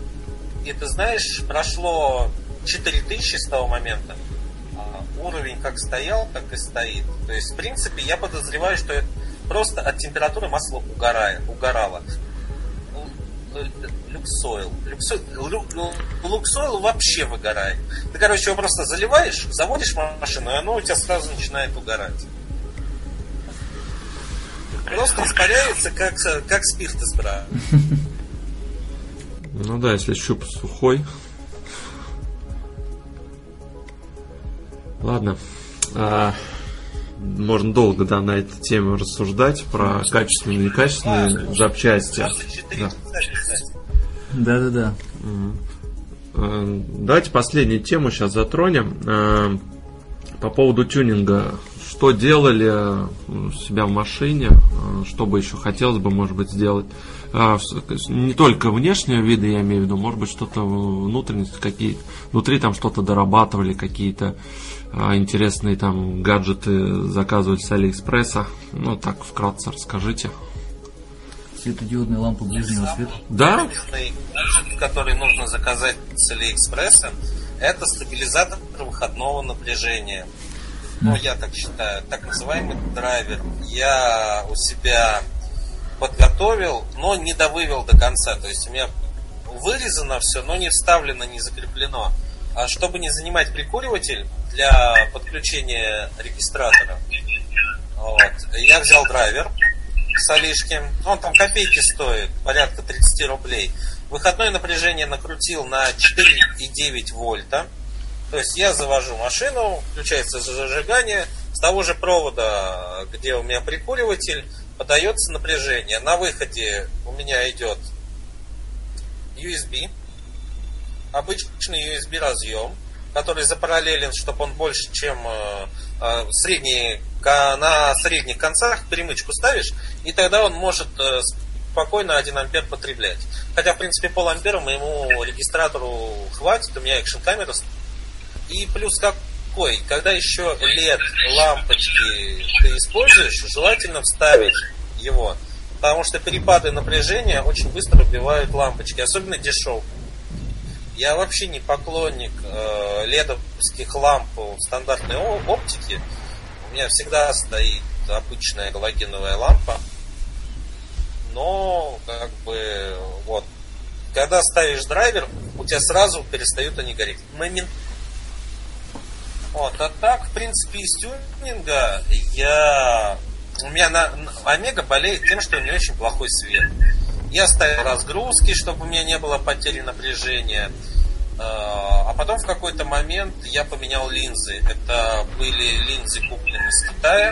И ты знаешь, прошло 4000 с того момента. А уровень как стоял, так и стоит. То есть, в принципе, я подозреваю, что просто от температуры масло угорает, угорало. Люксойл. Люксойл, луксойл вообще выгорает. Ты, короче, его просто заливаешь, заводишь машину, и оно у тебя сразу начинает угорать. Просто испаряется, как, как спирт из бра. Ну да, если щуп сухой. Ладно. А, можно долго да, на эту тему рассуждать про качественные и некачественные запчасти. Да, да, да. Давайте последнюю тему сейчас затронем. А, по поводу тюнинга. Что делали у себя в машине? А, что бы еще хотелось бы, может быть, сделать? А, не только внешнего вида, я имею в виду, может быть, что-то внутренности, какие внутри там что-то дорабатывали, какие-то а, интересные там гаджеты заказывать с Алиэкспресса. Ну, так, вкратце расскажите. Светодиодные лампы ближнего света? Да. Гаджет, который нужно заказать с Алиэкспресса, это стабилизатор выходного напряжения. Ну, я так считаю, так называемый драйвер. Я у себя подготовил, но не довывел до конца. То есть у меня вырезано все, но не вставлено, не закреплено. А чтобы не занимать прикуриватель для подключения регистратора, вот, я взял драйвер с Алишки. Он там копейки стоит, порядка 30 рублей. Выходное напряжение накрутил на 4,9 вольта. То есть я завожу машину, включается зажигание, с того же провода, где у меня прикуриватель, подается напряжение. На выходе у меня идет USB, обычный USB разъем, который запараллелен, чтобы он больше, чем э, э, средний, на средних концах перемычку ставишь, и тогда он может э, спокойно 1 ампер потреблять. Хотя, в принципе, пол ампера моему регистратору хватит, у меня экшн камера. И плюс какой, когда еще LED лампочки ты используешь, желательно вставить его. Потому что перепады напряжения очень быстро убивают лампочки, особенно дешевые. Я вообще не поклонник э, ледовских ламп в стандартной оптике. У меня всегда стоит обычная галогеновая лампа. Но, как бы, вот, когда ставишь драйвер, у тебя сразу перестают они гореть. Момент. Вот, а так, в принципе, из тюнинга я... У меня на... Омега болеет тем, что у нее очень плохой свет. Я ставил разгрузки, чтобы у меня не было потери напряжения. А, а потом в какой-то момент я поменял линзы. Это были линзы, купленные из Китая.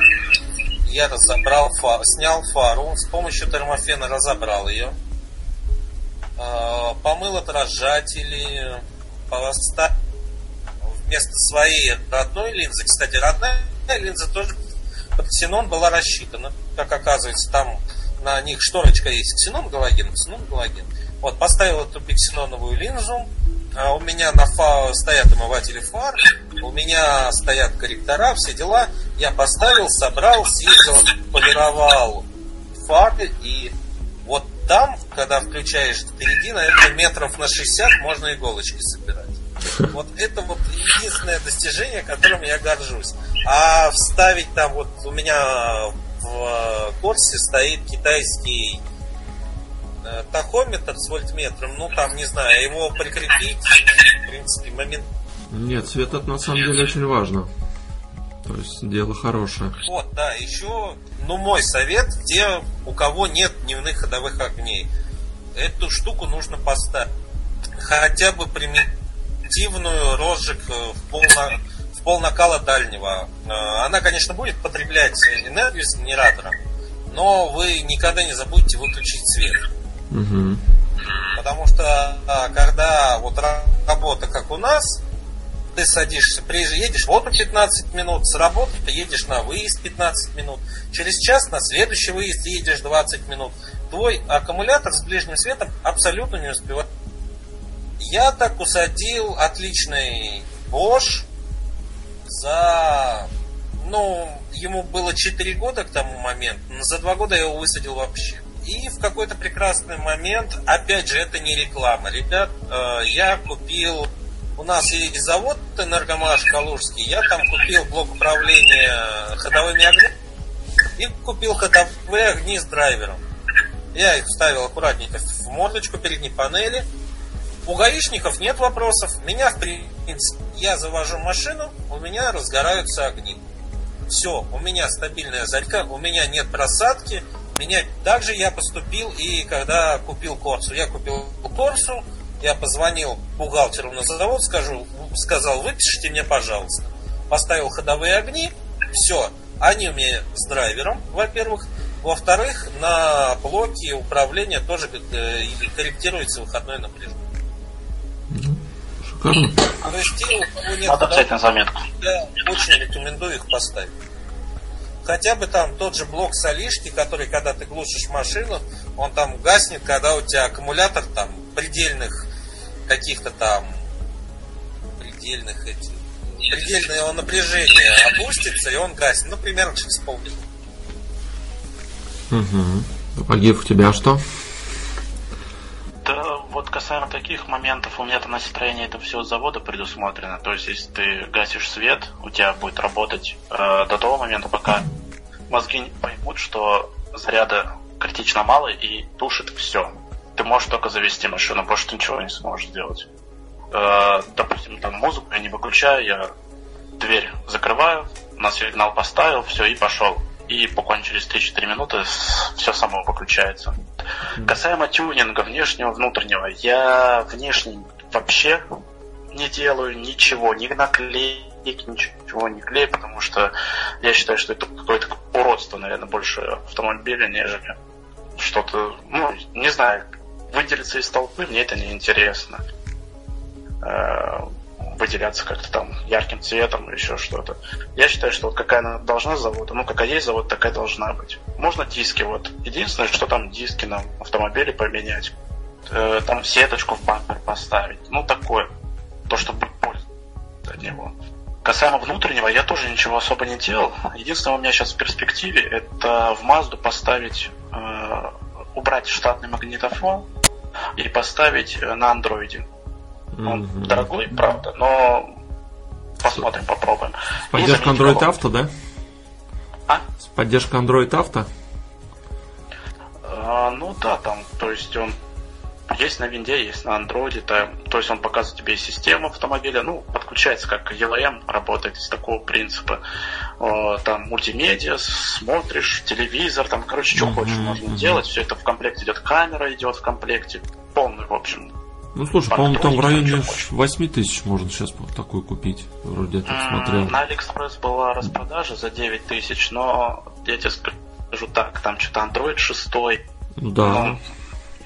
Я разобрал, фар, снял фару, с помощью термофена разобрал ее. А, помыл отражатели, поставил вместо своей родной линзы. Кстати, родная линза тоже под ксенон была рассчитана. Как оказывается, там на них шторочка есть ксенон галоген, ксенон галоген. Вот, поставил эту биксеноновую линзу, а у меня на фа стоят омыватели фар, у меня стоят корректора, все дела. Я поставил, собрал, съездил, полировал фары, и вот там, когда включаешь впереди, наверное, метров на 60 можно иголочки собирать. Вот это вот единственное достижение, которым я горжусь. А вставить там вот у меня в Корсе стоит китайский э, тахометр с вольтметром, ну там, не знаю, его прикрепить, в принципе, момент... Нет, свет это на самом деле очень важно. То есть дело хорошее. Вот, да, еще, ну, мой совет, те, у кого нет дневных ходовых огней, эту штуку нужно поставить. Хотя бы примитивную розжиг э, в пол, в пол накала дальнего. Э, она, конечно, будет потреблять энергию с генератора, но вы никогда не забудьте выключить свет. Угу. Потому что а, когда вот работа как у нас, ты садишься, едешь в отпуск 15 минут, с работы ты едешь на выезд 15 минут, через час на следующий выезд едешь 20 минут. Твой аккумулятор с ближним светом абсолютно не успевает. Я так усадил отличный Bosch за... Ну, ему было 4 года к тому моменту, но за 2 года я его высадил вообще. И в какой-то прекрасный момент, опять же, это не реклама, ребят, э, я купил у нас есть завод Энергомаш Калужский. Я там купил блок управления ходовыми огнями и купил ходовые огни с драйвером. Я их вставил аккуратненько в мордочку передней панели. У гаишников нет вопросов. Меня, в принципе, я завожу машину, у меня разгораются огни. Все, у меня стабильная зарядка, у меня нет просадки. Меня также я поступил и когда купил Корсу. Я купил Корсу, я позвонил бухгалтеру на завод, скажу, сказал, выпишите мне, пожалуйста. Поставил ходовые огни, все. Они у меня с драйвером, во-первых. Во-вторых, на блоке управления тоже э, корректируется выходное напряжение. Шикарно. То есть те, у кого нет Надо взять на заметку. Я очень рекомендую их поставить. Хотя бы там тот же блок солишки, который, когда ты глушишь машину, он там гаснет, когда у тебя аккумулятор там предельных каких-то там предельных этих предельное напряжение опустится, и он гаснет. Ну, примерно через полминуты. Угу. Погиб у тебя что? Да, вот касаемо таких моментов, у меня-то на настроение это все с завода предусмотрено. То есть, если ты гасишь свет, у тебя будет работать э, до того момента, пока мозги не поймут, что заряда критично мало и тушит все ты можешь только завести машину, больше ты ничего не сможешь сделать. Э, допустим, там музыку я не выключаю, я дверь закрываю, на сигнал поставил, все, и пошел. И буквально через 3-4 минуты все само выключается. Mm. Касаемо тюнинга внешнего, внутреннего, я внешний вообще не делаю ничего, ни наклейки, ничего не клею, потому что я считаю, что это какое-то уродство, наверное, больше автомобиля, нежели что-то, ну, не знаю, выделиться из толпы, мне это не интересно. Выделяться как-то там ярким цветом или еще что-то. Я считаю, что вот какая она должна завода, ну какая есть завод, такая должна быть. Можно диски, вот. Единственное, что там диски на автомобиле поменять. Э, там сеточку в бампер поставить. Ну такое. То, чтобы пользоваться от него. Касаемо внутреннего, я тоже ничего особо не делал. Единственное, у меня сейчас в перспективе, это в Мазду поставить, э, убрать штатный магнитофон и поставить э, на андроиде. Он mm-hmm. дорогой, правда, но посмотрим, попробуем. С поддержкой Android Auto, да? А? С поддержкой Android Auto? А, ну да, там, то есть он есть на винде, есть на андроиде, то, то есть он показывает тебе систему автомобиля, ну, подключается как ELM, работает из такого принципа. О, там мультимедиа, смотришь, телевизор, там, короче, что mm-hmm, хочешь, можно mm-hmm. делать. Все это в комплекте идет, камера идет в комплекте, полный, в общем, ну слушай, по-моему, там в районе 8 тысяч можно сейчас такую купить. Вроде я так смотрел. На Алиэкспресс была распродажа за 9 тысяч, но я тебе скажу так, там что-то Android 6. Да. Ну,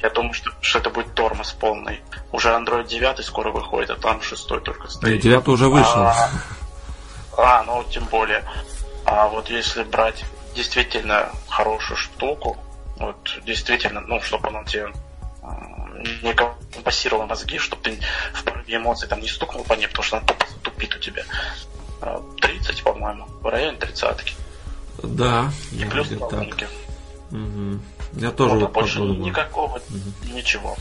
я думаю, что, что это будет тормоз полный. Уже Android 9 скоро выходит, а там 6 только стоит. 9 уже вышел. А, а, ну тем более. А вот если брать действительно хорошую штуку, вот действительно, ну, чтобы он тебе не компасировал мозги, чтобы ты в порыве эмоций там не стукнул по ней, потому что она тупит у тебя. 30, а, по-моему, в районе тридцатки. Да. И плюс так. Угу. Я тоже вот, вот больше подумал. никакого, угу. ничего.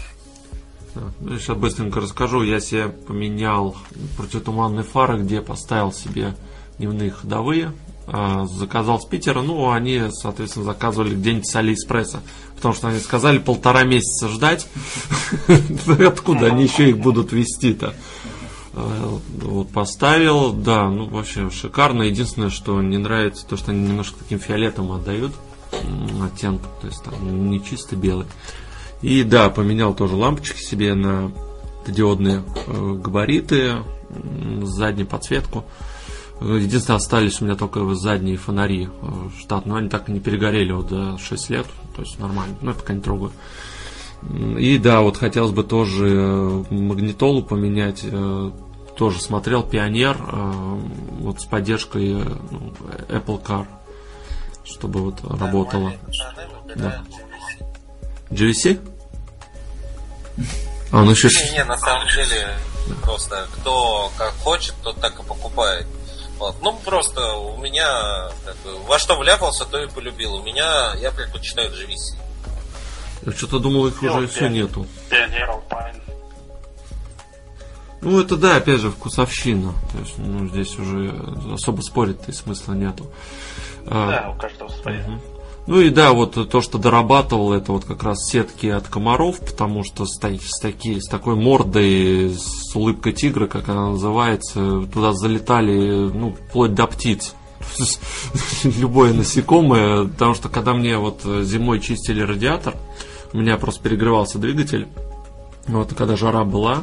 Ну, сейчас быстренько расскажу. Я себе поменял противотуманные фары, где поставил себе дневные ходовые. А, заказал с Питера. Ну, они, соответственно, заказывали где-нибудь с Алиэкспресса потому что они сказали полтора месяца ждать. Откуда они еще их будут вести-то? А, вот поставил, да, ну вообще шикарно. Единственное, что не нравится, то, что они немножко таким фиолетом отдают оттенком, то есть там не чисто белый. И да, поменял тоже лампочки себе на диодные э, габариты, заднюю подсветку. Единственное, остались у меня только задние фонари э, штатные, но они так и не перегорели вот до 6 лет, то есть нормально, ну, я пока не трогаю. И да, вот хотелось бы тоже э, магнитолу поменять, э, тоже смотрел Пионер, вот с поддержкой ну, Apple Car, чтобы вот работало. Да. GVC? А, ну еще... Не, не, на самом деле, просто кто как хочет, тот так и покупает. Вот. Ну, просто у меня как бы, во что вляпался, то и полюбил. У меня, я предпочитаю GVC. Я что-то думал, их уже все нету. Ну, это да, опять же, вкусовщина. То есть, ну, здесь уже особо спорить-то и смысла нету. А, да, у каждого своя. Угу. Ну и да, вот то, что дорабатывал, это вот как раз сетки от комаров, потому что с, с, таки, с такой мордой, с улыбкой тигра, как она называется, туда залетали, ну, вплоть до птиц. Любое насекомое, потому что когда мне вот зимой чистили радиатор, у меня просто перегревался двигатель, вот когда жара была,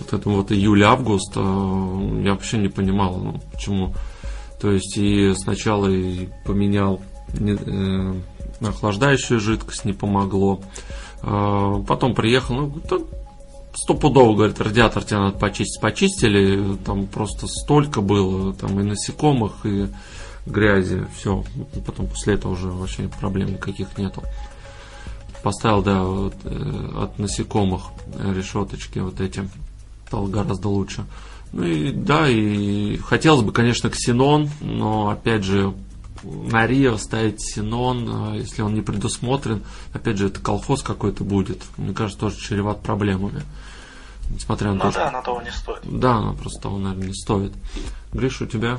вот это вот июль-август, э, я вообще не понимал, ну, почему. То есть и сначала поменял не, э, охлаждающая жидкость не помогло. Э, потом приехал, ну, стопудово, говорит, радиатор тебе надо почистить. Почистили, там просто столько было, там и насекомых, и грязи, все. Потом после этого уже вообще проблем никаких нету. Поставил, да, вот, э, от насекомых решеточки вот эти, стало гораздо лучше. Ну и да, и хотелось бы, конечно, ксенон, но опять же на Рио ставить Синон, а если он не предусмотрен, опять же, это колхоз какой-то будет. Мне кажется, тоже чреват проблемами. Несмотря на ну, то, да, что... она того не стоит. Да, она просто того, наверное, не стоит. Гриша, у тебя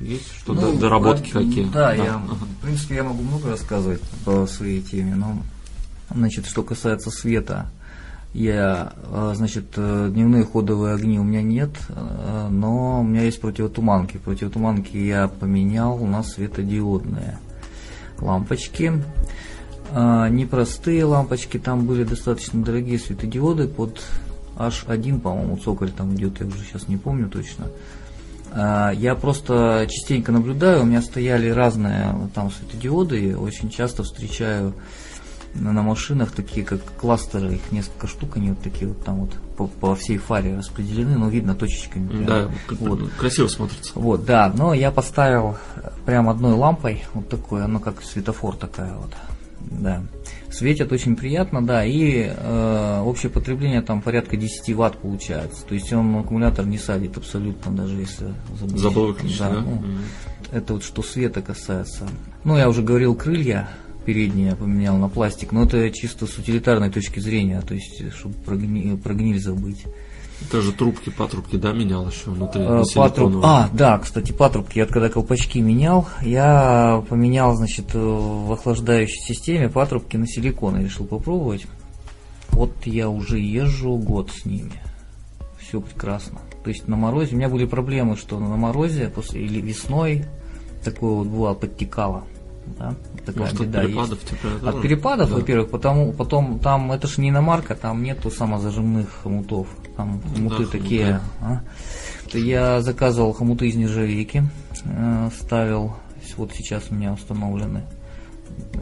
есть что-то, ну, доработки а, какие? Да, да, я, в принципе, я могу много рассказывать по своей теме, но, значит, что касается света, я, э, значит, э, дневные ходовые огни у меня нет, э, но у меня есть противотуманки. Противотуманки я поменял, у нас светодиодные лампочки. Непростые лампочки, там были достаточно дорогие светодиоды под H1, по-моему, цоколь там идет, я уже сейчас не помню точно. Я просто частенько наблюдаю, у меня стояли разные там светодиоды, очень часто встречаю на, на машинах такие, как кластеры, их несколько штук, они вот такие вот там вот по, по всей фаре распределены, но видно точечками. прям. Да, вот. красиво смотрится. Вот, да, но я поставил прям одной лампой, вот такой, оно как светофор такая вот, да. Светит очень приятно, да, и э, общее потребление там порядка 10 ватт получается. То есть он аккумулятор не садит абсолютно, даже если забыть. Забыл выключить, да? ну, Мгм. это вот что света касается. Ну, я уже говорил, крылья передние я поменял на пластик, но это чисто с утилитарной точки зрения, то есть, чтобы про, гни- про гниль забыть. Ты же трубки, патрубки, да, менял еще внутри? Э, на патруб-? А, да, кстати, патрубки. Я когда колпачки менял, я поменял, значит, э, в охлаждающей системе патрубки на силикон. Я решил попробовать. Вот я уже езжу год с ними. Все прекрасно. То есть на морозе, у меня были проблемы, что на морозе после, или весной такое вот бывало, подтекало. Да? Такая Может, от беда есть. перепадов температуры? От перепадов, Да. во-первых, потому, потом там это же не иномарка, там нету самозажимных хомутов. Там хомуты хомуты. такие. а. Это Я заказывал хомуты из нержавейки, э, ставил, вот сейчас у меня установлены.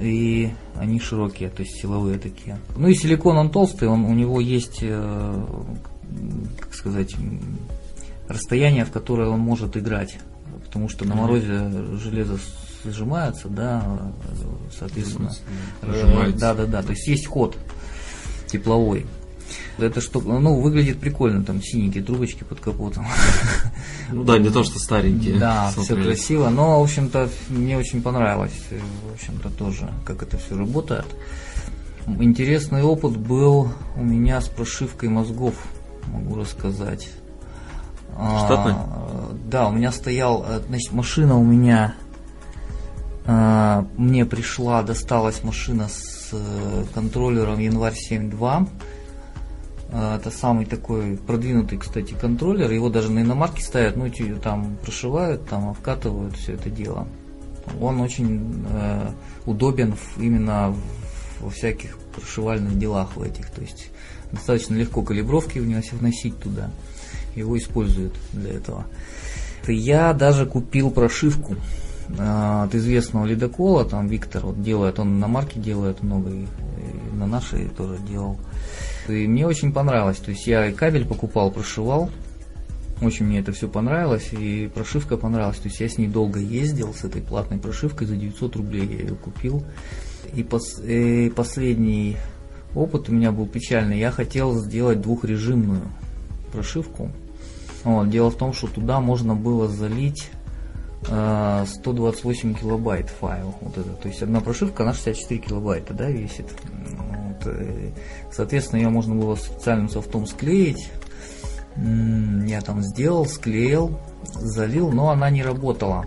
И они широкие, то есть силовые такие. Ну и силикон он толстый, он, у него есть, э, как сказать, расстояние, в которое он может играть. Потому что на морозе железо сжимается, да, э, соответственно. Разжимается. Да, да, да. То есть есть ход тепловой. Это что, ну, выглядит прикольно, там синенькие трубочки под капотом. Ну да, не то, что старенькие. Да, все красиво, но, в общем-то, мне очень понравилось, э, в общем-то, тоже, как это все работает. Интересный опыт был у меня с прошивкой мозгов, могу рассказать. А, Штатной? э, да, у меня стоял, э, значит, машина у меня, а, мне пришла, досталась машина с э, контроллером январь 7.2. А, Это самый такой продвинутый, кстати, контроллер. Его даже на иномарке ставят, ну, там прошивают, там обкатывают все это дело. Он очень э, удобен в- именно в- во всяких прошивальных делах в этих. То есть достаточно легко калибровки вносить туда. Его используют для этого. Я даже купил прошивку от известного ледокола, там Виктор вот делает, он на марке делает много, и, и на нашей тоже делал. И мне очень понравилось. То есть я и кабель покупал, прошивал. Очень мне это все понравилось, и прошивка понравилась. То есть я с ней долго ездил, с этой платной прошивкой, за 900 рублей я ее купил. И пос- э, последний опыт у меня был печальный. Я хотел сделать двухрежимную прошивку. Вот, дело в том, что туда можно было залить 128 килобайт файл. Вот это. То есть одна прошивка, она 64 килобайта да, весит. Вот, э, соответственно, ее можно было специальным софтом склеить. Я там сделал, склеил, залил, но она не работала.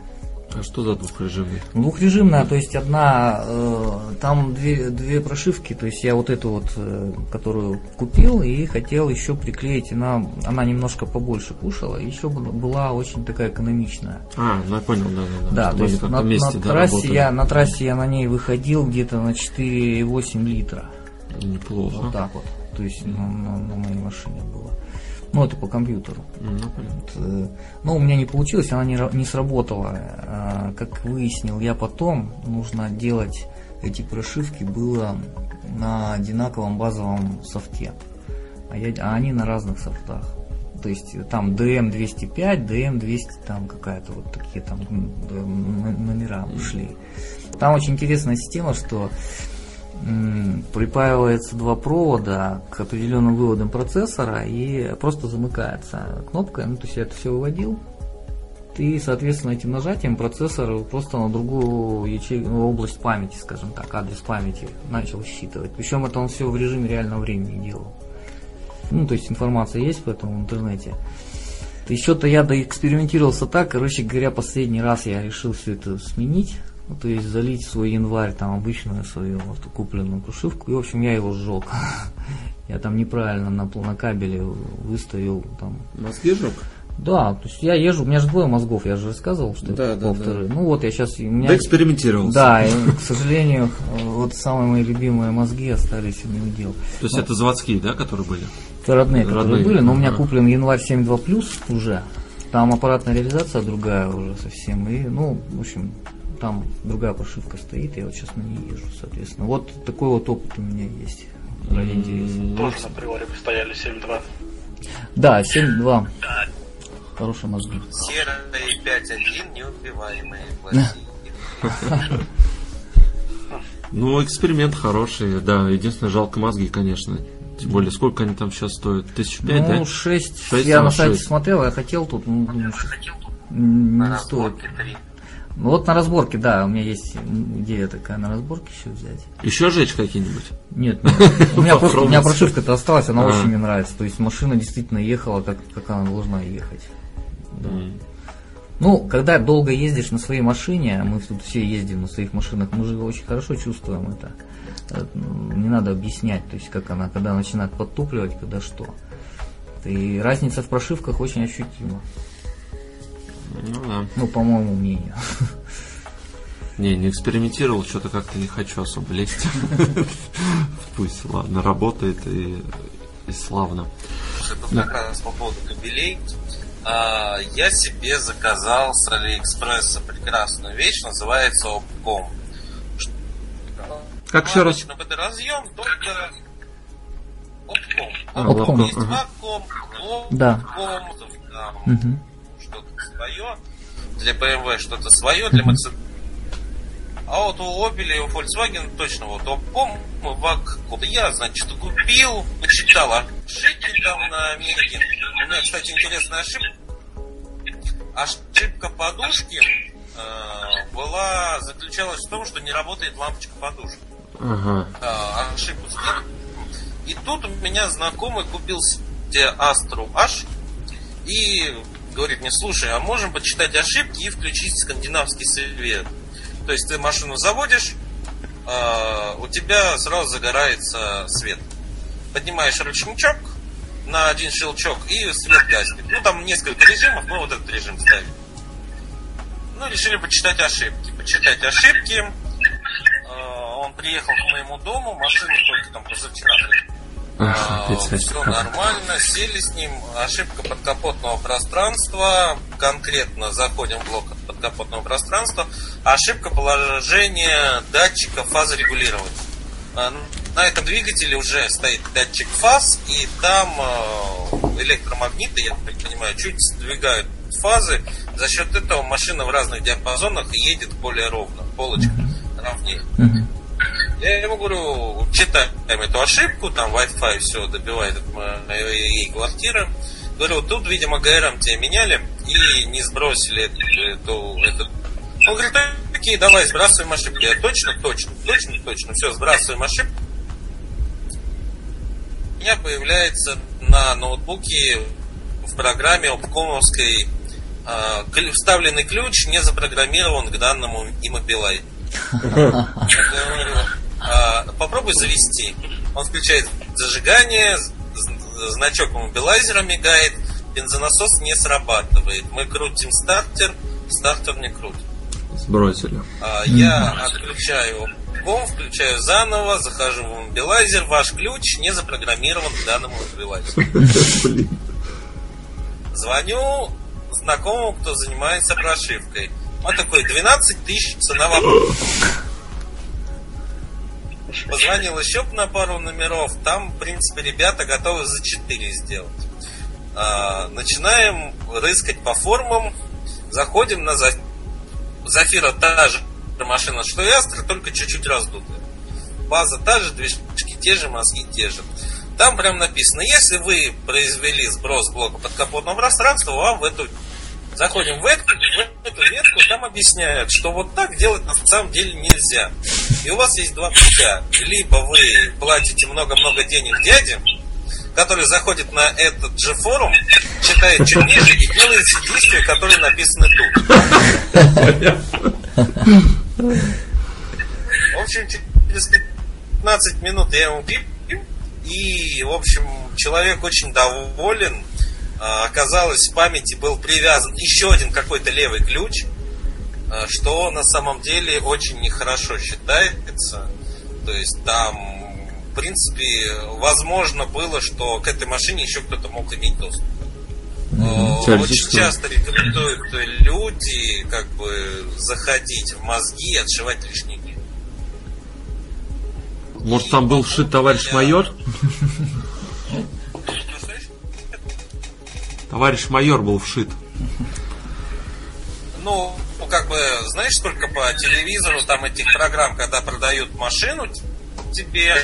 А что за двухрежимный? Двухрежимная, то есть одна, э, там две, две прошивки, то есть я вот эту вот, э, которую купил и хотел еще приклеить, она, она немножко побольше кушала, еще была- очень такая экономичная. А, ну я понял, да, да, да. Да, то есть на, вместе, на да, трассе работали. я, на трассе я на ней выходил где-то на 4,8 литра. Неплохо. Вот так вот. То есть на, на- на моей машине было. Ну, это по компьютеру. Ну, понятно. Вот, э, Но у меня не получилось, она не, не сработала. А, Как выяснил я потом, нужно делать эти прошивки было на одинаковом базовом софте. А, я- а они на разных софтах. То есть э, там DM205, DM200, там какая-то вот такие там номера ушли. Там очень интересная система, что припаивается два провода к определенным выводам процессора и просто замыкается кнопкой. Ну, то есть я это все выводил. И, соответственно, этим нажатием процессор просто на другую ячейку, ну, область памяти, скажем так, адрес памяти начал считывать. Причем это он все в режиме реального времени делал. Ну, то есть информация есть поэтому в интернете. Еще-то я доэкспериментировался так, короче говоря, последний раз я решил все это сменить. Ну, то есть залить в свой январь, там обычную свою вот, купленную прошивку. И, в общем, я его сжег. Я там неправильно на, на кабеле выставил там. Мозги жег? Да, то есть я езжу, у меня же двое мозгов, я же рассказывал, что Да, да, полторы. Ну вот я сейчас, у меня... Да, экспериментировался. Да, и, к сожалению, вот самые мои любимые мозги остались у него дел. То есть это заводские, да, которые были? Это родные, которые Родные, были, но у меня куплен январь 7.2 плюс уже. Там аппаратная реализация другая уже совсем. И, ну, в общем, там другая прошивка стоит, я вот сейчас на ней езжу, соответственно. Вот такой вот опыт у меня есть. Ради интереса. Тоже на приоре стояли 7.2. Да, 7.2. Хорошие мозги. Серые 5.1 неубиваемые. Ну, эксперимент хороший, да. Единственное, жалко мозги, конечно. Тем более, сколько они там сейчас стоят? Тысяч пять, ну, да? 6, Шесть, я на сайте смотрел, я хотел тут, ну, думаю, не стоит. разборке 3. Ну, вот на разборке, да, у меня есть идея такая на разборке еще взять. Еще жечь какие-нибудь? Нет, нет. у меня просто у меня Попробовать. прошивка-то осталась, она А. очень мне нравится. То есть машина действительно ехала так, как она должна ехать. Ну, когда долго ездишь на своей машине, а мы тут все ездим на своих машинах, мы же очень хорошо чувствуем это. Э, Не надо объяснять, то есть как она, когда начинает подтупливать, когда что. И разница в прошивках очень ощутима. Ну да. Ну, по моему мнению. Не, не экспериментировал, что-то как-то не хочу особо лезть. Пусть, ладно, работает и, и славно. Это как раз по поводу кабелей. А, я себе заказал с Алиэкспресса прекрасную вещь, называется Opcom. Как еще раз? Разъем, только Opcom. А, Opcom. Opcom. Есть. Ваком, Opcom, Да. там, Мгм. Свое. Для BMW что-то свое, для Mercedes. А вот у Opel и у Volkswagen точно вот Opcom, Ваком. Я, значит, купил, почитал ошибки там на Мегаген. У меня, кстати, интересная ошибка. Ошибка подушки э, была заключалась в том, что не работает лампочка подушки Ага. а, ошибку сделал. И тут у меня знакомый купил Астру H и говорит мне, слушай, а можем почитать ошибки и включить скандинавский свет. То есть ты машину заводишь, а, у тебя сразу загорается свет. Поднимаешь ручничок на один щелчок и свет гаснет. Ну там несколько режимов, мы вот этот режим ставим. Ну, решили почитать ошибки. Почитать ошибки. Э, Он приехал к моему дому, машину только там позавчера Ага, опять все Саша. нормально, сели с ним. Ошибка подкапотного пространства. Конкретно заходим в блок подкапотного пространства. Ошибка положения датчика фазорегулирования. А, На этом двигателе уже стоит датчик фаз, и там э, электромагниты, я так понимаю, чуть сдвигают фазы. За счет этого машина в разных диапазонах едет более ровно, полочка ровнее. Мгм. Я ему говорю, читаем эту ошибку, там Wi-Fi все добивает от моей квартиры. Говорю, тут, видимо, ГРМ тебе меняли и не сбросили эту, эту-. Он говорит, окей, давай, сбрасываем ошибки. Я точно, точно, точно, точно, все, сбрасываем ошибку. У меня появляется на ноутбуке в программе обкомовской клю- вставленный ключ не запрограммирован к данному иммобилай. Я говорю, «А, попробуй завести. Он включает зажигание, значок мобилайзера мигает, бензонасос не срабатывает. Мы крутим стартер, стартер не крутит. Сбросили. А, Я отключаю ком, включаю заново, захожу в мобилайзер, ваш ключ не запрограммирован к данному мобилайзеру. Звоню знакомому, кто занимается прошивкой. Он такой, 12 тысяч цена вопрос. Позвонил еще на пару номеров. Там, в принципе, ребята готовы за 4 сделать. А, начинаем рыскать по формам. Заходим на За- Зафира та же машина, что и Астра, только чуть-чуть раздутая. База та же, движки те же, мозги те же. Там прям написано, если вы произвели сброс блока подкапотного пространства, вам в эту Заходим в эту, в эту ветку, там объясняют, что вот так делать на самом деле нельзя. И у вас есть два путя. Либо вы платите много-много денег дяде, который заходит на этот же форум, читает чуть ниже и делает действия, которые написаны тут. В общем, через 15 минут я ему пип, и, в общем, человек очень доволен. А, Оказалось, в памяти был привязан еще один какой-то левый ключ, а, что на самом деле очень нехорошо считается. То есть там, в принципе, возможно было, что к этой машине еще кто-то мог иметь доступ. Э, очень часто рекомендуют люди как бы заходить в мозги и отшивать лишние Может, там был вшит товарищ майор? Товарищ майор был вшит. Ну, как бы, знаешь, сколько по телевизору там этих программ, когда продают машину, тебе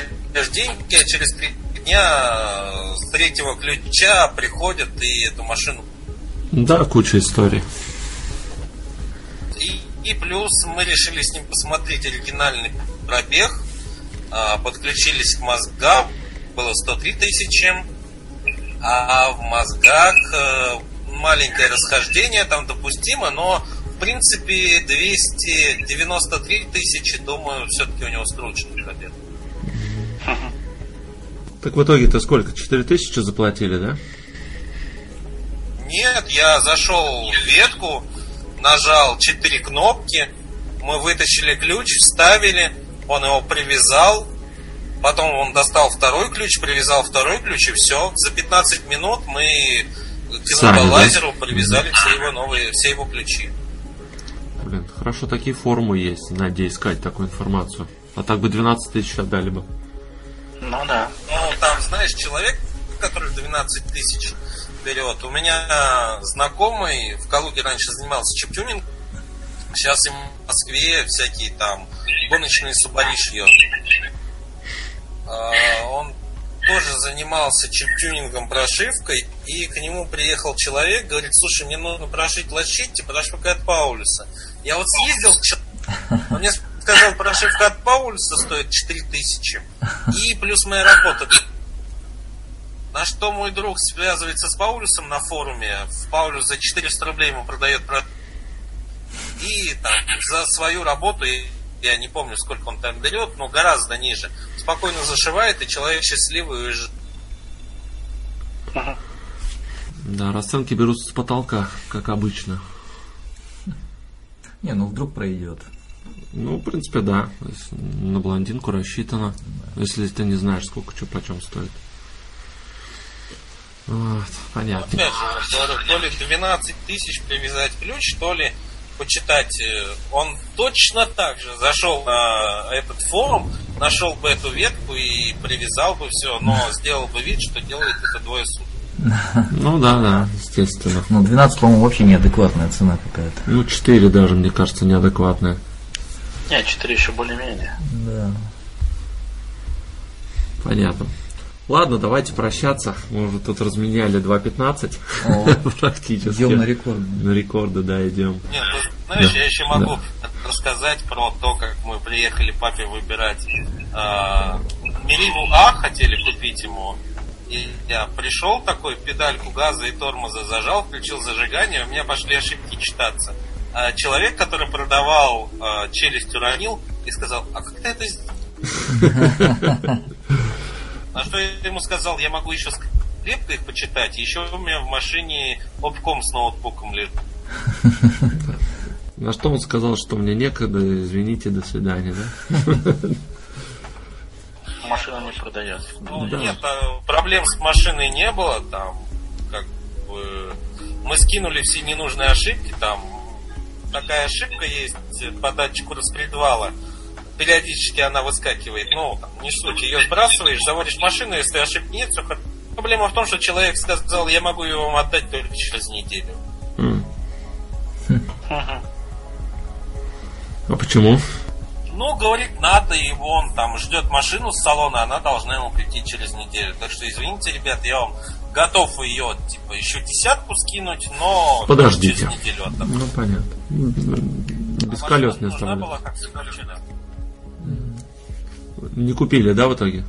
деньги, а через три дня с третьего ключа приходят и эту машину. Да, куча историй. И, и плюс мы решили с ним посмотреть оригинальный пробег, а, подключились к мозгам, было 103 тысячи, а в мозгах э, маленькое расхождение там допустимо, но в принципе 293 тысячи, думаю, все-таки у него скрученный пробег. Так в итоге-то сколько? 4 тысячи заплатили, да? Нет, я зашел в ветку, нажал 4 кнопки, мы вытащили ключ, вставили, он его привязал, потом он достал второй ключ, привязал второй ключ и все. За 15 минут мы к лазеру да? привязали все его новые, все его ключи. Блин, хорошо такие форумы есть, надо искать такую информацию. А так бы 12 тысяч отдали бы. Ну да. Ну там, знаешь, человек, который 12 тысяч берет. У меня знакомый в Калуге раньше занимался чиптюнинг. Сейчас им в Москве всякие там гоночные субари шьет. А, он тоже занимался чиптюнингом, прошивкой, и к нему приехал человек, говорит, слушай, мне нужно прошить лощите, прошивка от Паулюса. Я вот съездил, он мне сказал, прошивка от Паулюса стоит 4000, и плюс моя работа. На что мой друг связывается с Паулюсом на форуме, в Паулюс за 400 рублей ему продает и там за свою работу я не помню, сколько он там берет, но гораздо ниже. Спокойно зашивает, и человек счастливый уезжает. Да, расценки берутся с потолка, как обычно. Не, ну вдруг пройдет. Ну, в принципе, да. На блондинку рассчитано. Да. Если ты не знаешь, сколько что почем стоит. Вот, понятно. Опять же, то ли 12 тысяч привязать ключ, то ли почитать, э, он точно так же зашел на этот форум, нашел бы эту ветку и привязал бы все, но сделал бы вид, что делает это двое суток. Ну да, да, естественно. Ну 12, по-моему, вообще неадекватная цена какая-то. Ну 4 даже, мне кажется, неадекватная. Нет, 4 еще более-менее. Да. Понятно. Ладно, давайте прощаться. Мы уже тут разменяли 2.15 практически. Идем на рекорд. На рекорды, да, идем. Нет, ну, знаешь, да. я еще могу да. рассказать про то, как мы приехали папе выбирать. Э, Мериву А хотели купить ему. И я пришел такой, педальку газа и тормоза зажал, включил зажигание, у меня пошли ошибки читаться. А человек, который продавал э, челюсть уронил и сказал, а как ты это сделал? На что я ему сказал, я могу еще скрепко их почитать, еще у меня в машине обком с ноутбуком лежит. На что он сказал, что мне некогда, извините, до свидания, да? Машина не продается. Ну, да. нет, а проблем с машиной не было, там, как бы, мы скинули все ненужные ошибки, там, такая ошибка есть по датчику распредвала, периодически она выскакивает. Ну, там, не суть. Ее сбрасываешь, заводишь машину, если ошибки нет, все хорошо. Проблема в том, что человек сказал, я могу ее вам отдать только через неделю. Mm. А почему? Ну, говорит, надо, и он там ждет машину с салона, она должна ему прийти через неделю. Так что, извините, ребят, я вам готов ее, типа, еще десятку скинуть, но Подождите. через неделю отдам. Ну, понятно. Без а колес не оставляю. Была, как не купили, да, в итоге?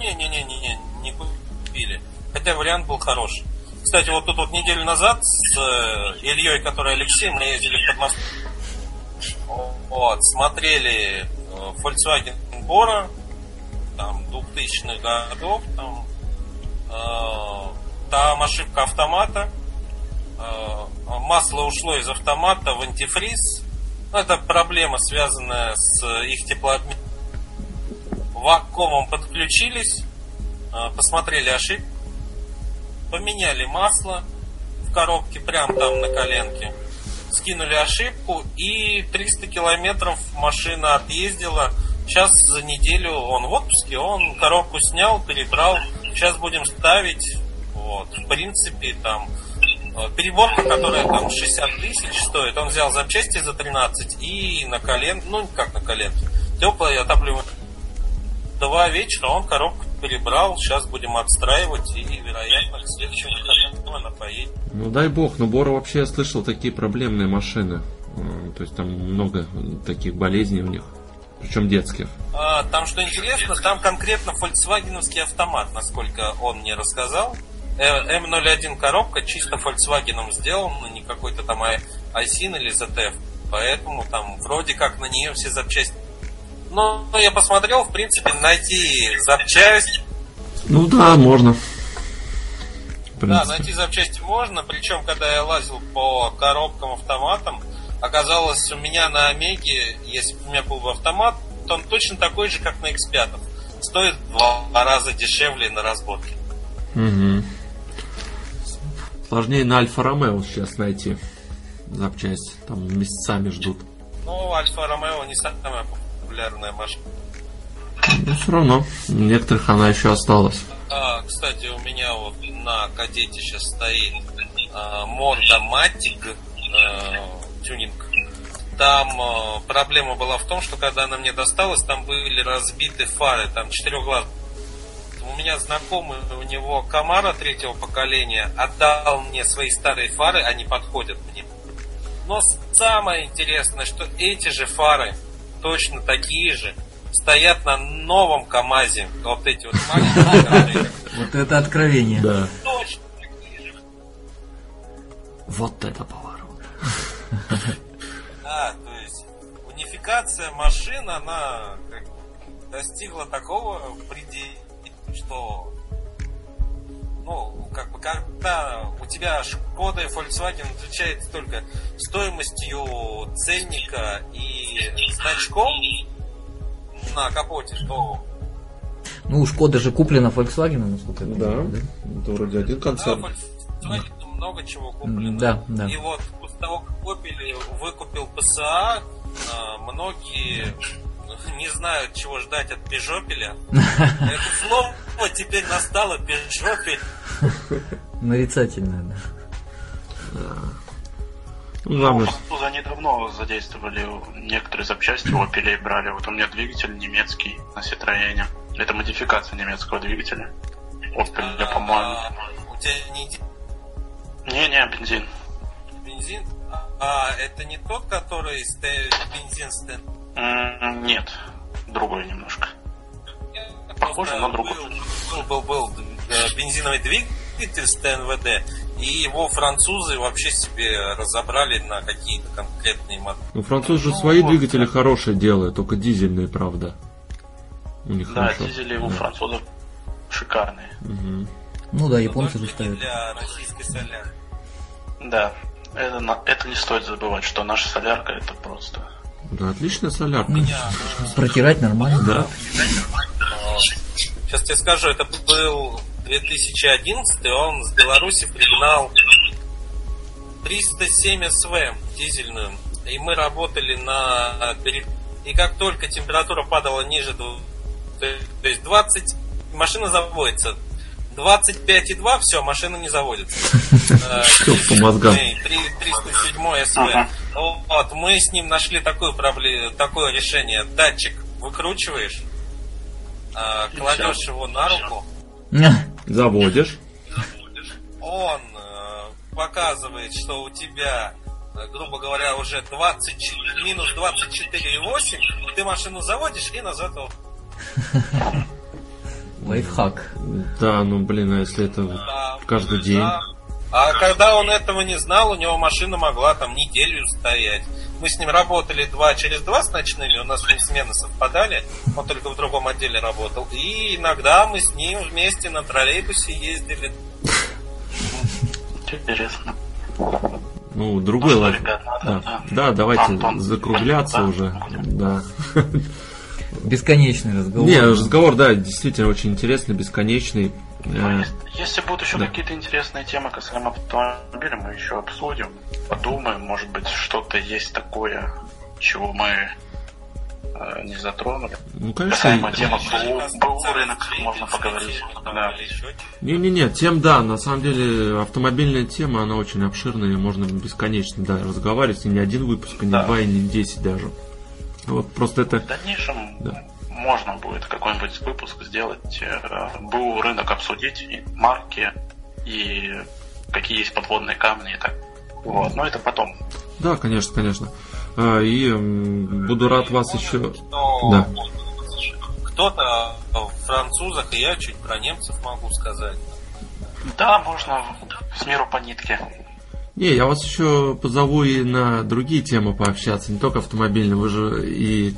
Не-не-не-не, не купили. Хотя вариант был хороший. Кстати, вот тут вот неделю назад с э, Ильей, который Алексей, мы ездили в Подмосковье. Вот, смотрели э, Volkswagen Bora, там, 2000-х годов, там, э, там ошибка автомата, масло ушло из автомата в антифриз, ну, это проблема, связанная с их теплообменом вакуумом подключились, э, посмотрели ошибку, поменяли масло, в коробке прям там на коленке. Скинули ошибку и 300 километров машина отъездила. Сейчас за неделю он в отпуске, он коробку снял, перебрал. Сейчас будем ставить. Вот. В принципе, там э, переборка, которая там 60 тысяч стоит, он взял запчасти за 13 и на колен, ну как на коленке, теплое отапливание. Два вечера он коробку перебрал, сейчас будем отстраивать и, вероятно, к следующему выходному она поедет. Ну дай бог, но Бора вообще я слышал такие проблемные машины. Э, То есть там много таких болезней у них. Причем детских. А, там что интересно, там конкретно фольксвагеновский автомат, насколько он мне рассказал. Э, М01 коробка чисто Volkswagen сделана, не какой-то там ай- Айсин или ZF. Поэтому там вроде как на нее все запчасти. Но я посмотрел, в принципе, найти запчасть. Ну да, можно. Да, найти запчасти можно. Причем, когда я лазил по коробкам автоматам, оказалось, у меня на Омеге, если бы у меня был бы автомат, то он точно такой же, как на X5. Стоит в два раза дешевле на разборке. Мгм. Сложнее на Альфа Ромео сейчас найти запчасть. Там месяцами ждут. Ну, Альфа Ромео не самая популярная машина. Но все равно, у некоторых она еще осталась. А, кстати, у меня вот на кадете сейчас стоит Морда Матик тюнинг. Там а, проблема была в том, что когда она мне досталась, там были разбиты фары, там четырехглаз. У меня знакомый, у него Камара третьего поколения отдал мне свои старые фары, они подходят мне. Но самое интересное, что эти же фары, точно такие же, стоят на новом КАМАЗе. Вот эти вот маленькие, Вот это откровение. Да. точно такие же. Вот это поворот. Да, то есть унификация машин, она как бы достигла такого предела, что ну, как бы, когда у тебя Шкода и Volkswagen отличается только стоимостью ценника и значком на капоте, то Ну, у Шкода же куплена Volkswagen, насколько я понимаю, это вроде один да, концерн. Volkswagen много чего куплено. Да, да. И вот после того, как купили, выкупил ПСА, а, многие не знают, чего ждать от Пежопеля. Это слово теперь настало Пежопель. Нарицательное, да. Ну, главное, французы они давно задействовали некоторые запчасти Opel брали. Вот у меня двигатель немецкий на Ситроене. Это модификация немецкого двигателя. Opel, по-моему. А, У тебя не Не-не, бензин. бензин? А это не тот, который бензин стен? Нет, другой немножко. Похоже, но другой. Был, был, был э, бензиновый двигатель с ТНВД, и его французы вообще себе разобрали на какие-то конкретные модели. ну французы же Ну, свои вот. двигатели хорошие делают, только дизельные, правда. У них Да, хорошо. дизели у Да. французов шикарные. Мгм. Ну да, японцы же ставят. для российской солярки. Да, это, это не стоит забывать, что наша солярка это просто... Да, отличная солярка. Меня, Протирать нормально. Да. Сейчас тебе скажу, это был 2011, он с Беларуси пригнал 307 СВ дизельную. И мы работали на... И как только температура падала ниже, то есть 20, машина заводится. 25,2, все, машина не заводится. Э, Всё по мозгам. Эй, три- 307 СВ. Вот, мы с ним нашли такое решение. Датчик выкручиваешь, а, кладешь его на руку, Заводишь. он э, показывает, что у тебя, э, грубо говоря, уже 20, минус 24,8, ты машину заводишь и назад его. Лайфхак. Да, ну блин, а если это Да, каждый день? да. А когда он этого не знал, у него машина могла там неделю стоять. Мы с ним работали два через два с ночными, у нас с ним смены совпадали, он только в другом отделе работал. И иногда мы с ним вместе на троллейбусе ездили. Интересно. Ну, другой что, лайф. ребят, надо, Да. да. да, давайте закругляться да? уже. Да. Бесконечный разговор. Не, разговор, да, действительно очень интересный, бесконечный. Ну, Э, если, если будут еще да. какие-то интересные темы касаемо автомобиля, мы еще обсудим, подумаем, может быть, что-то есть такое, чего мы э, не затронули. Ну, конечно. Касаемо темы БУ, рынок, можно поговорить. Да. Не-не-не, тем да, на самом деле автомобильная тема, она очень обширная, и можно бесконечно да, разговаривать, и не один выпуск, и не Да. два, и не десять даже. Вот просто это... В дальнейшем Да. можно будет какой-нибудь выпуск сделать, э, БУ рынок обсудить, и марки, и какие есть подводные камни и так. Вот, но это потом. Да, конечно, конечно. А, И буду рад вас еще... Что Да. Кто-то в французах, и я чуть про немцев могу сказать. Да, можно с миру по нитке. Не, я вас еще позову и на другие темы пообщаться, не только автомобильные, вы же и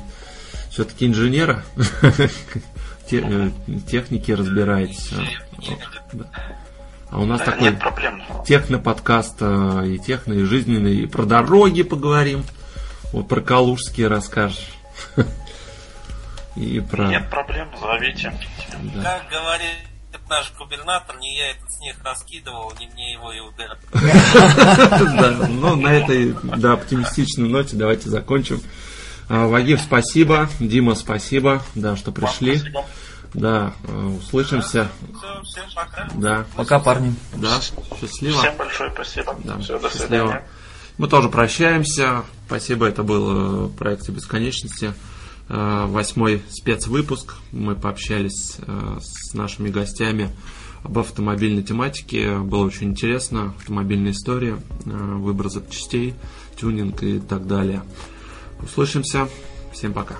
все-таки инженера, э, техники разбираетесь. А. А у нас такой техноподкаст а, и техно, и жизненный, и про дороги поговорим, вот про Калужские расскажешь. И про... Нет проблем, зовите. да. Как говорит наш губернатор, не я этот снег раскидывал, не мне его и убирать. Да, ну на этой да, оптимистичной ноте давайте закончим. А, Вагив, спасибо. Дима, спасибо, да, что пришли. Да, э, услышимся. Все, всем пока. Да, Пока, парни. да, счастливо. Всем большое спасибо. Да, Все, до счастливо. свидания. Мы тоже прощаемся. Спасибо, это был э, проект бесконечности. Э, Восьмой спецвыпуск. Мы пообщались э, с нашими гостями об автомобильной тематике. Было очень интересно. Автомобильная история, э, выбор запчастей, тюнинг и так далее. Услышимся. Всем пока.